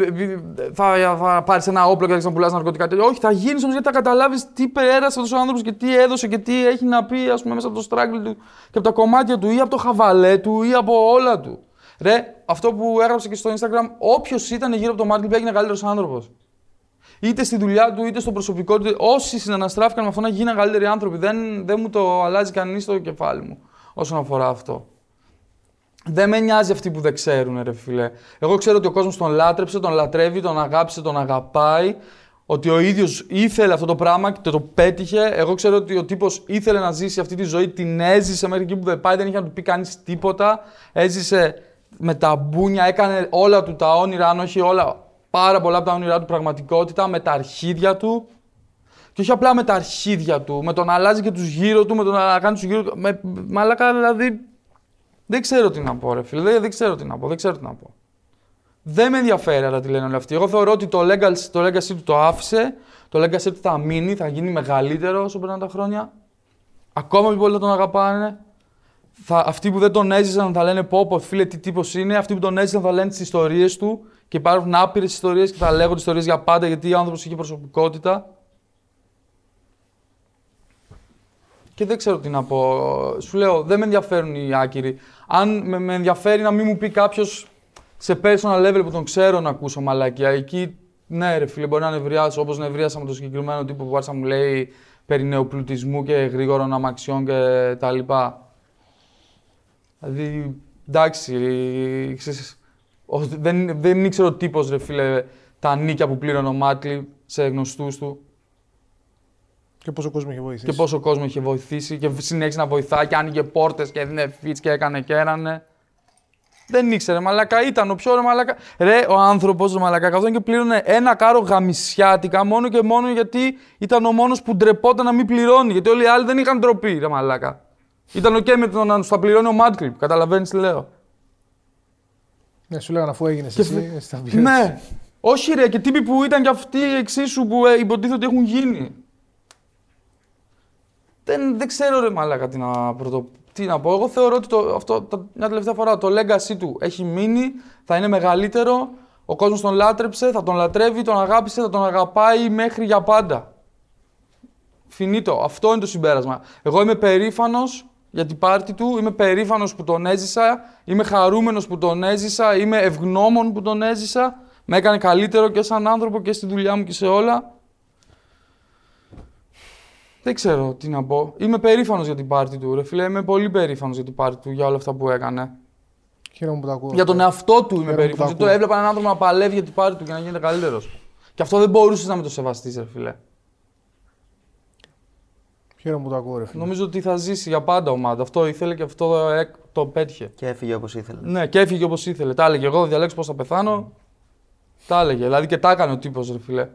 θα, θα πάρεις ένα όπλο και θα να πουλά ναρκωτικά. τέτοια. Όχι, θα γίνεις όμως γιατί θα καταλάβεις τι πέρασε αυτός ο άνθρωπος και τι έδωσε και τι έχει να πει ας πούμε, μέσα από το struggle του και από τα κομμάτια του ή από το χαβαλέ του ή από όλα του. Ρε, αυτό που έγραψε και στο Instagram, όποιος ήταν γύρω από το Μάρτιν έγινε καλύτερος άνθρωπος. Είτε στη δουλειά του, είτε στο προσωπικό του. Όσοι συναναστράφηκαν με αυτό να γίναν καλύτεροι άνθρωποι. Δεν, δεν μου το αλλάζει κανείς στο κεφάλι μου όσον αφορά αυτό. Δεν με νοιάζει αυτοί που δεν ξέρουν, ρε φίλε. Εγώ ξέρω ότι ο κόσμος τον λάτρεψε, τον λατρεύει, τον αγάπησε, τον αγαπάει. Ότι ο ίδιος ήθελε αυτό το πράγμα και το πέτυχε. Εγώ ξέρω ότι ο τύπος ήθελε να ζήσει αυτή τη ζωή, την έζησε μέχρι εκεί που δεν πάει, δεν είχε να του πει κανείς τίποτα. Έζησε με τα μπούνια, έκανε όλα του τα όνειρα, αν όχι όλα, πάρα πολλά από τα όνειρά του πραγματικότητα, με τα αρχίδια του. Και όχι απλά με τα αρχίδια του, με το να αλλάζει και τους γύρω του, με το να κάνει τους γύρω του. Με, μαλάκα δηλαδή. Δεν ξέρω τι να πω, ρε φίλε. Δεν, δεν ξέρω τι να πω. Δεν ξέρω τι να πω. Δεν με ενδιαφέρει άρα τι λένε όλοι αυτοί. Εγώ θεωρώ ότι το legacy, το legacy του το άφησε. Το legacy του θα μείνει, θα γίνει μεγαλύτερο όσο περνάνε τα χρόνια. Ακόμα πιο πολύ θα τον αγαπάνε. Θα, αυτοί που δεν τον έζησαν θα λένε πω, πω φίλε τι τύπος είναι. Αυτοί που τον έζησαν θα λένε τις ιστορίες του. Και υπάρχουν άπειρες ιστορίες και θα λέγονται ιστορίες για πάντα γιατί ο άνθρωπος είχε προσωπικότητα. Και δεν ξέρω τι να πω. Σου λέω, δεν με ενδιαφέρουν οι άκυροι. Αν με, με ενδιαφέρει να μην μου πει κάποιος σε personal level που τον ξέρω να ακούσω μαλακία. Εκεί, ναι, ρε φίλε, μπορεί να νευριάσω όπως νευρίασα με το συγκεκριμένο τύπο που άρχισε να μου λέει περί νεοπλουτισμού και γρήγορων αμαξιών και τα λοιπά. Δηλαδή, εντάξει, ξέρεις, ο- δεν, δεν ήξερε ο τύπος, ρε φίλε, τα νίκια που πλήρωνε ο Μάτλι σε γνωστούς του Και πόσο κόσμο έχει βοηθήσει. και πόσο κόσμο είχε βοηθήσει και συνέχισε να βοηθάει και άνοιγε πόρτες και έδινε φίτς και έκανε και έρανε. Δεν ήξερε, μαλακά ήταν ο πιο ρε μαλακά. Ρε, ο άνθρωπος ρε μαλακά καθόταν και πλήρωνε ένα κάρο γαμισιάτικα μόνο και μόνο γιατί ήταν ο μόνος που ντρεπόταν να μην πληρώνει. Γιατί όλοι οι άλλοι δεν είχαν ντροπή, ρε μαλακά. Ήταν οκ με το να του τα πληρώνει ο Mad Clip. Καταλαβαίνεις τι λέω. Ναι, σου λέγανε αφού έγινες Και εσύ. φε- εσύ θα πληρώσεις. Ναι. Όχι ρε, και τύποι που ήταν και αυτοί εξίσου που ε, υποτίθεται ότι έχουν γίνει. Δεν, δεν ξέρω ρε μαλάκα τι να, πρωτο, τι να πω. Εγώ θεωρώ ότι το, αυτό, το, μια τελευταία φορά το legacy του έχει μείνει, θα είναι μεγαλύτερο, ο κόσμος τον λάτρεψε, θα τον λατρεύει, τον αγάπησε, θα τον αγαπάει μέχρι για πάντα. Φινίτο. Αυτό είναι το συμπέρασμα. Εγώ είμαι περήφανος για την πάρτη του, είμαι περήφανος που τον έζησα, είμαι χαρούμενος που τον έζησα, είμαι ευγνώμων που τον έζησα. Με έκανε καλύτερο και σαν άνθρωπο και στη δουλειά μου και σε όλα. Δεν ξέρω τι να πω. Είμαι περήφανος για την πάρτη του, ρε φίλε. Είμαι πολύ περήφανος για την πάρτη του, για όλα αυτά που έκανε. Χαίρομαι που το ακούω. Για τον εαυτό του είμαι Χαίρομαι που περήφανος. το Γιατί το ακούω. έβλεπα έναν άνθρωπο να παλεύει για την πάρη του και να γίνεται καλύτερος. Και αυτό δεν μπορούσες να με το σεβαστείς, ρε φίλε. Χαίρομαι που το ακούω, ρε φίλε. Νομίζω ότι θα ζήσει για πάντα ο Mad. Αυτό ήθελε και αυτό ε, το πέτυχε. Και έφυγε όπως ήθελε. Ναι, και έφυγε όπως ήθελε. Τα έλεγε. Εγώ θα διαλέξω πώς θα πεθάνω. Τα έλεγε. Δηλαδή και τα έκανε ο τύπος, ρε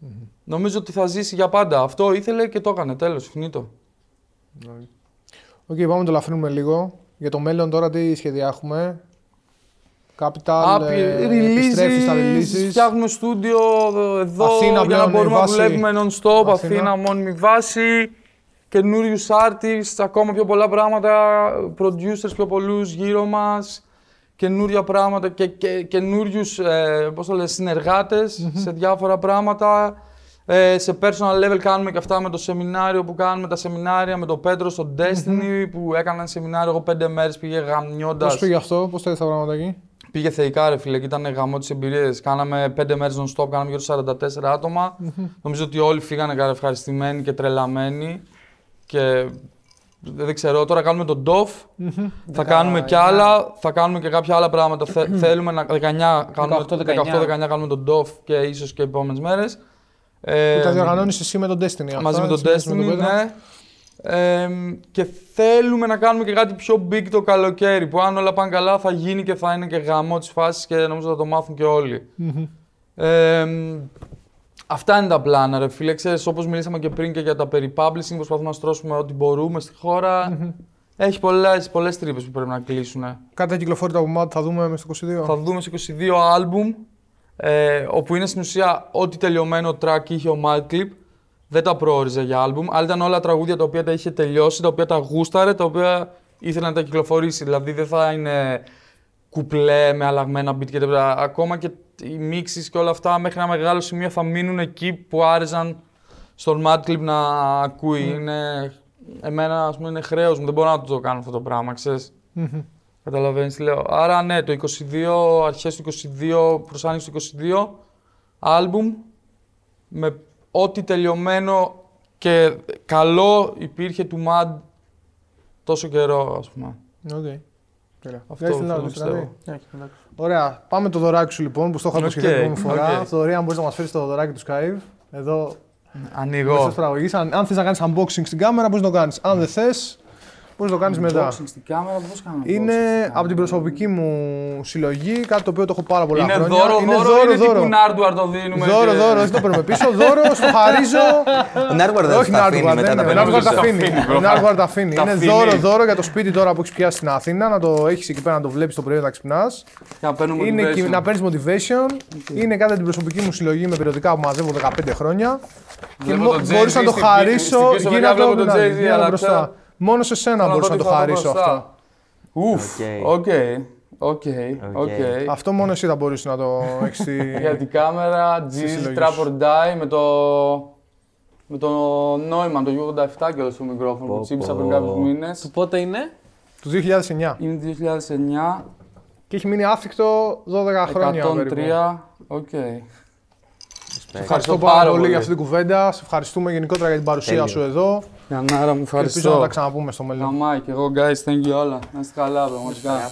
φίλε Νομίζω ότι θα ζήσει για πάντα. Αυτό ήθελε και το έκανε. Τέλος, φινίτο. Οκ, πάμε να το λαφρύνουμε λίγο. Για το μέλλον τώρα τι σχέδια έχουμε; Capital, Άπει- ε, επιστρέφεις στα releases, releases. φτιάχνουμε στούντιο εδώ Αθήνα για να πλέον, μπορούμε να βάση- δουλεύουμε non-stop, Αθήνα. Αθήνα, μόνιμη βάση, καινούριους artists, ακόμα πιο πολλά πράγματα, producers πιο πολλούς γύρω μας, καινούρια πράγματα και, και καινούριους ε, πώς το λες, συνεργάτες σε διάφορα πράγματα. Ε, σε personal level κάνουμε και αυτά με το σεμινάριο που κάνουμε, τα σεμινάρια με τον Πέτρο στο Destiny που έκανα ένα σεμινάριο, εγώ πέντε μέρες πήγε γαμιώντας. Πώς πήγε αυτό, πώς τα τα πράγματα εκεί; Πήγε θεϊκά, ρε φίλε, και ήταν γαμό τι εμπειρίε. Κάναμε πέντε μέρες non-stop, κάναμε γύρω στα 44 ατομα Νομίζω ότι όλοι φύγανε ευχαριστημένοι και τρελαμένοι. Και δεν ξέρω, τώρα κάνουμε τον DOF. Θα κάνουμε κι άλλα, θα κάνουμε και κάποια άλλα πράγματα. Θε- θέλουμε να. 19, κάνουμε, 18-19. 18-19 κάνουμε τον DOF και ίσως και επόμενες μέρες. Ε, Που τα διοργανώνεις εσύ με τον Destiny. αυτά, μαζί με τον έτσι, Destiny, με τον Πέτρο. ναι. Ε, και θέλουμε να κάνουμε και κάτι πιο big το καλοκαίρι που αν όλα πάνε καλά θα γίνει και θα είναι και γαμό της φάσης και νομίζω θα το μάθουν και όλοι. Ε, αυτά είναι τα πλάνα ρε φίλε. Ξέρεις, όπως μιλήσαμε και πριν και για τα περί publishing, προσπαθούμε να στρώσουμε ό,τι μπορούμε στη χώρα. Έχει πολλές, πολλές τρύπες που πρέπει να κλείσουν. Κάτι κυκλοφόρητα από Mad θα δούμε μέσα στο 22. Θα δούμε σε 22 άλμπουμ, ε, όπου είναι στην ουσία ό,τι τελειωμένο track είχε ο Madclip. Δεν τα προόριζε για άλμπουμ, αλλά ήταν όλα τραγούδια τα οποία τα είχε τελειώσει, τα οποία τα γούσταρε, τα οποία ήθελε να τα κυκλοφορήσει. Δηλαδή δεν θα είναι κουπλέ με αλλαγμένα beat και τέτοια. Ακόμα και οι μίξεις και όλα αυτά μέχρι ένα μεγάλο σημείο θα μείνουν εκεί που άρεσαν στον Madclip να ακούει. Είναι, εμένα ας πούμε είναι χρέος μου, δεν μπορώ να το κάνω αυτό το πράγμα, ξέρεις. Καταλαβαίνεις τι λέω. Άρα ναι, το 22, αρχές του 22, προς άνοιξη του 22, άλμπουμ με ό,τι τελειωμένο και καλό υπήρχε του Mad τόσο καιρό, ας πούμε. Οκ. Τέλεια. Αυτό Βγάζεις την θέλω άλλη, να δηλαδή. πιστεύω. Ωραία. Πάμε το δωράκι σου λοιπόν που στο είχα Οκ, υποσχεθεί την επόμενη φορά. οκ. Θεωρεί αν μπορείς να μας φέρεις το δωράκι του Skype. Εδώ Ανοιγώ. μέσα της παραγωγής. Αν, αν θες να κάνεις unboxing στην κάμερα, μπορείς να το κάνεις. Αν δεν θες, μπορεί να το κάνεις μετά; Unboxing στην κάμερα, πώς κάνω Είναι unboxing στην από την προσωπική μου συλλογή, κάτι το οποίο το έχω πάρα πολλά Είναι χρόνια. δώρο, δώρο, είναι τύπου Νάρντουαρ το δίνουμε. Δώρο, και- δώρο, όχι το παίρνουμε πίσω. Δώρο, στο χαρίζω. Ο Νάρκουαρ δεν όχι θα τα αφήνει Νάρκουαρ, μετά δεν τα είναι. Ο πέντε Νάρκουαρ τα τα αφήνει. αφήνει, Ο Νάρκουαρ τα αφήνει. Τα Είναι αφήνει. δώρο, δώρο για το σπίτι τώρα που έχεις πιάσει στην Αθήνα, να το έχεις εκεί πέρα να το βλέπεις το πρωί να ξυπνάς. Για να παίρνουμε Είναι motivation. εκεί να παίρνεις motivation. Είναι κάτι από την προσωπική μου συλλογή με περιοδικά που μαζεύω 15 χρόνια. Και Βλέπω μο- τον Jay-Z μπορούσα να το στην πίσω- χαρίσω. στην πίσω Γίνα μεριά βλέπω το τον Jay-Z, γίνα αλλά μπροστά. ξέρω- Μόνο σε σένα Θέλω μπορούσα να δω το τι θα δω χαρίσω μπροστά. αυτό. Ουφ, Οκ. οκ, οκ, οκ. Αυτό μόνο εσύ θα μπορούσε να το έχεις στη. Για την κάμερα, G's, συλλογή Trap σου. or Die με το, με το νόημα, το U87 και στο μικρόφωνο που Πω, τσίπησα πω. πριν κάποιους μήνες. Πότε είναι; του 2009. Είναι 2009. και έχει μείνει άθικτο 12 χρόνια. περίπου. 103, οκ. Ναι, ευχαριστώ πάρα, πάρα πολύ, για αυτή την κουβέντα. Σε ευχαριστούμε γενικότερα για την παρουσία Τέλειο. σου εδώ. Γιαννάρα μου, ευχαριστώ. Ελπίζω να τα ξαναπούμε στο μέλλον. Αμά και εγώ, guys, thank you όλα. Να είστε καλά, πραγματικά.